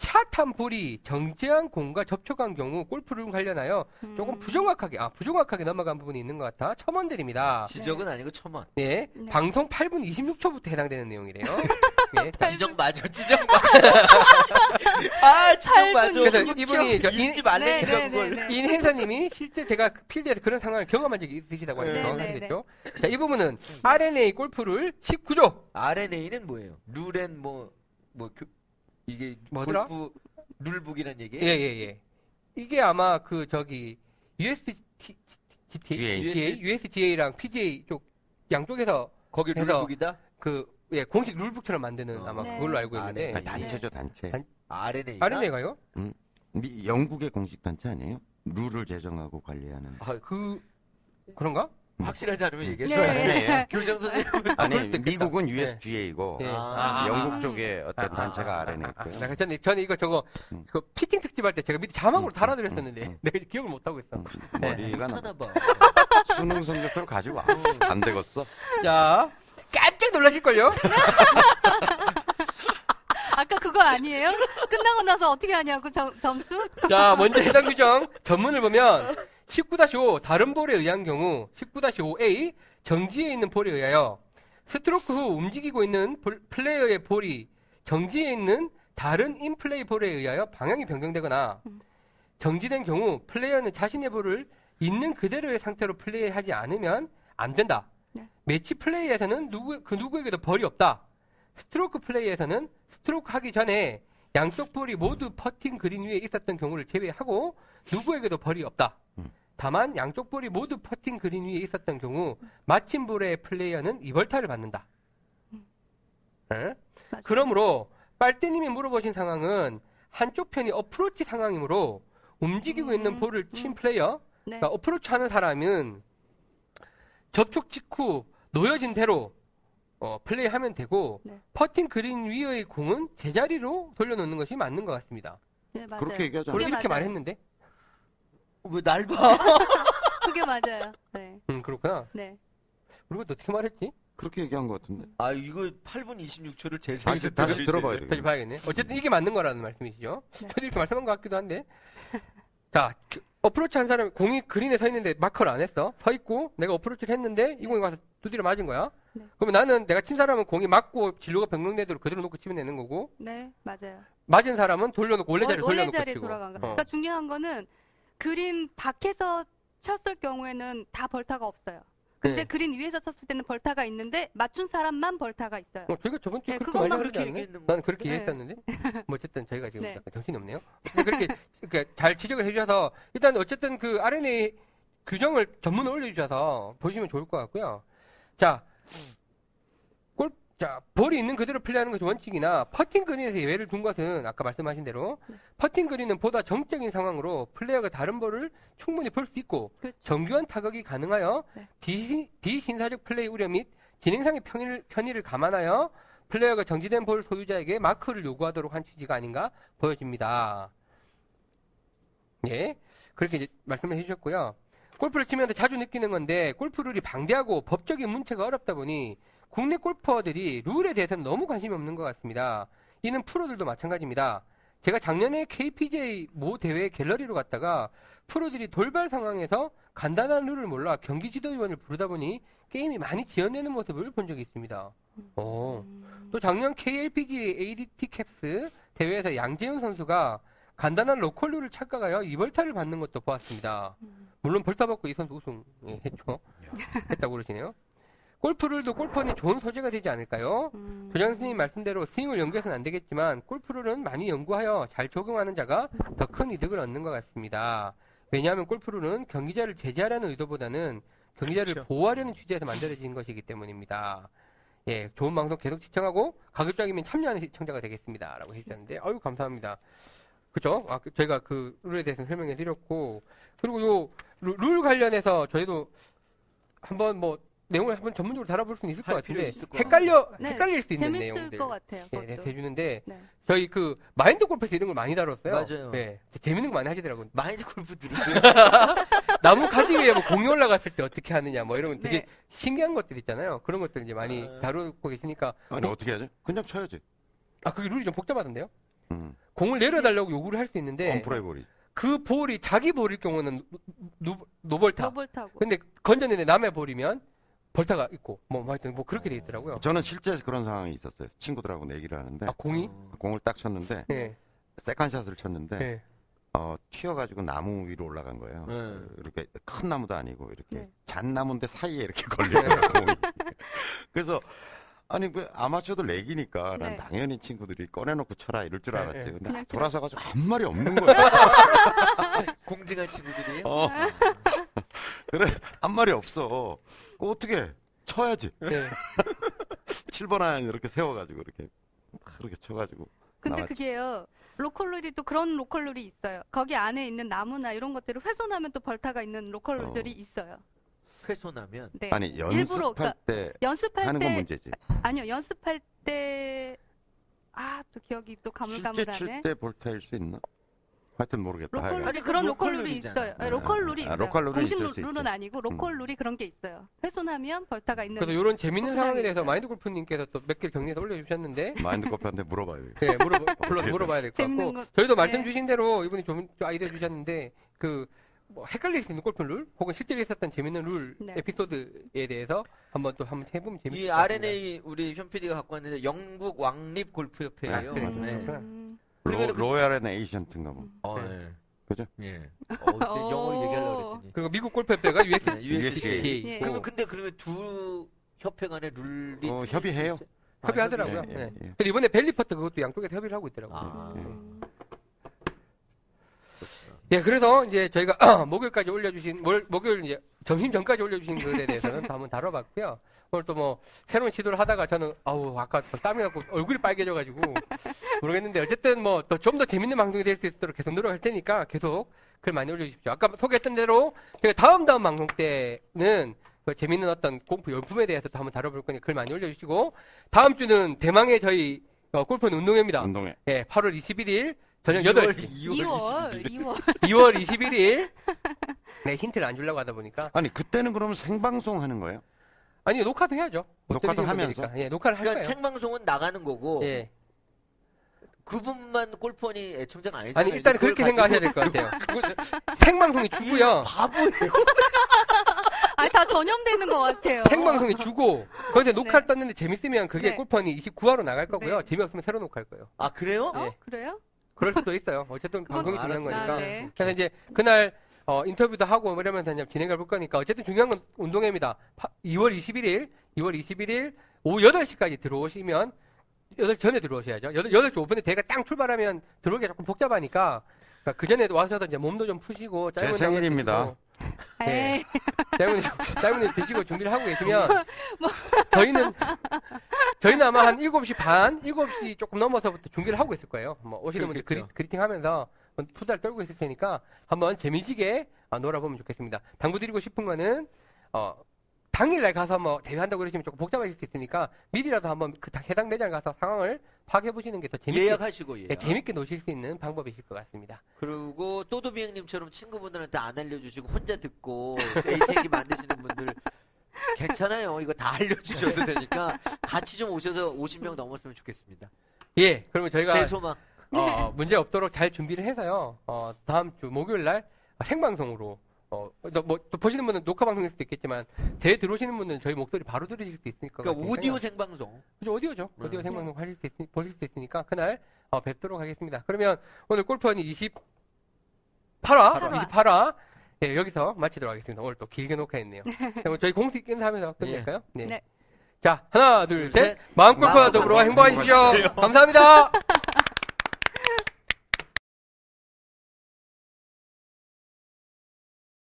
샷한 볼이 정재한 공과 접촉한 경우 골프를 관련하여 조금 음. 부정확하게, 아, 부정확하게 넘어간 부분이 있는 것 같아. 첨언드립니다. 지적은 아니고 첨언. 예, 네. 방송 8분 26초부터 해당되는 내용이래요. 예, 지적 맞아, 지적 맞아. 아, 지적 맞아. 그래서 이분이 저 인, 읽지 말라니까 네, 네, 그걸. 네, 네. 인행사님이 실제 제가 그 필드에서 그런 상황을 경험한 적이 있으시다고 네, 하니까 네, 하시겠죠. 자, 이 부분은 RNA 골프를 19조. RNA는 뭐예요? 룰앤 뭐, 뭐, 교, 이게 뭐더라? 골프 룰북이란 얘기? 예, 예, 예. 이게 아마 그 저기 UST, GA. GA, USGA랑 PGA 쪽 양쪽에서 거기 해서 룰북이다? 그 예, 공식 룰북처럼 만드는 어. 아마 네. 그걸로 알고 아, 있는데 네. 아니, 단체죠 단체. 단- RNA가? RNA가요? 미- 영국의 공식 단체 아니에요? 룰을 제정하고 관리하는. 아, 그 그런가? 확실하지 않으면 네. 얘기해줘요. 네. 교장 선생님은 아니. 미국은 USGA이고 예. 아, 영국 쪽에 어떤 아, 단체가 아, RNA 아, 아, 있고요. 나 전에 저는 이거 저거 음. 그 피팅 특집 할 때 제가 밑에 자막으로 음, 달아드렸었는데 음, 음. 내가 기억을 못 하고 있어. 음, 네. 머리가 나 하나 봐. 수능 성적표를 가지고 와. 안 되겠어. 자, 깜짝 놀라실걸요? 아까 그거 아니에요? 끝나고 나서 어떻게 하냐고 점, 점수? 자, 먼저 해당 규정 전문을 보면 19-5 다른 볼에 의한 경우 19-5A 정지에 있는 볼에 의하여 스트로크 후 움직이고 있는 볼- 플레이어의 볼이 정지에 있는 다른 인플레이 볼에 의하여 방향이 변경되거나 음. 정지된 경우 플레이어는 자신의 볼을 있는 그대로의 상태로 플레이하지 않으면 안 된다. 네. 매치 플레이에서는 누구, 그 누구에게도 벌이 없다. 스트로크 플레이에서는 스트로크 하기 전에 양쪽 볼이 모두 퍼팅 그린 위에 있었던 경우를 제외하고 누구에게도 벌이 없다. 음. 다만 양쪽 볼이 모두 퍼팅 그린 위에 있었던 경우 맞힌 볼의 플레이어는 이벌타를 받는다. 맞아요. 그러므로 빨대님이 물어보신 상황은 한쪽 편이 어프로치 상황이므로 움직이고 음, 있는 볼을 친 음. 플레이어, 네. 그러니까 어프로치 하는 사람은 접촉 직후 놓여진 대로 어, 플레이하면 되고 네. 퍼팅 그린 위의 공은 제자리로 돌려놓는 것이 맞는 것 같습니다. 네, 맞아요. 그렇게 그게 이렇게 맞아요. 말했는데, 왜 날 봐? 그게 맞아요. 네. 음 그렇구나. 네. 그리고 또 어떻게 말했지? 그렇게 얘기한 것 같은데. 아, 이거 8분 26초를 제 다시 다시 들어봐야 되는데. 다시. 봐야겠네. 어쨌든 이게 맞는 거라는 말씀이시죠. 네. 저도 이렇게 말씀한 것 같기도 한데. 자, 그 어프로치 한 사람이 공이 그린에 서 있는데 마커를 안 했어. 서 있고 내가 어프로치를 했는데 이 공이 와서 두드려 맞은 거야. 네. 그러면 나는 내가 친 사람은 공이 맞고 진로가 변경되도록 그대로 놓고 치면 되는 거고 네, 맞아요. 맞은 사람은 돌려놓고 원래 자리에 원래 돌려놓고 자리에 치고. 돌아간 거. 어. 그러니까 중요한 거는 그린 밖에서 쳤을 경우에는 다 벌타가 없어요. 근데 네. 그린 위에서 쳤을 때는 벌타가 있는데 맞춘 사람만 벌타가 있어요. 어, 저희가 저번 주에 네, 그렇게 그것만 많이 그렇게 하지 않았나요? 얘기했는 나는 그렇게 네. 이해했었는데. 뭐 어쨌든 저희가 지금 네. 약간 정신이 없네요. 근데 그렇게 그러니까 잘 지적을 해주셔서 일단 어쨌든 그 RNA 규정을 전문을 올려주셔서 보시면 좋을 것 같고요. 자, 골, 자 볼이 있는 그대로 플레이하는 것이 원칙이나 퍼팅 그린에서 예외를 둔 것은 아까 말씀하신 대로 네. 퍼팅 그린은 보다 정적인 상황으로 플레이어가 다른 볼을 충분히 볼 수 있고 그렇죠. 정교한 타격이 가능하여 네. 비신, 비신사적 플레이 우려 및 진행상의 편의를, 편의를 감안하여 플레이어가 정지된 볼 소유자에게 마크를 요구하도록 한 취지가 아닌가 보여집니다. 예. 그렇게 이제 말씀을 해주셨고요. 골프를 치면서 자주 느끼는 건데, 골프 룰이 방대하고 법적인 문체가 어렵다 보니, 국내 골퍼들이 룰에 대해서는 너무 관심이 없는 것 같습니다. 이는 프로들도 마찬가지입니다. 제가 작년에 KPJ 모 대회 갤러리로 갔다가 프로들이 돌발 상황에서 간단한 룰을 몰라 경기 지도위원을 부르다 보니 게임이 많이 지연되는 모습을 본 적이 있습니다. 어. 음, 또 작년 KLPG ADT 캡스 대회에서 양재훈 선수가 간단한 로컬 룰을 착각하여 이벌타를 받는 것도 보았습니다. 음. 물론 벌타 받고 이 선수 우승 예, 했죠. 했다고 그러시네요. 골프룰도 골퍼니 좋은 소재가 되지 않을까요? 음. 조장 스님 말씀대로 스윙을 연구해서는 안 되겠지만 골프룰은 많이 연구하여 잘 적용하는 자가 더 큰 이득을 얻는 것 같습니다. 왜냐하면 골프룰은 경기자를 제재하려는 의도보다는 경기자를 그렇죠. 보호하려는 취지에서 만들어진 것이기 때문입니다. 예, 좋은 방송 계속 시청하고 가급적이면 참여하는 시청자가 되겠습니다. 라고 해주셨는데, 아유, 감사합니다. 그죠? 아, 그- 저희가 그 룰에 대해서 설명해 드렸고, 그리고 요, 룰, 룰 관련해서 저희도 한번 뭐, 내용을 한번 전문적으로 다뤄볼 수는 있을 것 같은데, 있을 것 헷갈려, 네, 헷갈릴 수 있는 재밌을 내용들. 것 같아요. 예, 그것도. 네, 해주는데, 네. 저희 그, 마인드 골프에서 이런 걸 많이 다뤘어요. 맞아요. 네, 재밌는 거 많이 하시더라고요. 마인드 골프 들으세요? 나무 가지 위에 뭐 공이 올라갔을 때 어떻게 하느냐, 뭐 이런 거 되게 네. 신기한 것들 있잖아요. 그런 것들 이제 많이 아. 다루고 계시니까, 아니 어떻게 하지? 그냥 쳐야지. 아, 그게 룰이 좀 복잡하던데요? 음. 공을 내려달라고 요구를 할 수 있는데, 언플레이어블이. 그 볼이 자기 볼일 경우는 노, 노, 벌타 노벌타고. 근데 건졌는데 남의 볼이면 벌타가 있고, 뭐, 뭐 하여튼 뭐 그렇게 돼 있더라고요. 저는 실제 그런 상황이 있었어요. 친구들하고 내기를 하는데 아, 공이? 어. 공을 딱 쳤는데 예, 세컨샷을 쳤는데 예. 어, 튀어가지고 나무 위로 올라간 거예요. 네. 이렇게 큰 나무도 아니고 이렇게 네. 잣나무인데 사이에 이렇게 공이. 그래서 아니 그 아마추어도 렉이니까 난 네. 당연히 친구들이 꺼내놓고 쳐라 이럴 줄 네, 알았지. 네. 근데 그냥 돌아서 가지고 한 말이 없는 거야. 공정한 친구들이에요. 어. 아. 그래 한 말이 없어. 그 어떻게 쳐야지. 네. 7번 아이언 이렇게 세워가지고 이렇게 막 그렇게 쳐가지고. 근데 나왔지. 그게요. 로컬룰이 또 그런 로컬룰이 있어요. 거기 안에 있는 나무나 이런 것들을 훼손하면 또 벌타가 있는 로컬룰들이 어. 있어요. 훼손하면 네. 아니 일부러 연습할 그러니까 때 연습할 하는 건 때 문제지. 아니요 연습할 때 아 또 기억이 또 실제 가물가물하네. 칠때 벌타일 수 있나? 하여튼 모르겠다. 로컬 하여간. 룰이 아니, 그런 로컬 룰이. 있어요. 네, 아, 로컬 룰이 아, 있어요. 로컬 룰은 공식 있을 룰- 수 룰은 있지. 아니고 로컬 룰이 그런 게 있어요. 훼손하면 벌타가 있는. 그래서 이런 재밌는 상황에 대해서. 마인드 골프님께서 또 몇 개를 정리해서 올려주셨는데 마인드 골프한테 물어봐요. 네, 물어봐, 불러 물어봐야 될 것 재밌는 같고 거- 저희도 말씀 네. 주신 대로 이분이 좀, 좀 아이디어 주셨는데 그 뭐 헷갈릴 수 있는 골프 룰 혹은 실제로 있었던 재밌는 룰 네. 에피소드에 대해서 한번 또 한번 해보면 재밌을 이 것 같습니다. R&A 우리 현 PD가 갖고 왔는데 영국 왕립 골프 협회예요. 아, 그래, 음, 맞아요. 음. 로, 그러면은 그- Royal and Ancient인가 뭐. 어, 네. 예. 그죠? 예. 어, 근데 영어 얘기하려고 그랬더니. 그리고 미국 골프협회가 US, 네, USGA. 예. 그러면 근데 그러면 두 협회 간의 룰이 어, 협의해요. 있어요? 아, 협의하더라고요. 예, 네. 예, 예. 근데 이번에 벨리퍼터 그것도 양쪽에서 협의를 하고 있더라고요. 아. 음. 예, 그래서 이제 저희가 목요일까지 올려주신, 월- 목요일 이제 점심 전까지 올려주신 것에 대해서는 또 한번 다뤄봤고요. 오늘 또 뭐 새로운 시도를 하다가 저는 아우 아까 또 땀이 나고 얼굴이 빨개져가지고 모르겠는데 어쨌든 뭐또좀더 재밌는 방송이 될 수 있도록 계속 노력할 테니까 계속 글 많이 올려주십시오. 아까 소개했던 대로 제가 다음 다음 방송 때는 그 재밌는 어떤 골프 용품에 대해서 또 한번 다뤄볼 거니까 글 많이 올려주시고 다음 주는 대망의 저희 어, 골프는 운동회입니다. 운동회. 예, 8월 21일 저녁 2월, 8시. 2월, 2월. 2월 21일. 네, 힌트를 안 주려고 하다 보니까. 아니 그때는 그러면 생방송 하는 거예요? 아니, 녹화도 해야죠. 못 녹화도 하면서? 예, 녹화를 할 그러니까 거예요. 생방송은 나가는 거고 예. 그분만 골퍼니 애청자가 아니잖아요. 아니, 일단 그렇게 생각하셔야 될 것 같아요. 생방송이 주고요. 바보예요. 아니 다 전염되는 것 같아요. 생방송이 주고, 거기서 녹화를 떴는데 재밌으면 그게 네. 골퍼니 29화로 나갈 거고요. 네. 재미없으면 새로 녹화할 거예요. 아 그래요? 어? 예. 그래요? 그럴 수도 있어요. 어쨌든 방송이 중요한 알았어요. 거니까. 아, 네. 그래서 이제 그날 어, 인터뷰도 하고 뭐 이러면서 이제 진행을 볼 거니까 어쨌든 중요한 건 운동회입니다. 파- 2월 21일, 2월 21일 오후 8시까지 들어오시면 8시 전에 들어오셔야죠. 8, 8시 5분에 대가 땅 출발하면 들어오기가 조금 복잡하니까 그그 전에 와서 이제 몸도 좀 푸시고 제 짧은 생일입니다. 네. 에이, 짧은 짧은 일 드시고 준비를 하고 계시면 저희는 저희는 아마 한 7시 반, 7시 조금 넘어서부터 준비를 하고 있을 거예요. 뭐 오시는 분들 그리, 그렇겠죠. 그리팅 하면서 투자를 떨고 있을 테니까 한번 재미지게 어, 놀아보면 좋겠습니다. 당부드리고 싶은 거는 어, 당일날 가서 뭐 대회한다고 그러시면 조금 복잡하실 수 있으니까 미리라도 한번 그 다- 해당 매장 가서 상황을 파악해 보시는 게 더 재밌게 예약하시고 예약. 예, 재밌게 노실 수 있는 방법이실 것 같습니다. 그리고 또도비행님처럼 친구분들한테 안 알려주시고 혼자 듣고 에이텍이 만드시는 분들 괜찮아요. 이거 다 알려주셔도 되니까 같이 좀 오셔서 50명 넘었으면 좋겠습니다. 예, 그러면 저희가 제 소망. 어, 문제 없도록 잘 준비를 해서요. 어, 다음 주 목요일 날 생방송으로 어, 또, 뭐, 또 보시는 분은 녹화 방송일 수도 있겠지만 대회 들어오시는 분들은 저희 목소리 바로 들으실 수 있으니까. 그러니까 오디오 생방송. 그죠, 오디오죠. 네. 오디오 생방송 하실 수 있, 보실 수 있으니까 그날 어, 뵙도록 하겠습니다. 그러면 오늘 골프원이 28화, 28화. 28화 예, 여기서 마치도록 하겠습니다. 오늘 또 길게 녹화했네요. 자, 그럼 저희 공식 인사하면서 끝낼까요? 네. 네. 자, 하나, 둘, 둘, 셋. 셋. 마음 골프와 더불어 행복하십시오. 감사합니다.